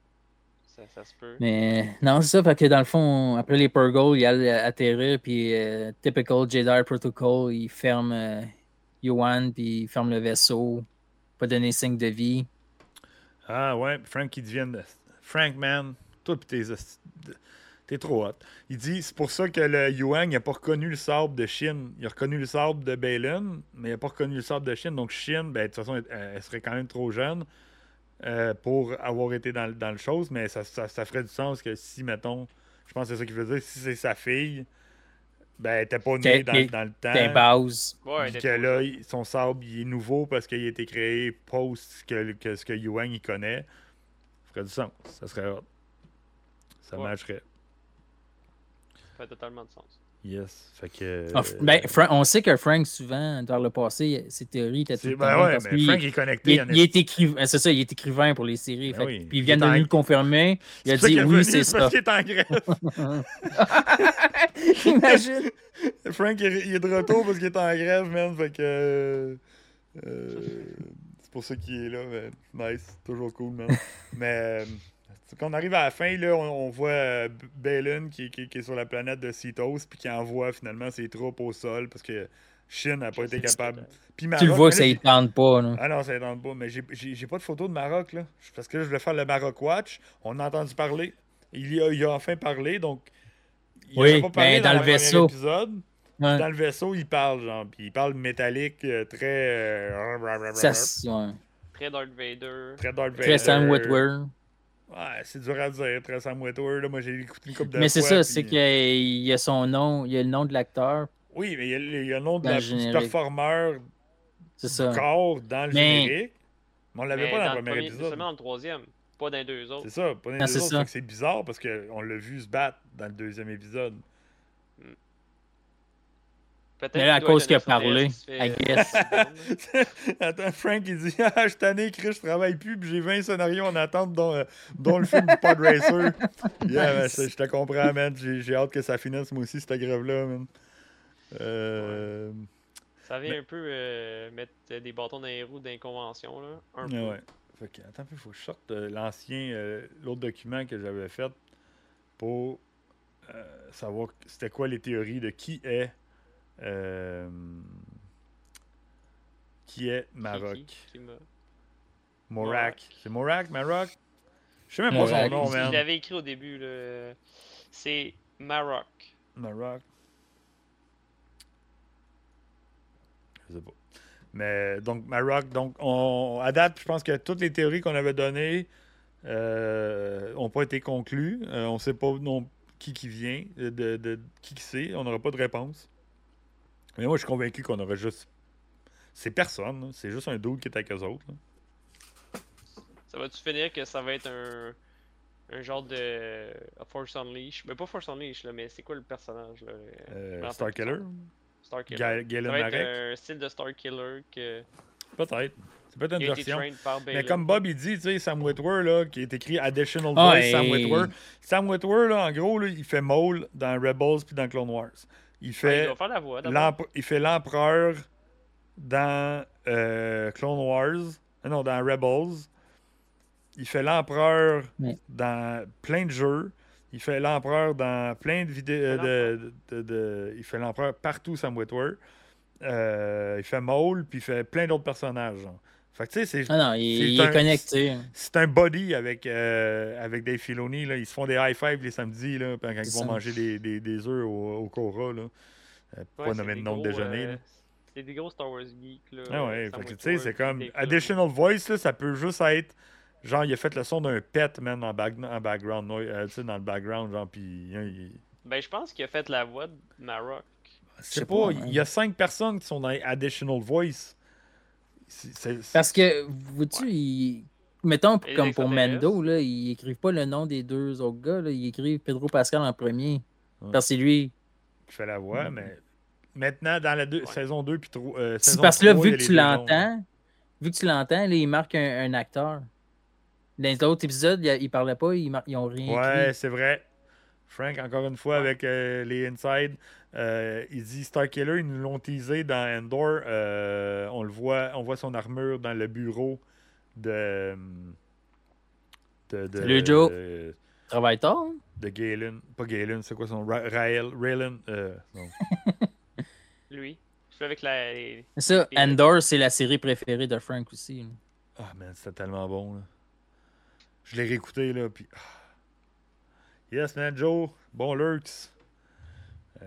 Ça, ça se peut. Mais non, c'est ça. Fait que dans le fond, après les Purgles, il allait atterrir, puis euh, typical Jedi Protocol, il ferme euh, Yuan, puis il ferme le vaisseau. Pas donner signe de vie. Ah ouais, Frank qui devient. Frank, man, toi pis tes. trop hot. Il dit c'est pour ça que le Yuang n'a pas reconnu le sable de Chine. Il a reconnu le sable de Balin, mais il n'a pas reconnu le sable de Chine. Donc Chine, ben, de toute façon, elle, elle serait quand même trop jeune euh, pour avoir été dans, le- dans le chose, mais ça, ça, ça ferait du sens que si, mettons, je pense que c'est ça qu'il veut dire, si c'est sa fille, ben, elle n'était pas née Qu'elle- dans, dans le temps. D'un base. Ouais, Puis que là, son sable, il est nouveau parce qu'il a été créé post que, que ce que Yuang il connaît. Ça ferait du sens. Ça serait hot. Ça Ouais. matcherait. Ça fait totalement de sens. Yes. Fait que. Ah, ben, Fra- on sait que Frank, souvent, dans le passé, ses théories étaient tout ben ouais, mais Frank est connecté. il, en il est écrivain, c'est ça, il est écrivain pour les séries. Ben fait que- oui. Puis ils Il viennent de en- nous le confirmer. Il a dit oui, c'est ça. parce qu'il est en grève. Imagine. Frank il est, il de retour parce qu'il est en grève, man. Fait que. euh, euh, c'est pour ça qu'il est là, mais nice. Toujours cool, man. mais. Quand on arrive à la fin, là, on, on voit euh, Balin qui, qui- qui est sur la planète de Cetos puis qui envoie finalement ses troupes au sol parce que Shin n'a pas été capable. Puis tu le vois que mais ça là, ne tente pas. là. ah non, ça ne tente pas. Mais j'ai- pas de photo de Maroc, là. Parce que là, je voulais faire le Maroc Watch. On a entendu parler. Il y a, il a enfin parlé, donc. Il Oui, avait pas parlé ben, dans le vaisseau. épisode. Ouais. Dans le vaisseau, il parle, genre. Puis il parle métallique, euh, très. euh, Ça, ouais. Très Darth Vader. Très Darth Très Sam Vader. Witwer. Ouais, c'est dur à dire, très Sam Witwer. Là, moi, j'ai écouté une couple de Mais c'est ça, puis- c'est qu'il y a- il y a son nom, il y a le nom de l'acteur. Oui, mais il y a, il y a le nom de la, du performeur C'est du ça. corps dans le Mais- générique. Mais on l'avait Mais pas dans, dans le premier épisode. seulement dans le troisième. Pas dans les deux autres. C'est ça, pas dans les deux c'est autres, ça. c'est bizarre parce qu'on l'a vu se battre dans le deuxième épisode. Mais là, à cause qu'il a parlé, I euh, guess. Attends, Frank, il dit Ah, je suis tanné, Chris, je travaille plus, puis j'ai 20 scénarios en attente, dont, euh, dont le film du Pod Racer. Yeah, Nice. ça, je te comprends, man. J'ai j'ai hâte que ça finisse, moi aussi, cette grève-là, man. Euh. Ça vient un peu euh, mettre des bâtons dans les roues d'inconvention, là. Un peu. Ouais. Fait que, attends, il faut que je sorte euh, l'ancien, euh, l'autre document que j'avais fait pour euh, savoir c'était quoi les théories de qui est euh, qui est Maroc? qui- qui m'a- Morak. Morak. C'est Morak, Maroc? Je sais même pas son nom, Il man. l'avait écrit au début. C'est Maroc. Maroc. Je sais pas. Mais donc, Maroc, donc, on, à date, je pense que toutes les théories qu'on avait données n'ont pas été conclues. Euh, on sait pas non qui qui vient, de, de- de- qui qui c'est. On n'aura pas de réponse. Mais moi, je suis convaincu qu'on aurait juste. C'est personne. là. C'est juste un doute qui est avec eux autres. là. Ça va-tu finir que ça va être un, un genre de a Force Unleash? Mais pas Force Unleash, là, mais c'est quoi le personnage, là? Euh, me rappelle Star plus Killer? Star Killer. Ga- ça Galen va être Marek? un style de Star Killer que, Peut-être. C'est peut-être une version. Mais comme Bob il dit, tu sais, Sam Witwer, là, qui est écrit Additional Ah, Voice, Sam Witwer. Sam Witwer, là, en gros, là, il fait Maul dans Rebels puis dans Clone Wars. Il Ouais, il fait l'empereur dans euh, Clone Wars. euh, Non, dans Rebels. Il fait l'empereur Ouais. dans plein de jeux. Il fait l'empereur dans plein de vidéos. Il fait De, de- de- il fait l'empereur partout, Sam Witwer. Euh, il fait Maul, puis il fait plein d'autres personnages. genre. Fait que tu sais, c'est Ah non, il, C'est il un- est connecté. c'est un body avec, euh, avec Dave Filoni. Là. Ils se font des high five les samedis là, quand ils vont ça. manger des, des, des œufs au, au Cora. Là. Euh, Ouais, pas nommer des de nom de déjeuner. euh, là. C'est des gros Star Wars geeks, là. Ah ouais, tu sais, c'est comme. Additional Voice, là, ça peut juste être genre il a fait le son d'un pet, man, en, back- en background, euh, tu sais, dans le background, genre, puis hein, il- Ben, je pense qu'il a fait la voix de Maroc. je sais sais pas, man. il y a cinq personnes qui sont dans Additional Voice. Parce que, vois-tu, il- mettons, Et les comme pour. Mendo, là, ils écrivent pas le nom des deux autres gars, là, ils écrivent Pedro Pascal en premier. Ouais. Parce que c'est lui. qui fait la voix, mais maintenant, dans la deux- Ouais. saison 2 puis tro- euh, C'est parce que là, 3, il y vu a que les tu l'entends, vu que tu l'entends, il marque un, un acteur. Dans l'autre épisode, ils parlaient pas, ils, ils ont rien Ouais, c'est vrai. Frank, encore une fois, avec euh, les Inside, euh, il dit Starkiller, ils nous l'ont teasé dans Endor. Euh, on le voit, on voit son armure dans le bureau de. de, de Salut Joe. De, Travaille tard. Hein? De Galen. Pas Galen, c'est quoi son Rael Raylan non. Lui. Je suis avec la. Ça, Endor, c'est la série préférée de Frank aussi. Ah, oh, man, c'était tellement bon. Là. Je l'ai réécouté, là, puis. Ah. Yes, man, Joe. Bon lurks.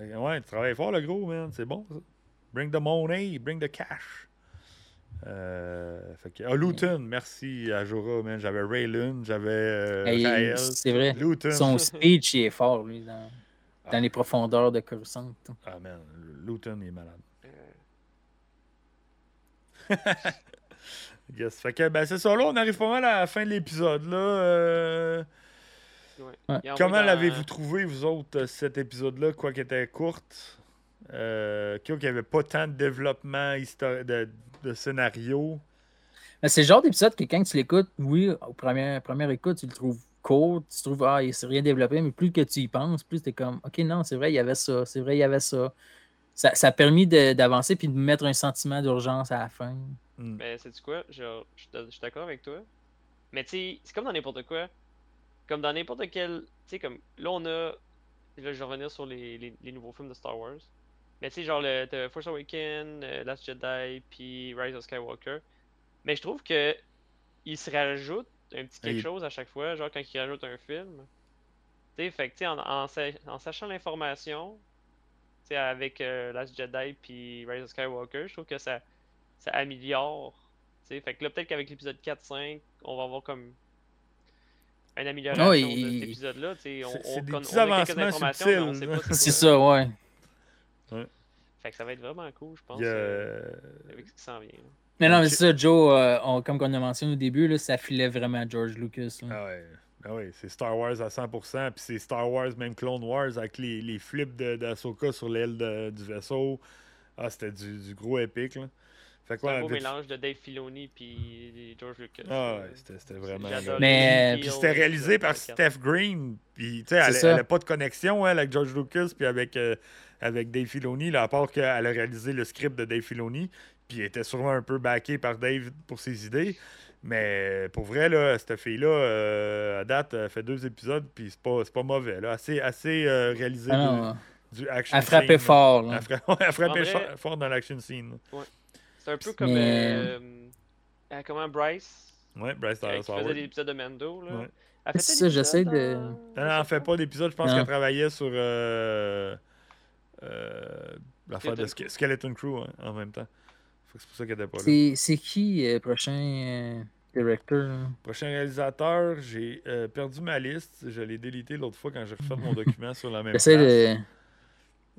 Euh, ouais, tu travailles fort, le gros, man. C'est bon, ça. Bring the money, bring the cash. Euh, fait que, ah, Luton, merci à Jora, man. J'avais Raylan, j'avais euh, C'est vrai. Luton. Son speech, il est fort, lui, dans, dans les profondeurs de Coruscant. Ah, man, Luton, il est malade. yes. Fait que, ben, c'est ça, là, on arrive pas mal à la fin de l'épisode, là. Euh... Comment l'avez-vous trouvé, vous autres, euh, cet épisode-là, quoi qu'il était courte? Euh, qu'il n'y avait pas tant de développement de, de scénario? C'est le genre d'épisode que quand tu l'écoutes, oui, au premier, première écoute, tu le trouves court, tu trouves, ah, il s'est rien développé, mais plus que tu y penses, plus tu es comme, OK, non, c'est vrai, il y avait ça, c'est vrai, il y avait ça. Ça, ça a permis d'avancer puis de mettre un sentiment d'urgence à la fin. Hmm. Ben, c'est du quoi? je suis d'accord avec toi. Mais tu sais, c'est comme dans n'importe quoi comme dans n'importe quel. Tu sais, comme là, on a. Là, je vais revenir sur les, les, nouveaux films de Star Wars. Mais tu sais, genre le The Force Awakens, euh, Last Jedi, puis Rise of Skywalker. Mais je trouve que il se rajoute un petit quelque chose à chaque fois, genre quand il rajoute un film. Tu sais, fait que tu sais, en, en, sachant l'information, tu sais, avec euh, Last Jedi puis Rise of Skywalker, je trouve que ça, ça améliore. Tu sais, fait que là, peut-être qu'avec l'épisode 4-5, on va avoir comme une amélioration de cet épisode-là. On, on, des petits avancements subtils. C'est ça, ouais. ouais. Fait que ça va être vraiment cool, je pense, euh, avec ce qui s'en vient. Mais non, mais c'est ça, Joe, euh, comme on a mentionné au début, là, ça filait vraiment à George Lucas. Ah ouais. Ah ouais, c'est Star Wars à 100%, puis c'est Star Wars, même Clone Wars, avec les, les flips d'Asoka sur l'aile du vaisseau. Ah, c'était du, du, gros épique, là. C'est un beau mélange de Dave Filoni puis George Lucas. Ah ouais, c'était vraiment. Mais puis c'était réalisé par Steph Green. Puis tu sais, elle n'a pas de connexion hein, avec George Lucas puis avec, euh, avec Dave Filoni, là, à part qu'elle a réalisé le script de Dave Filoni. Puis elle était sûrement un peu backé par Dave pour ses idées. Mais pour vrai, là, cette fille-là, euh, à date, elle fait deux épisodes, puis c'est pas, pas mauvais. Là. Assez, assez euh, réalisé ah du, action Elle frappait fort. Là. Elle, frappait, fort dans l'action scene. Ouais. C'est un peu comme. Euh, euh, comment Bryce? Ouais, Bryce Dallas Howard. faisait des épisodes de Mando. Là. Ouais. C'est ça, j'essaie de. Elle n'en fait pas d'épisodes. Je pense qu'elle travaillait sur euh, euh, l'affaire de Skeleton Crew hein, en même temps. C'est pour ça qu'elle n'était pas là. C'est qui le prochain directeur Prochain réalisateur, j'ai perdu ma liste. Je l'ai délité l'autre fois quand j'ai refait mon document sur la même de.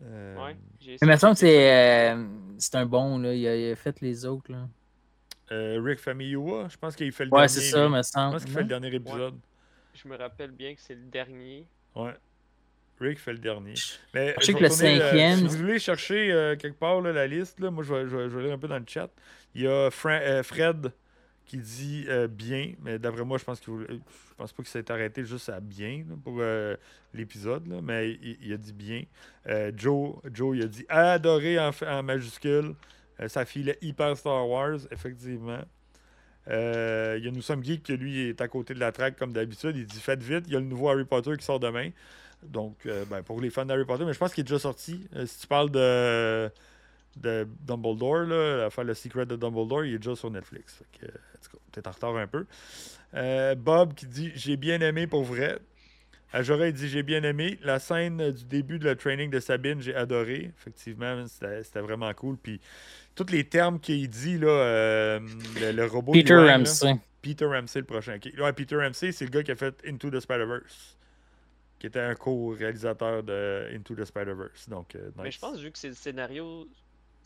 Euh... Ouais, mais c'est euh, c'est un bon, là. Il, a, fait les autres. Là. Euh, Rick Famuyiwa, je pense qu'il fait le ouais, dernier. c'est ça, me semble. Je pense qu'il fait le dernier épisode. Je me rappelle bien que c'est le dernier. Ouais. Rick fait le dernier. Mais je sais que le cinquième. si vous voulez chercher euh, quelque part là, la liste, là, moi je vais, je, vais, je vais, lire un peu dans le chat. Il y a Fred qui dit euh, bien, mais d'après moi, je pense qu'il je pense pas qu'il s'est arrêté juste à bien pour euh, l'épisode, mais il, a dit bien. Euh, Joe, Joe, il a dit adoré en, majuscule. sa fille est hyper Star Wars, effectivement. il Nous sommes geeks que lui est à côté de la traque comme d'habitude. Il dit faites vite, il y a le nouveau Harry Potter qui sort demain. Donc, ben, pour les fans d'Harry Potter, mais je pense qu'il est déjà sorti. si tu parles de de Dumbledore, là, l'affaire Le Secret de Dumbledore, il est déjà sur Netflix. peut-être en retard un peu. Euh, Bob qui dit J'ai bien aimé pour vrai. Ajora dit J'ai bien aimé. La scène du début de le training de Sabine, j'ai adoré. Effectivement, c'était vraiment cool. Puis tous les termes qu'il dit, là, euh, le, robot. Peter Ramsey. Peter Ramsey, le prochain. Ouais, Peter Ramsey, c'est le gars qui a fait Into the Spider-Verse qui était un co-réalisateur de Into the Spider-Verse. Donc, euh, Mais je pense, vu que c'est le scénario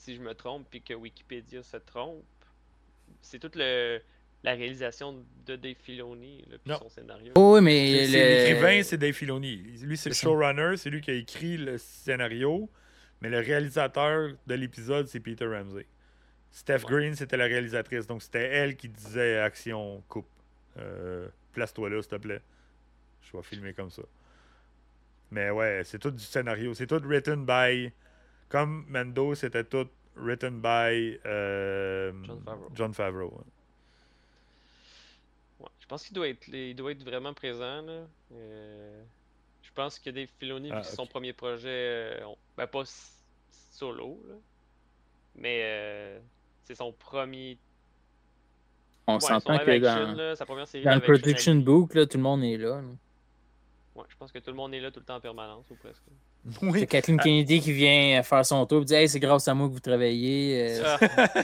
si je me trompe puis que Wikipédia se trompe, c'est toute le, la réalisation de Dave Filoni, puis son scénario. Oh, oui, mais l'écrivain, c'est Dave Filoni. Lui, c'est le showrunner, c'est lui qui a écrit le scénario, mais le réalisateur de l'épisode, c'est Peter Ramsey. Steph Green, c'était la réalisatrice, donc c'était elle qui disait action coupe. Euh, place-toi là, s'il te plaît. Je vais filmer comme ça. Mais ouais, c'est tout du scénario. C'est tout written by. Comme Mando, c'était tout written by euh, Jon Favreau. Ouais, je pense qu'il doit être, il doit être vraiment présent. Là. Euh, je pense que Dave Filoni, vu Ah, que c'est son premier projet, euh, on- ben pas solo, là, mais euh, c'est son premier. On ouais, s'entend que action, dans, là, sa première série dans le production book, là, tout le monde est là. là. Ouais, je pense que tout le monde est là tout le temps en permanence, ou presque. Oui. C'est Kathleen Kennedy qui vient faire son tour et dit Hey, c'est grâce à moi que vous travaillez. euh, Ah,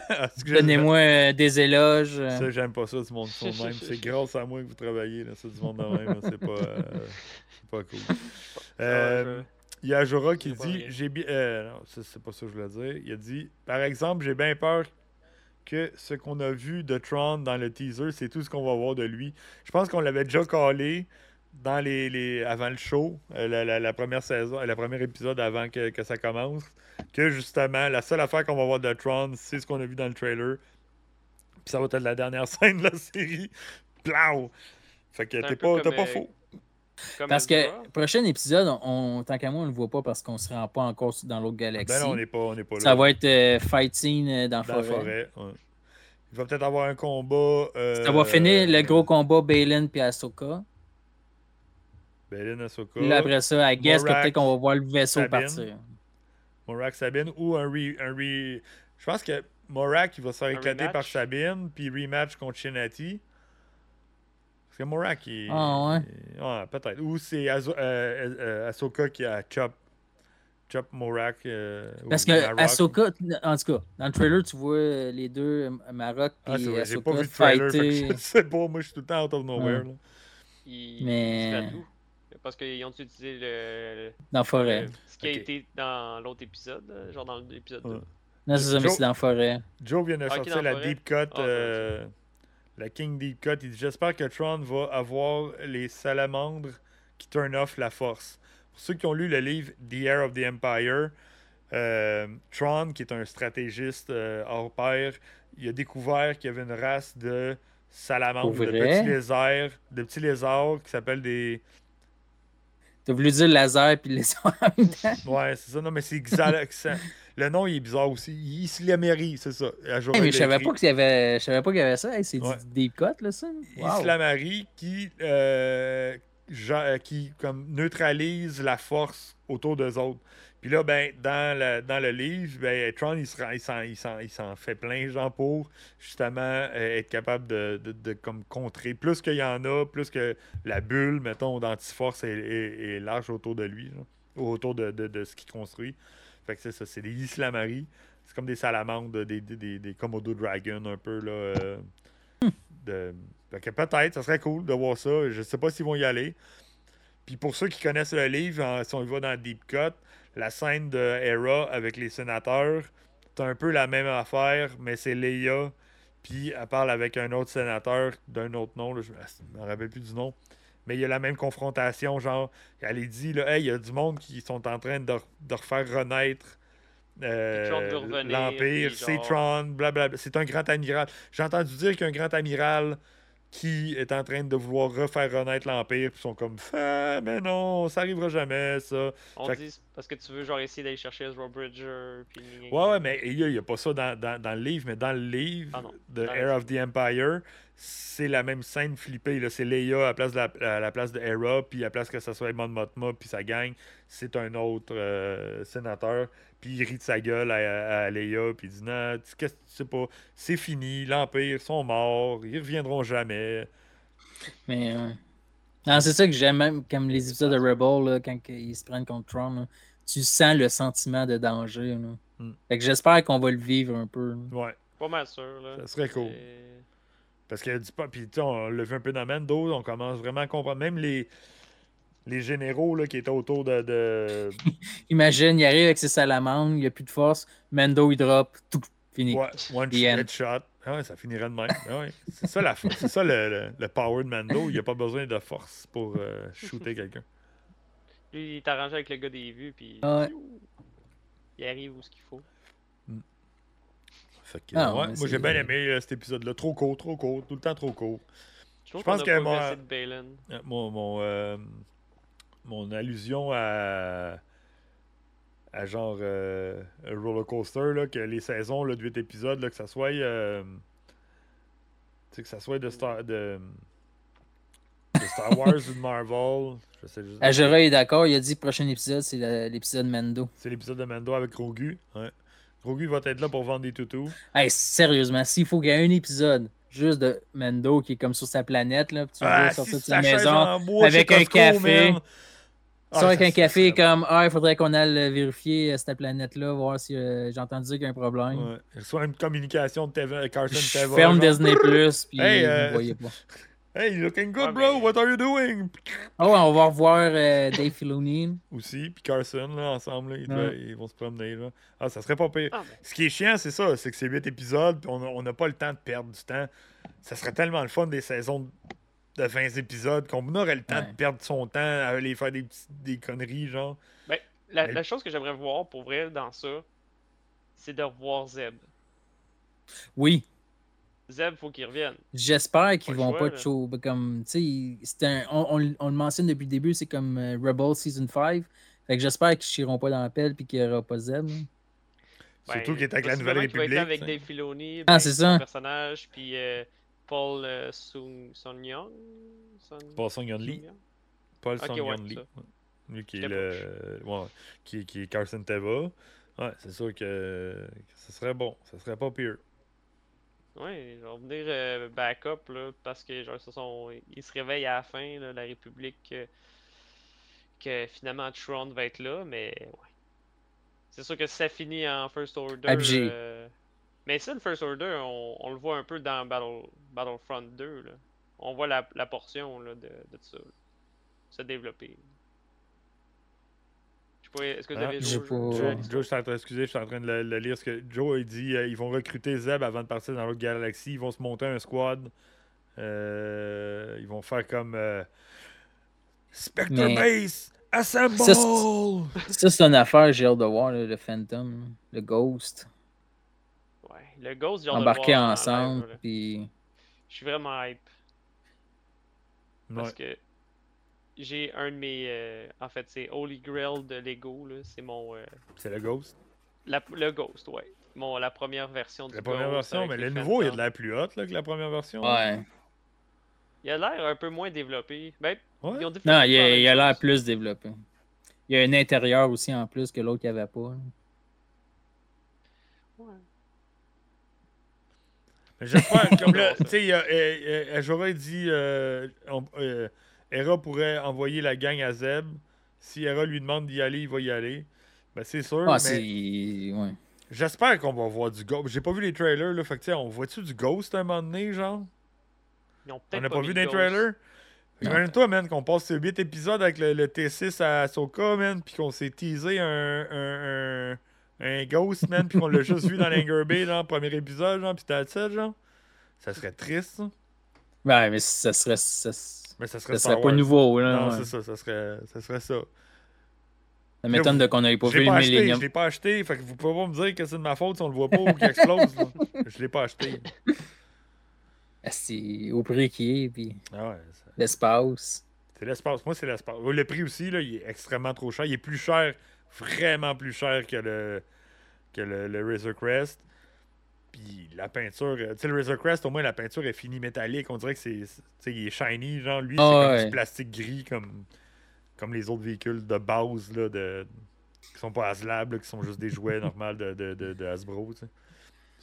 Ah, Donnez-moi euh, des éloges. euh. Ça, j'aime pas ça du monde de même. C'est grâce à moi que vous travaillez, là, ça, du monde de même. C'est pas, euh, c'est pas cool. Euh, Il y a Jorah qui dit j'ai bien euh, non c'est pas ça que je voulais dire il a dit par exemple j'ai bien peur que ce qu'on a vu de Tron dans le teaser c'est tout ce qu'on va voir de lui je pense qu'on l'avait déjà collé dans les, les avant le show euh, la, la- la première saison euh, le premier épisode avant que, que ça commence que justement la seule affaire qu'on va voir de Tron c'est ce qu'on a vu dans le trailer puis ça va être la dernière scène de la série Plau! fait que t'es pas, pas euh, faux Comme Parce que prochain épisode, on, tant qu'à moi, on ne le voit pas parce qu'on se rend pas encore dans l'autre galaxie. ben non on n'est pas, on n'est pas là Ça va être euh, fight scene euh, dans, dans la la forêt. ouais. Il va peut-être avoir un combat. euh, Ça va finir le gros combat Balin puis Ahsoka. Belin Ahsoka. Là, après ça, à guess que Morak, peut-être qu'on va voir le vaisseau Sabine. partir. Morak Sabine ou un re, un re- Je pense que Morak il va se faire éclater par? Sabine, puis rematch contre Shinati. Parce que Morak, il. Ah, ouais. il- ouais, peut-être. Ou c'est Azo- euh, euh, Ahsoka qui a chop. Chop Morak. euh, Parce que. Ahsoka, en tout cas, dans le trailer, tu vois les deux, euh, Marok Ah, et c'est vrai, j'ai pas Ahsoka, vu de trailer. fait que fighter. Je sais pas, moi je suis tout le temps out of nowhere. Ouais. là. Il, Mais- il. Parce qu'ils ont utilisé le, dans la forêt. le- ce qui a été dans l'autre épisode, là, genre dans l'épisode Ouais. 2. Non, c'est ça, mais Joe- c'est dans la forêt. Joe vient de Ah, sortir la deep cut, Ah, euh, la King Deep Cut. Il dit J'espère que Tron va avoir les salamandres qui turn off la force. Pour ceux qui ont lu le livre The Air of the Empire, euh, Tron, qui est un stratégiste euh, hors pair, il a découvert qu'il y avait une race de salamandres, de petits lézards, de petits lézards qui s'appellent des. T'as voulu dire laser puis le laser en même temps. Ouais, c'est ça. Non, mais c'est Xalax. Le nom, il est bizarre aussi. Islameri, c'est ça. À jour, Hey, mais je savais pas qu'il y avait, je savais pas qu'il y avait ça. Hey, c'est Ouais. du deep cut, là, ça. Wow. Islamari qui, euh, genre, euh, qui comme, neutralise la force autour d'eux autres. Puis là, ben, dans, le, dans le livre, ben, Tron, il s'en, il fait plein, genre, pour justement euh, être capable de, de- comme, contrer. Plus qu'il y en a, plus que la bulle, mettons, d'antiforce est, est, large autour de lui, autour de, de, ce qu'il construit. Fait que c'est ça, c'est des Islamari. C'est comme des salamandres, des, des, des, Komodo Dragon, un peu, là. euh. Fait que peut-être, ça serait cool de voir ça. Je sais pas s'ils vont y aller. Puis pour ceux qui connaissent le livre, si on y va dans Deep Cut, la scène de Hera avec les sénateurs, c'est un peu la même affaire, mais c'est Leia. Puis elle parle avec un autre sénateur d'un autre nom, là, je me rappelle plus du nom. Mais il y a la même confrontation, genre, elle est dit, là, hey, il y a du monde qui sont en train de, de refaire renaître euh, l'Empire, puis c'est Tron, blablabla. C'est un grand amiral. J'ai entendu dire qu'un grand amiral qui est en train de vouloir refaire renaître l'Empire, puis ils sont comme, ah, mais non, ça arrivera jamais, ça. On Fait- dit parce que tu veux genre essayer d'aller chercher Ezra Bridger. Puis... Ouais, ouais, mais il n'y a, pas ça dans, dans- dans le livre, mais dans le livre Ah de Air of the Empire, c'est la même scène flippée. là. C'est Leia à la place de, la, à la place de Hera, puis à la place que ça soit Mon Mothma, puis ça gagne, c'est un autre euh, sénateur. Puis il rit de sa gueule à, à Leia, puis il dit Non, tu, qu'est-ce que tu sais pas, c'est fini, l'Empire, ils sont morts, ils reviendront jamais. Mais euh, non, c'est ça que j'aime même comme les épisodes de Rebel là, quand ils se prennent contre Tron. là, tu sens le sentiment de danger. là. Hmm. Fait que j'espère qu'on va le vivre un peu. là. Ouais, Pas mal sûr. Là. ça serait cool. Parce qu'il y a du pas. Puis, tu sais, on l'a vu un peu dans Mando, on commence vraiment à comprendre. Même les, les généraux là, qui étaient autour de. de... Imagine, il arrive avec ses salamandres, il n'y a plus de force, Mendo il drop, tout fini. Ouais, one The shot. Ah ça finirait de même. Ah ouais. C'est ça, la c'est ça le, le, le power de Mando. Il n'y a pas besoin de force pour euh, shooter quelqu'un. Lui, il est arrangé avec le gars des vues, puis Ouais. il arrive où ce qu'il faut. Fait que, Ah ouais, ouais, moi, j'ai bien aimé euh, cet épisode-là. Trop court, trop court, tout le temps trop court. Je pense que. Euh, Mon, mon, euh, mon allusion à, à genre euh, roller coaster, là, que les saisons là, de 8 épisodes, là, que ça soit. euh, tu sais, que ça soit de Star, de, de Star Wars ou de Marvel. Je sais juste. Ajera est d'accord, il a dit prochain épisode, c'est l'épisode Mendo. C'est l'épisode de Mando avec Grogu. Ouais. Grogu va être là pour vendre des toutous. Hey, sérieusement, s'il faut qu'il y ait un épisode juste de Mendo qui est comme sur sa planète, là, puis tu le Ah, si de sa maison, avec un café. Ah, avec un café serait comme Ah, il faudrait qu'on aille vérifier euh, cette planète-là, voir si euh, j'ai entendu dire qu'il y a un problème. Ouais. Soit une communication de TV, Carson Je Teva. ferme genre. Disney Plus, puis Hey, vous euh, ne voyez pas. Hey, you looking good, Ouais, bro. mais- What are you doing? Oh, on va revoir euh, Dave Filoni. Aussi, puis Carson, là, ensemble, là, ils, Ouais. devaient- ils vont se promener. Là. Ah, ça serait pas pire. Ah, mais Ce qui est chiant, c'est ça, c'est que c'est 8 épisodes, puis on n'a pas le temps de perdre du temps. Ça serait tellement le fun des saisons de 20 épisodes qu'on aurait le temps Ouais. de perdre son temps à aller faire des, des conneries, genre. la, Mais- la chose que j'aimerais voir pour vrai dans ça, c'est de revoir Zeb. Oui, Zeb, faut qu'il revienne. j'espère qu'ils vont choix, pas là. show. Comme, tu sais, c'est un- on, on- on le mentionne depuis le début, c'est comme euh, Rebel Season 5. Fait que j'espère qu'ils chieront pas dans la pelle puis qu'il n'y aura pas Zeb. là. Surtout Ben, qu'il est avec la Nouvelle République. avec. Dave Filoni, Ah, ben, c'est son ça. personnage, puis euh, Paul euh, Sung Son Young? Son... Paul Sung Yun Lee. Young? Paul ouais, Yun Lee. Lui qui est le. Ouais, qui, qui est Carson Teva. Ouais, c'est sûr que, que ce serait bon. Ce serait pas pire. Ouais, ils vont venir euh, backup là, parce que genre ce sont ils se réveillent à la fin là, la République que, que finalement Tron va être là, mais ouais. C'est sûr que si ça finit en First Order. Euh, Mais ça, le First Order, on, on le voit un peu dans Battle, Battlefront 2. Là. On voit la, la portion là, de, de ça là, se développer. Je sais pas, est-ce que vous Ah, avez pas-? Joe, Joe, je suis en train, excusez, je suis en train de le, le lire. Parce que Joe, il dit euh, ils vont recruter Zeb avant de partir dans l'autre galaxie. Ils vont se monter un squad. Euh, ils vont faire comme euh, Spectre Mais- Base Assemble Ça, Ça, c'est une affaire, j'ai hâte de voir, là, le Phantom, le Ghost, le Ghost, j'ai hâte de voir ensemble. Puis... Je suis vraiment hype. Ouais. Parce que j'ai un de mes. euh, en fait, c'est Holy Grail de Lego. là. C'est mon. euh, C'est le Ghost? la- le Ghost, ouais. Mon, la première version du La première Ghost version, mais les le nouveau, il a de l'air plus hot là, que la première version. Ouais. Il a l'air un peu moins développé. Ben, Ouais. ils ont Non, il a la il a même l'air plus développé. Il y a un intérieur aussi en plus que l'autre qui avait pas. là. Ouais. Mais J'espère, comme là, tu sais, euh, euh, j'aurais dit, euh, on- euh, Hera pourrait envoyer la gang à Zeb. Si Hera lui demande d'y aller, il va y aller. Ben, c'est sûr, Ah, mais c'est. Ouais. j'espère qu'on va voir du Ghost. J'ai pas vu les trailers, là, fait que, tu sais, on voit-tu du Ghost à un moment donné, genre? Ils ont On n'a pas, mis vu des trailers? Imagine-toi, man, qu'on passe ces 8 épisodes avec le, le T6 à Ahsoka, man, puis qu'on s'est teasé un, un, un, un Ghost, man, puis qu'on l'a juste vu dans l'Anger Bay, genre, premier épisode, genre, puis t'as ça, genre. Ça serait triste, ça. Ouais, mais ça serait. Ça, ça Mais ça serait, serait Star pas nouveau. Là, Non, ouais. c'est ça, ça serait ça. Serait ça. Ça m'étonne de qu'on n'ait pas vu le Millennium. je l'ai pas acheté, fait que vous pouvez pas me dire que c'est de ma faute si on le voit pas ou qu'il explose. là. Je l'ai pas acheté. Ah, C'est au prix qui est, puis Ah ouais, ça- l'espace. c'est l'espace. Moi, c'est l'espace. Le prix aussi, là, il est extrêmement trop cher. Il est plus cher, vraiment plus cher que le, que le, le Razor Crest. Puis la peinture, euh, tu sais, le Razor Crest, au moins, la peinture est finie métallique. On dirait que c'est, c'est- tu sais, il est shiny, genre, lui, c'est Ah comme du plastique gris, comme, comme les autres véhicules de base, là, de, qui sont pas Haslab, là, qui sont juste des jouets normaux de, de, de, de Hasbro.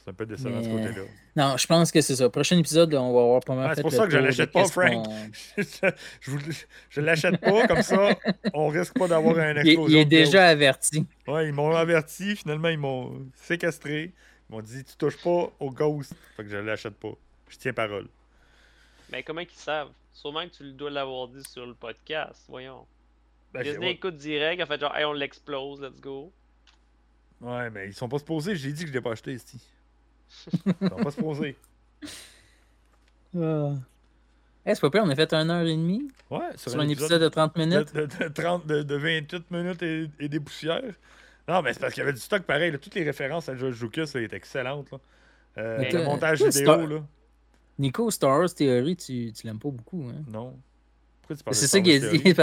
C'est un peu décevant de ce Mais- côté-là. Non, je pense que c'est ça. Prochain épisode, on va avoir pas mal Ah, c'est pour ça que je de l'achète pas, Frank. je je l'achète pas, comme ça, on risque pas d'avoir un explosion. il est déjà averti. Ouais, ils m'ont averti, finalement, ils m'ont séquestré. Ils m'ont dit, tu touches pas au Ghost. Fait que je l'achète pas. Je tiens parole. Mais comment qu'ils savent? Sûrement que tu dois l'avoir dit sur le podcast. Voyons. Ben, j'ai- Disney ouais. écoute direct, en fait, genre, hey, on l'explose, let's go. Ouais, mais ils sont pas supposés. J'ai dit que je l'ai pas acheté, ici. Ils sont pas supposés. Ah. Eh, c'est pas pire, on a fait une heure et demie Ouais, sur un épisode de 30 de, minutes. de, de 30, de, de 28 minutes et, et des poussières. Non, mais c'est parce qu'il y avait du stock pareil. là. Toutes les références à George Lucas là, étaient excellentes. là. Euh, Mais le montage vidéo, Star- là. Nico, Star Wars Theory, tu, tu l'aimes pas beaucoup, hein? Non. Pourquoi tu parles de C'est ça qu'il a dit.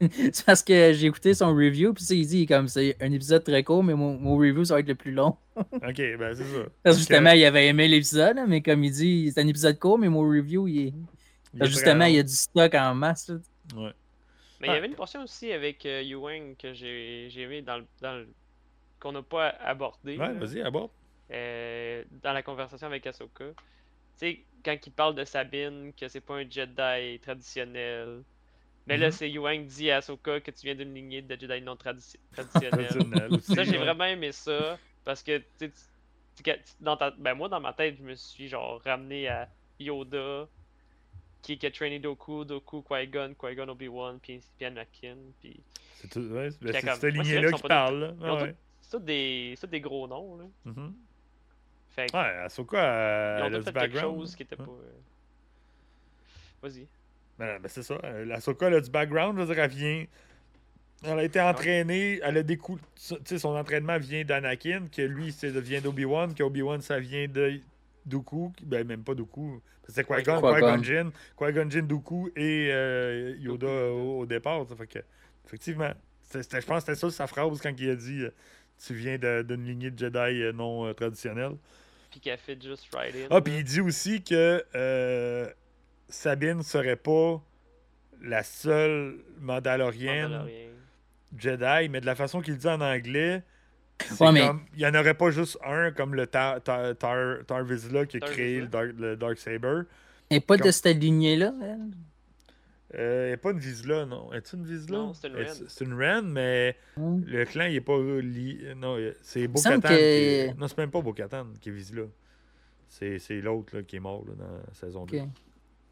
C'est parce que j'ai écouté son review, puis il dit comme c'est un épisode très court, mais mon, mon review, ça va être le plus long. Ok, ben c'est ça. Parce que justement, il avait aimé l'épisode, mais comme il dit, c'est un épisode court, mais mon review, il est. Il est justement, il y a du stock en masse. là. Ouais. Mais il y avait une portion aussi avec euh, que j'ai j'ai aimé dans le, dans le- qu'on n'a pas abordé. Ouais, vas-y, aborde. euh, dans la conversation avec Ahsoka. Tu sais, quand il parle de Sabine, que c'est pas un Jedi traditionnel. Mais là, Mhm. c'est Yuang dit à Ahsoka que tu viens d'une lignée de Jedi non tradi- traditionnelle. Ça, j'ai vraiment aimé ça. Parce que, tu dans ta... ben, moi, dans ma tête, je me suis genre ramené à Yoda, qui, qui a trainé Doku, Doku, Qui-Gon, Qui-Gon, Obi-Wan, puis puis Anakin. Puis... C'est tout- ouais, c'est- comme- cette lignée-là qui parle. Ah ouais. C'est tous des... c'est tous des gros noms, là. Mhm. Fait que, Ouais, Ahsoka, euh, ils ont elle a tous du fait quelque background. chose qui était pas... euh, Vas-y. Ben, ben, c'est ça. euh, Ahsoka, elle a du background, je veux dire, elle vient. Elle a été entraînée, elle a décou... Tu sais, son entraînement vient d'Anakin, que lui, c'est vient d'Obi-Wan, que Obi-Wan, ça vient de Dooku, ben même pas Dooku. C'est Qui-Gon, Qui-Gon. Jinn, Qui-Gon Jinn, Dooku et euh, Yoda au, au départ. ça fait que, effectivement, je pense que c'était ça sa phrase quand il a dit euh, Tu viens d'une lignée de Jedi non euh, traditionnelle. Puis qu'elle fait juste right in. Ah, puis il dit aussi que euh, Sabine serait pas la seule Mandalorienne Mandalorian. Jedi, mais de la façon qu'il dit en anglais, c'est Ouais, mais- comme il n'y en aurait pas juste un comme le Tar, Tar, Tar, Tar Vizsla qui a Tar créé le Dark, le Dark Saber. Et pas de cette lignée-là. elle? Euh, elle n'est pas une Vizsla, non. Est-ce une Vizsla? Non, c'est une Ren. C'est une Ren, mais Hein? le clan, il n'est pas lié. Non, c'est Bo-Katan. que- qui est- Non, c'est même pas Bo-Katan qui est Vizsla. C'est c'est l'autre là, qui est mort là, dans la saison Ok. 2.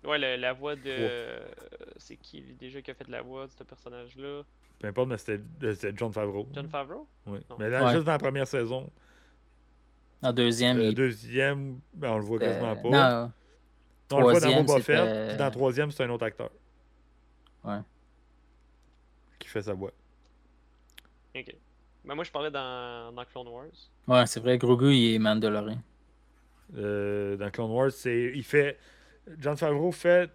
Ouais, le- la voix de. euh, C'est qui déjà qui a fait la voix de ce personnage-là? Peu importe, mais c'était c'était John Favreau. John Favreau? Oui. Non. Mais là, Ouais. juste dans la première saison. En deuxième, La il deuxième, ben, on le voit quasiment euh, pas. Non, on le voit dans Boba Fett. Puis dans le troisième, c'est un autre acteur. Ouais. Qui fait sa voix. Ok. Ben, moi, je parlais dans, dans Clone Wars. ouais, c'est vrai, Grogu, il est Mandalorian. Euh, dans Clone Wars, c'est. Il fait. John Favreau fait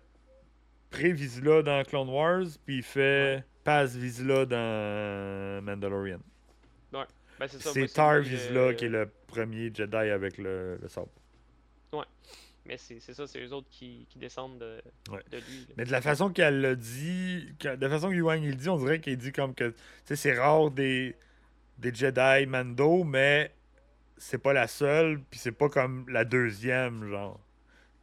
Pré-Vizsla dans Clone Wars, puis il fait Paz Vizsla dans Mandalorian. Ben, c'est ça. C'est Tar Vizsla euh, qui est le premier Jedi avec le, le sabre. Mais c'est c'est ça, c'est eux autres qui, qui descendent de, Ouais. de lui. là. Mais de la façon qu'elle l'a dit, que- de la façon que Yuan il dit, on dirait qu'il dit comme que tu sais, c'est rare des, des Jedi Mando, mais c'est pas la seule, puis c'est pas comme la deuxième, genre.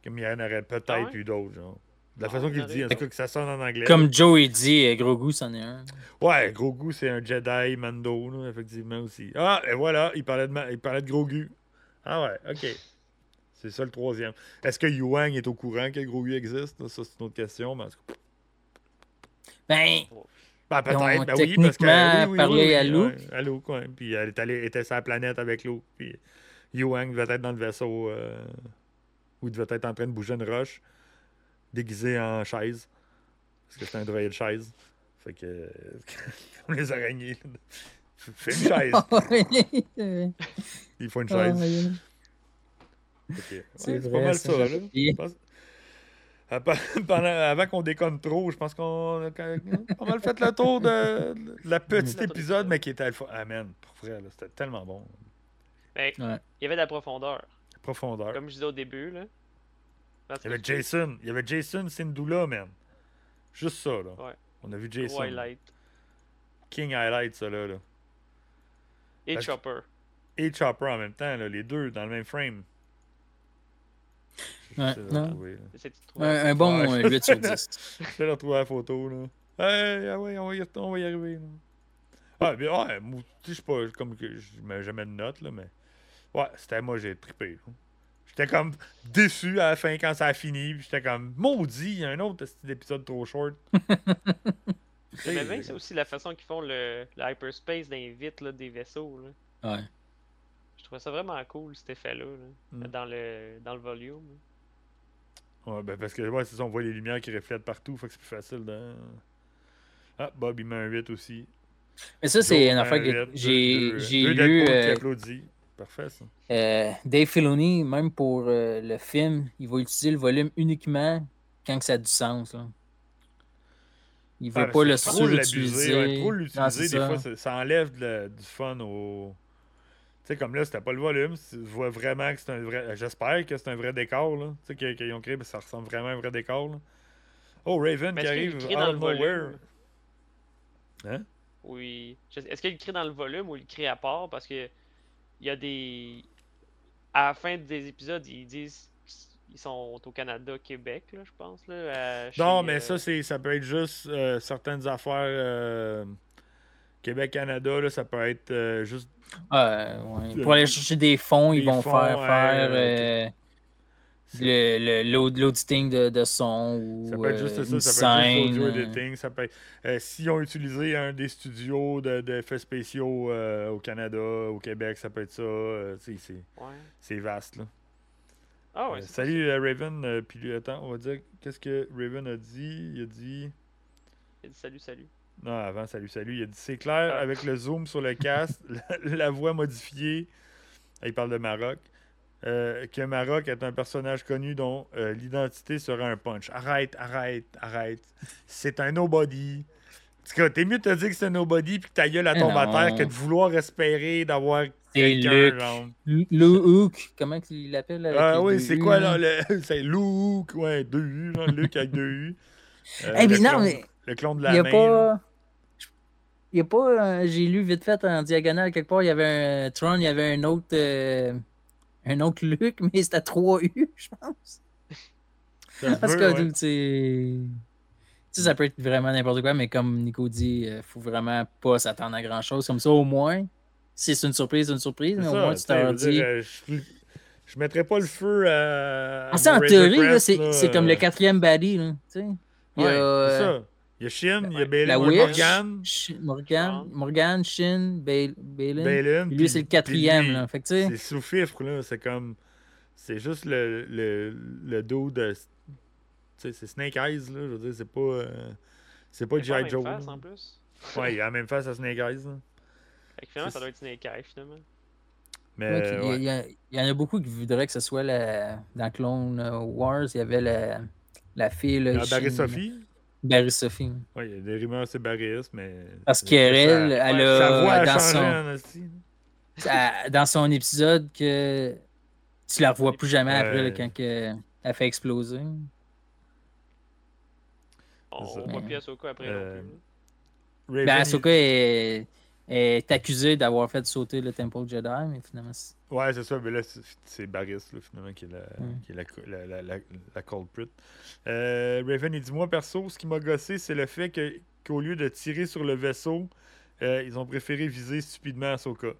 Comme il y en aurait peut-être Ah ouais? eu d'autres, genre. De la Ah, façon qu'il dit, en tout cas que ça sonne en anglais. Comme Joe, il dit, euh, Grogu, c'en est un. Ouais, Grogu, c'est un Jedi Mando, là, effectivement aussi. Ah, et voilà, il parlait de, ma- il parlait de Grogu. Ah ouais, ok. C'est ça le troisième. Est-ce que Yuang est au courant que Grogu existe? Ça, c'est une autre question, mais Ben, Ben, peut-être, ben oui, parce que. techniquement oui, oui, parlé oui, à Luke. ouais, à Luke, ouais. Puis elle est allée, était sur la planète avec Luke. Puis Yuang devait être dans le vaisseau. Euh, ou il devait être en train de bouger une roche, déguisé en chaise. Parce que c'est un droïde chaise. Fait que. comme les araignées. Fais une chaise. Il faut une chaise. C'est ouais, c'est vrai, pas mal ça, là. Je pense- pendant- avant qu'on déconne trop, je pense qu'on a pas mal fait le tour de, de la petite épisode, mais qui était alpha. Ah man, pour vrai, c'était tellement bon. Ben, Ouais. il y avait de la profondeur. Profondeur. Comme je disais au début, là. Parce Il y avait Jason. Il y avait Jason Sindula, man. Juste ça, là. Ouais. On a vu Jason. highlight. King Highlight, ça, là. là. Et Parce que- Chopper. Et Chopper en même temps, là, les deux dans le même frame. Ouais, trouver Un, bon Ouais. euh, 8 sur 10. Je vais retrouver la photo, là. Hey, ah ouais, on va y, on va y arriver, là. Ah, bien, ouais, sais, je suis pas comme que je mets jamais de notes, là, mais. Ouais, c'était moi, j'ai trippé. J'étais comme déçu à la fin quand ça a fini, puis j'étais comme maudit, il y a un autre épisode trop short. J'aimais bien c'est aussi la façon qu'ils font le, le hyperspace dans les vitres là, des vaisseaux. Là. Ouais. Je trouvais ça vraiment cool cet effet-là, là, Mm. dans, le, dans le volume. Ouais, ben parce que, ouais, c'est ça, on voit les lumières qui reflètent partout, fait que c'est plus facile de. Ah, Bob, il met un 8 aussi. Mais ça, c'est une affaire que 8, j'ai lu. Euh, applaudit. Parfait ça. Euh, Dave Filoni, même pour euh, le film, il va utiliser le volume uniquement quand que ça a du sens. Là. Il veut Ah, pas le surutiliser. ouais, trop l'utiliser, des ça. fois, ça, ça enlève de la- du fun au. Tu sais, comme là, c'était pas le volume. Tu vois vraiment que c'est un vrai. J'espère que c'est un vrai décor, là. Tu sais, qu'ils ont créé, ben, ça ressemble vraiment à un vrai décor, là. Oh, Raven qui arrive out dans of le nowhere. volume? Hein? Oui. Est-ce qu'il écrit dans le volume ou il écrit à part? Parce que il y a des. À la fin des épisodes, ils disent qu'ils sont au Canada, Québec, là, je pense. Là, chez, Non, mais euh, ça, c'est, ça peut être juste euh, certaines affaires. euh, Québec-Canada, là, ça peut être euh, juste. Ouais, Pour aller chercher des fonds, ils vont fonds, faire, ouais, faire euh, euh, le, le, l'aud- l'auditing de, de son ou Ça peut être euh, juste une ça, ça peut être juste euh, editing. Ça peut être, euh, S'ils ont utilisé un des studios de- d'effets spéciaux euh, au Canada, au Québec, ça peut être ça. euh, c'est, Ouais. c'est vaste. Là. Ah ouais. Euh, salut euh, Raven. euh, puis attends, on va dire qu'est-ce que Raven a dit? Il a dit. Il a dit salut, salut. Non, avant, salut, salut. Il a dit c'est clair Ah. avec le zoom sur le casque, la, la voix modifiée. Il parle de Maroc. Euh, que Maroc est un personnage connu dont euh, l'identité sera un punch. Arrête, arrête, arrête. C'est un nobody. En tout cas, t'es mieux de te dire que c'est un nobody puis que ta gueule à tombe à terre que de vouloir espérer d'avoir C'est. Luke. Hook, comment il l'appelle Ah oui, c'est quoi là? C'est Luke, ouais, deux U, Luke avec deux U. Eh, le mais non, mais Le clone de la n'y a main. Il y a pas. euh, J'ai lu vite fait en diagonale quelque part, il y avait un Tron, il y avait un autre. Euh, un autre Luc, mais c'était 3 U, je pense. Parce que ouais. Tu sais, ça peut être vraiment n'importe quoi, mais comme Nico dit, il faut vraiment pas s'attendre à grand chose. Comme ça, au moins, si c'est une surprise, c'est une surprise, mais au moins, tu t'en dis. euh, je, je mettrais pas le feu à. Ah, ça, en théorie, c'est comme le euh, quatrième baddie. Là, tu sais. Il y a, Il y a Shin, il y a. Balin, la il y a Witch, Morgan, Sh- Morgan. Morgan, Shin, Bal- Balin. Balin. Lui, c'est le quatrième. Là. Fait que, tu sais, C'est sous fifre, là. C'est comme. C'est juste le, le, le dos de. Tu sais, c'est Snake Eyes, là. Je veux dire, c'est pas. euh, C'est pas G.I. même Joe. face, là. en plus. Ouais, il a la même face à Snake Eyes, là. Fait que finalement, ça doit être Snake Eye, finalement. Mais. ouais, il y a- ouais. il y, a- il y en a beaucoup qui voudraient que ce soit la... dans Clone Wars, il y avait la, la fille. Là, Ah, Barry Sophie? Barry Sophie. Ouais, il y a des rumeurs, c'est Barry's, mais. Parce ça- elle Sa voix a dans son, dans son épisode que tu la revois plus jamais après là, quand que- elle fait exploser. On voit plus Ahsoka après. Euh. Raven, Ben, il- est, est accusée d'avoir fait sauter le Temple Jedi, mais finalement, c'est- Ouais, c'est ça, mais là, c'est- Barris, là, finalement, qui est la, Mm. qui est la, la, la, la, culprit. Euh, Raven, il dit Moi, perso, ce qui m'a gossé, c'est le fait que, qu'au lieu de tirer sur le vaisseau, euh, ils ont préféré viser stupidement Ahsoka.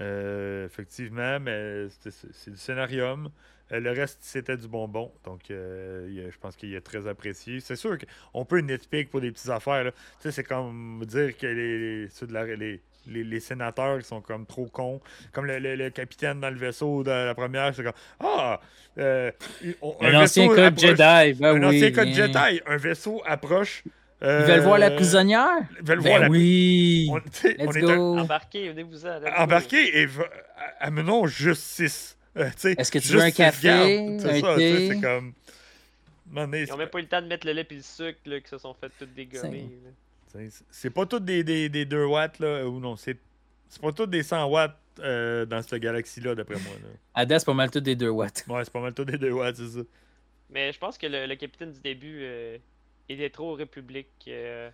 Euh, effectivement, mais c'est, c'est- c'est du scénarium. Euh, le reste, c'était du bonbon. Donc, euh, je pense qu'il est très apprécié. C'est sûr qu'on peut nitpick pour des petites affaires. là. Tu sais, c'est comme dire que les, les, ceux de la- les, les, les sénateurs ils sont comme trop cons. Comme le, le- le capitaine dans le vaisseau de la première, c'est comme Ah euh, on- un, ancien code approche- Jedi. Ben un oui, ancien code. Jedi. Un vaisseau approche. Ils veulent voir la prisonnière? Ils veulent Ben voir la oui! on, est un-! Embarquez, venez-vous-en. et amenons juste 6. Est-ce que tu veux un café, C'est ça, c'est comme. donné, Ils c'est ont même pas eu le temps de mettre le lait et le sucre, là, qui se sont fait tout dégommer. C'est- C'est pas tous des, des, des 2 watts, là, ou non, c'est c'est pas tous des 100 watts euh, dans cette galaxie-là, d'après moi. Là. À date, c'est pas mal tout des 2 watts. Ouais, c'est pas mal tous des 2 watts, c'est ça. Mais je pense que le, le capitaine du début, euh, il était trop République. euh,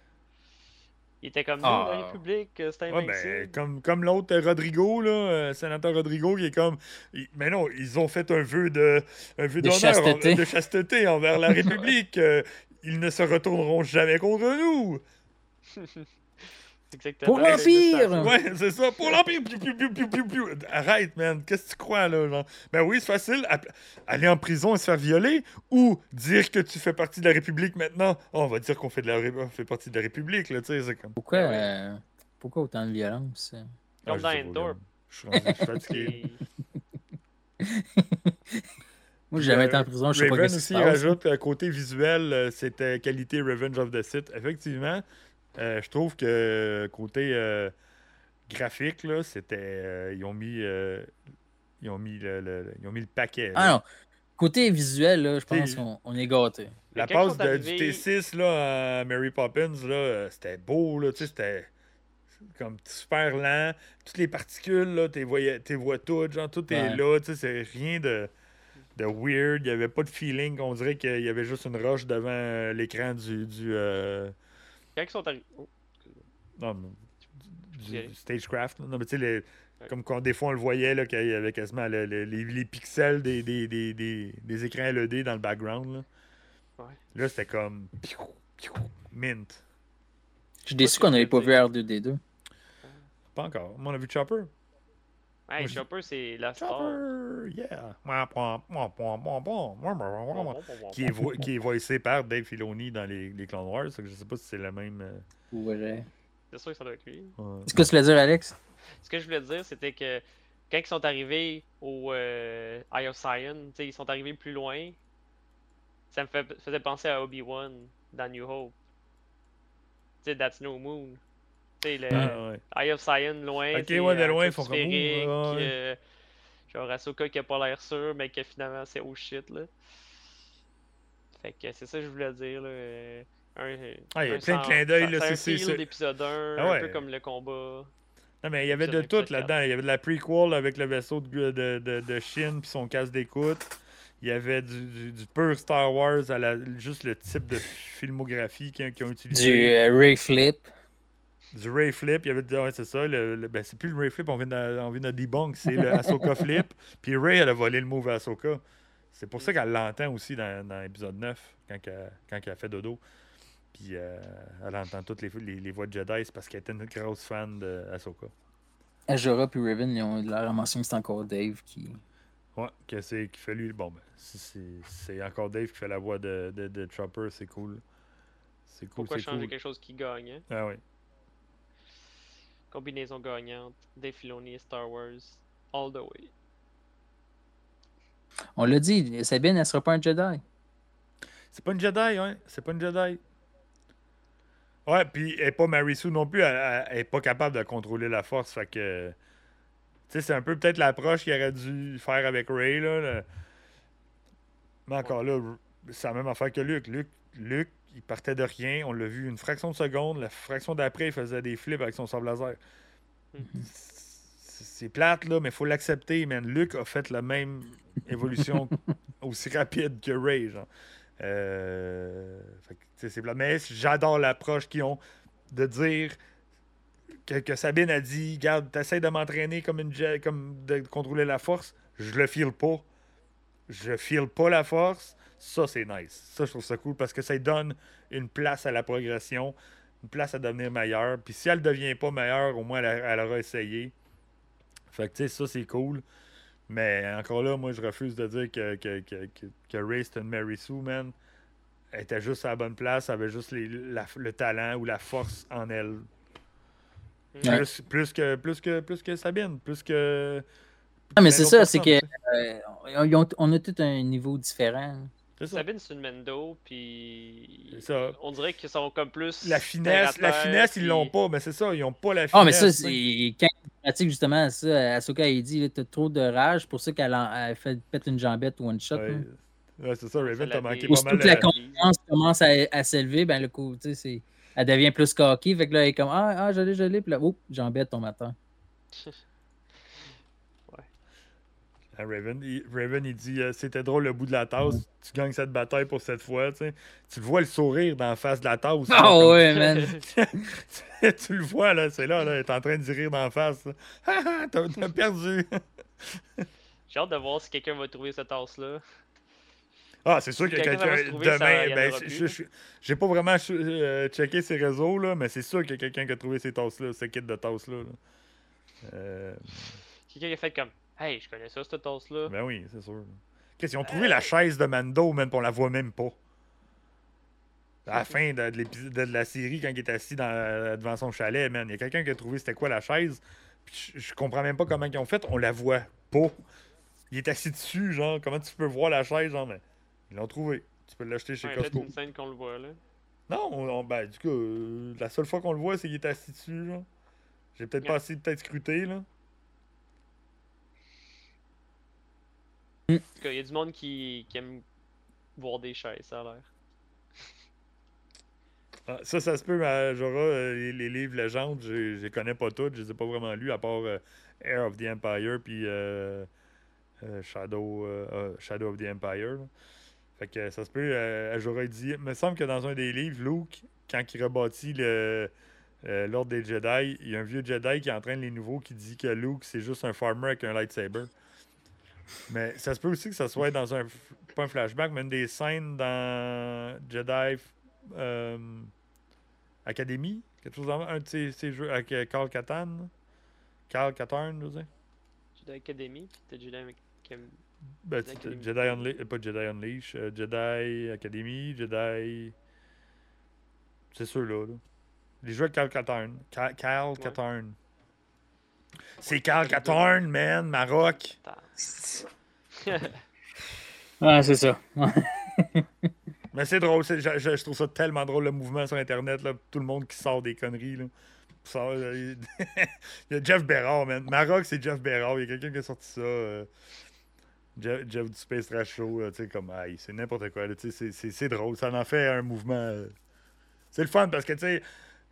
il était comme nous, Ah. la République, euh, c'est Ouais, ben, comme, comme l'autre Rodrigo, là, euh, sénateur Rodrigo, qui est comme. il- mais non, ils ont fait un vœu de un vœu De d'honneur, chasteté. en- de chasteté envers la République. euh, ils ne se retourneront jamais contre nous. Exactement. Pour l'Empire! Ouais, c'est ça, pour l'Empire. Arrête, man. Qu'est-ce que tu crois, là? Genre? Ben oui, c'est facile. Aller en prison et se faire violer ou dire que tu fais partie de la République maintenant. Oh, on va dire qu'on fait, de la... Ré- on fait partie de la République, là, tu sais. C'est comme. Pourquoi, Ah ouais. euh, pourquoi autant de violence? Comme je dans pas, Endor. Je suis je fatigué. Moi, j'ai jamais été en prison, je sais pas Raven se aussi passe. rajoute euh, côté visuel, euh, c'était qualité Revenge of the Sith. Effectivement, euh, je trouve que côté euh, graphique, là, c'était. euh, ils ont mis. euh, ils ont mis le, le- ils ont mis le paquet. Ah là. non. Côté visuel, là, je pense qu'on on est gâté. La passe de- du arrivés- T6 là, à Mary Poppins, là, c'était beau, là, tu sais, c'était comme super lent. Toutes les particules, là, tu voyais, t'es vois toutes, genre, tout est Ouais. là, tu sais, c'est rien de, de weird. Il n'y avait pas de feeling, on dirait qu'il y avait juste une roche devant l'écran du, du, euh, Quand ils sont arrivés. Oh, non, mais du, stagecraft. Non, mais tu sais, les- Ouais. comme quand des fois on le voyait, là, qu'il y avait quasiment le- le- les, les pixels des, des, des, des, des écrans LED dans le background. Là, Ouais. là c'était comme mint. Je suis déçu qu'on n'avait pas vu R2D2. Pas encore. Moi, on a vu Chopper? Hey, Chopper, c'est la star. Chopper, yeah. Qui est, qui est voicé par Dave Filoni dans les, les Clone Wars. Que je sais pas si c'est le même. Ouais. C'est sûr que ça doit être lui. Ouais. ce que tu voulais dire, Alex Ce que je voulais dire, c'était que quand ils sont arrivés au euh, Eye of Sion, ils sont arrivés plus loin. Ça me fait, faisait penser à Obi-Wan dans New Hope. T'sais, that's no moon. Tu sais, le Ah, ouais. Eye of Sion loin. Ok, ouais, de en loin, truc font comme, ouais, euh, genre Ahsoka qui a pas l'air sûr, mais que finalement c'est oh shit, là. Fait que c'est ça que je voulais dire, là. euh, Un, Ah, il y a un plein de sans- clins d'œil, là, C'est un c'est- c'est feel ça. d'épisode 1, Ah un peu comme le combat. Non, mais il y avait de tout là-dedans. Il y avait de la prequel avec le vaisseau de, de, de, de Shin puis son casque d'écoute. Il y avait du, du, du pur Star Wars à la, juste le type de filmographie qu'ils qu'ils ont utilisé. Du euh, Ray Flip. Du Ray Flip, il y avait ouais, c'est ça. Le, le- ben, c'est plus le Ray Flip, on vient de, on vient de debunk, c'est le Ahsoka Flip. Puis Ray, elle a volé le move à Ahsoka. C'est pour ça qu'elle l'entend aussi dans, dans l'épisode 9, quand, elle, quand elle a fait dodo. Puis euh, elle entend toutes les, les, les voix de Jedi, c'est parce qu'elle était une grosse fan d'Ahsoka. Ajora puis Raven, ils ont l'air mention que c'est encore Dave qui. Ouais, que c'est qui fait lui. Bon, ben, si c'est c'est encore Dave qui fait la voix de, de, de Chopper, c'est cool. C'est cool, Pourquoi changer cool. quelque chose qui gagne hein? Ah oui. Combinaison gagnante, Dave Filoni, Star Wars, all the way. On l'a dit, Sabine, elle sera pas un Jedi. C'est pas une Jedi, hein? C'est pas une Jedi. Ouais, puis elle est pas Mary Sue non plus. Elle, elle- elle est pas capable de contrôler la force. Fait que. Tu sais, c'est un peu peut-être l'approche qu'il aurait dû faire avec Ray, là. le- Mais encore là, c'est la même affaire que Luke. Luke, Luke, il partait de rien. On l'a vu une fraction de seconde. La fraction d'après, il faisait des flips avec son sable laser. C'est c'est plate, là, mais il faut l'accepter, man. Luke a fait la même évolution aussi rapide que Ray, genre. Euh, fait que, plate. Mais j'adore l'approche qu'ils ont de dire que, que Sabine a dit Garde, t'essayes de m'entraîner comme une jet, comme de contrôler la force. Je le file pas. Je file pas la force. Ça, c'est nice. Ça, je trouve ça cool parce que ça donne une place à la progression, une place à devenir meilleure. Puis si elle devient pas meilleure, au moins elle, aura essayé. Fait que, tu sais, ça, c'est cool. Mais encore là, moi, je refuse de dire que, que, que, que, que Ray, c'est une Mary Sue, man. Elle était juste à la bonne place, elle avait juste les- la- le talent ou la force en elle. Ouais. Plus, plus, que, plus, que, plus que Sabine, plus que. Ah, mais c'est ça, c'est que euh, on a tout un niveau différent. Sabine, c'est une Mendo, puis. Ça. On dirait qu'ils sont comme plus. La finesse, la terre terre, finesse, ils puis- l'ont pas, mais c'est ça, ils ont pas la finesse. Ah, mais ça, c'est quand ils pratiquent justement ça, Asuka, il dit t'as trop de rage, pour ça qu'elle en- fait pète une jambette one shot. Ouais, hein. Ouais, c'est ça, Raven, t'as l'a manqué pas mal. que la euh, confiance commence à, à s'élever, ben le coup, tu sais, c'est- elle devient plus cocky. Fait que là, elle est comme Ah, ah je l'ai, je l'ai. Puis là, oups, jambette ton matin. à Raven, il, Raven, il dit euh, C'était drôle le bout de la tasse, tu gagnes cette bataille pour cette fois. Tu, tu le vois le sourire dans la face de la tasse. là, Ah ouais, man. tu le vois, là, c'est là, là, il est en train d'y rire dans la face. Ah, ah, t'as perdu. J'ai hâte de voir si quelqu'un va trouver cette tasse-là. Ah, c'est sûr que Quelqu'un ça, demain. Ben, j'ai pas vraiment euh, checké ses réseaux, là, mais c'est sûr qu'il y a quelqu'un qui a trouvé ces tasses-là, ce kit de tasses-là. là. Euh, Quelqu'un qui a fait comme Hey, je connais ça, cette tasse-là. ben oui, c'est sûr. Qu'est-ce qu'ils ont trouvé la chaise de Mando, même, on la voit même pas. À la fin de, de l'épisode de la série, quand il est assis dans- devant son chalet, man, il y a quelqu'un qui a trouvé c'était quoi la chaise. Puis je, je comprends même pas comment ils ont fait. On la voit pas. Il est assis dessus, genre. Comment tu peux voir la chaise, genre, mais ils l'ont trouvé. Tu peux l'acheter chez Ouais, peut-être Costco. une scène qu'on le voit là. Non, on- on- ben, du coup, euh, la seule fois qu'on le voit, c'est qu'il est assis dessus, genre. J'ai peut-être pas assez peut-être scruté, là. En tout cas, il y a du monde qui, qui aime voir des chaises, ça a l'air. Ah, ça, ça se peut, mais Jorah, euh, les, les livres légendes, je les connais pas tous, je les ai pas vraiment lus, à part euh, Air of the Empire puis euh, euh, Shadow, euh, euh, Shadow of the Empire. là. Fait que ça se peut, euh, il dit, il me semble que dans un des livres, Luke, quand il rebâtit le, euh, l'ordre des Jedi, il y a un vieux Jedi qui entraîne les nouveaux qui dit que Luke, c'est juste un farmer avec un lightsaber. Mais ça se peut aussi que ça soit dans un, pas un flashback, mais une des scènes dans Jedi euh, Academy, quelque chose dans un de ces, ces jeux avec euh, Carl Catan. Carl Katarn, je veux dire. Jedi Academy, puis Jedi. Ben, Jedi. Jedi Unleashed, pas Jedi Unleashed, euh, Jedi Academy, Jedi. C'est ceux-là. là. Les jeux avec Carl Katarn. Ca- Carl Ouais. Katarn. C'est Carl Katarn, man, Maroc. Ah, c'est ça. Mais c'est drôle, je, je- je trouve ça tellement drôle le mouvement sur Internet, là, tout le monde qui sort des conneries. Là. Euh, il y a Jeff Berard, man. Maroc, c'est Jeff Berard. Il y a quelqu'un qui a sorti ça. euh, Jeff, Jeff du Space Trash Show, tu sais, comme, aïe, c'est n'importe quoi. là, tu sais, c'est- c'est c'est drôle. Ça en fait un mouvement. euh, C'est le fun parce que, tu sais,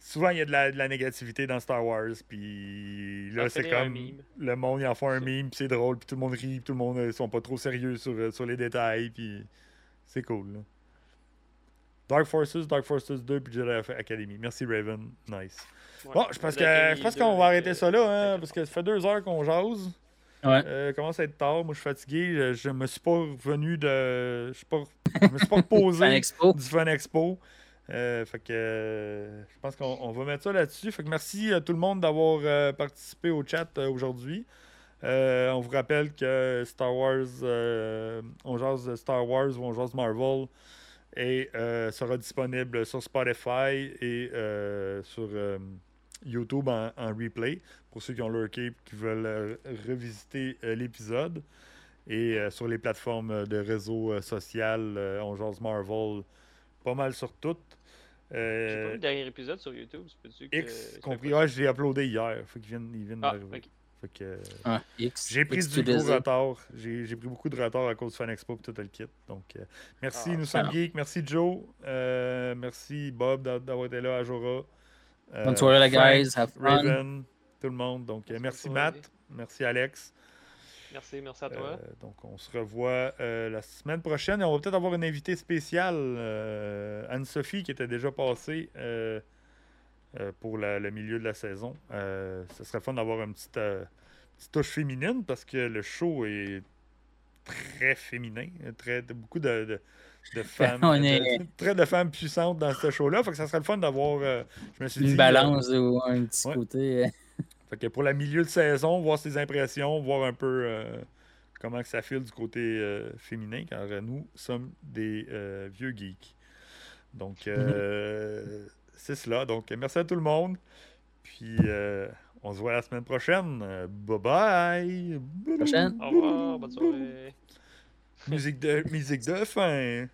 souvent, il y a de la, de la négativité dans Star Wars. Puis là, c'est fait comme. Le monde, ils en font un meme, puis c'est drôle, puis tout le monde rit, puis tout le monde ne sont pas trop sérieux sur, euh, sur les détails, puis c'est cool. Là. Dark Forces, Dark Forces 2, puis Jedi Academy. Merci Raven, nice. Ouais. Bon, je pense que je pense 2 qu'on va arrêter euh, ça là, hein, parce que ça fait deux heures qu'on jase. Ouais. Euh, il commence à être tard, moi je suis fatigué, je, je me suis pas revenu de. Je suis pas. Je me suis pas reposé du Fun Expo. Euh, fait que euh, je pense qu'on on va mettre ça là-dessus. Fait que merci à tout le monde d'avoir euh, participé au chat euh, aujourd'hui. Euh, on vous rappelle que Star Wars, euh, on jase Star Wars ou on jase Marvel euh, sera disponible sur Spotify et euh, sur euh, YouTube en, replay pour ceux qui ont leur cape qui veulent euh, revisiter euh, l'épisode et euh, sur les plateformes euh, de réseau euh, social euh, on jase Marvel pas mal sur toutes J'ai pas euh, vu le dernier épisode sur YouTube, c'est peux-tu que. X compris ouais, je l'ai uploadé hier faut qu'ils viennent, ils viennent Ah, d'arriver ok. Fait que, euh, Ah, X. j'ai pris X du gros retard. J'ai j'ai pris beaucoup de retard à cause du Fan Expo et tout le kit. Donc, euh, merci, Ah, nous sommes ah. geeks. Merci, Joe. Euh, merci, Bob, d'a- d'avoir été là, Ajora. Euh, Bonne soirée, les guys. Have fun. Raven, tout le monde. Donc, merci. Matt. Merci, Alex. Merci, merci à toi. Euh, donc, on se revoit euh, la semaine prochaine. Et on va peut-être avoir une invitée spéciale, euh, Anne-Sophie, qui était déjà passée euh, euh, pour la- le milieu de la saison. Euh, ce serait fun d'avoir une petite, euh, petite touche féminine parce que le show est très féminin. Très, beaucoup de, de- de femmes. On de- est- très de femmes puissantes dans ce show-là. Fait que ça serait le fun d'avoir. euh, je me suis dit, Une euh, balance ou un petit ouais. côté. Fait que pour la milieu de saison, voir ses impressions, voir un peu euh, comment que ça file du côté euh, féminin, car euh, nous sommes des euh, vieux geeks. Donc, euh, c'est cela. Donc, merci à tout le monde. Puis, euh, on se voit la semaine prochaine. Bye bye. Prochaine. Au revoir, bonne soirée. Musique de, musique de fin.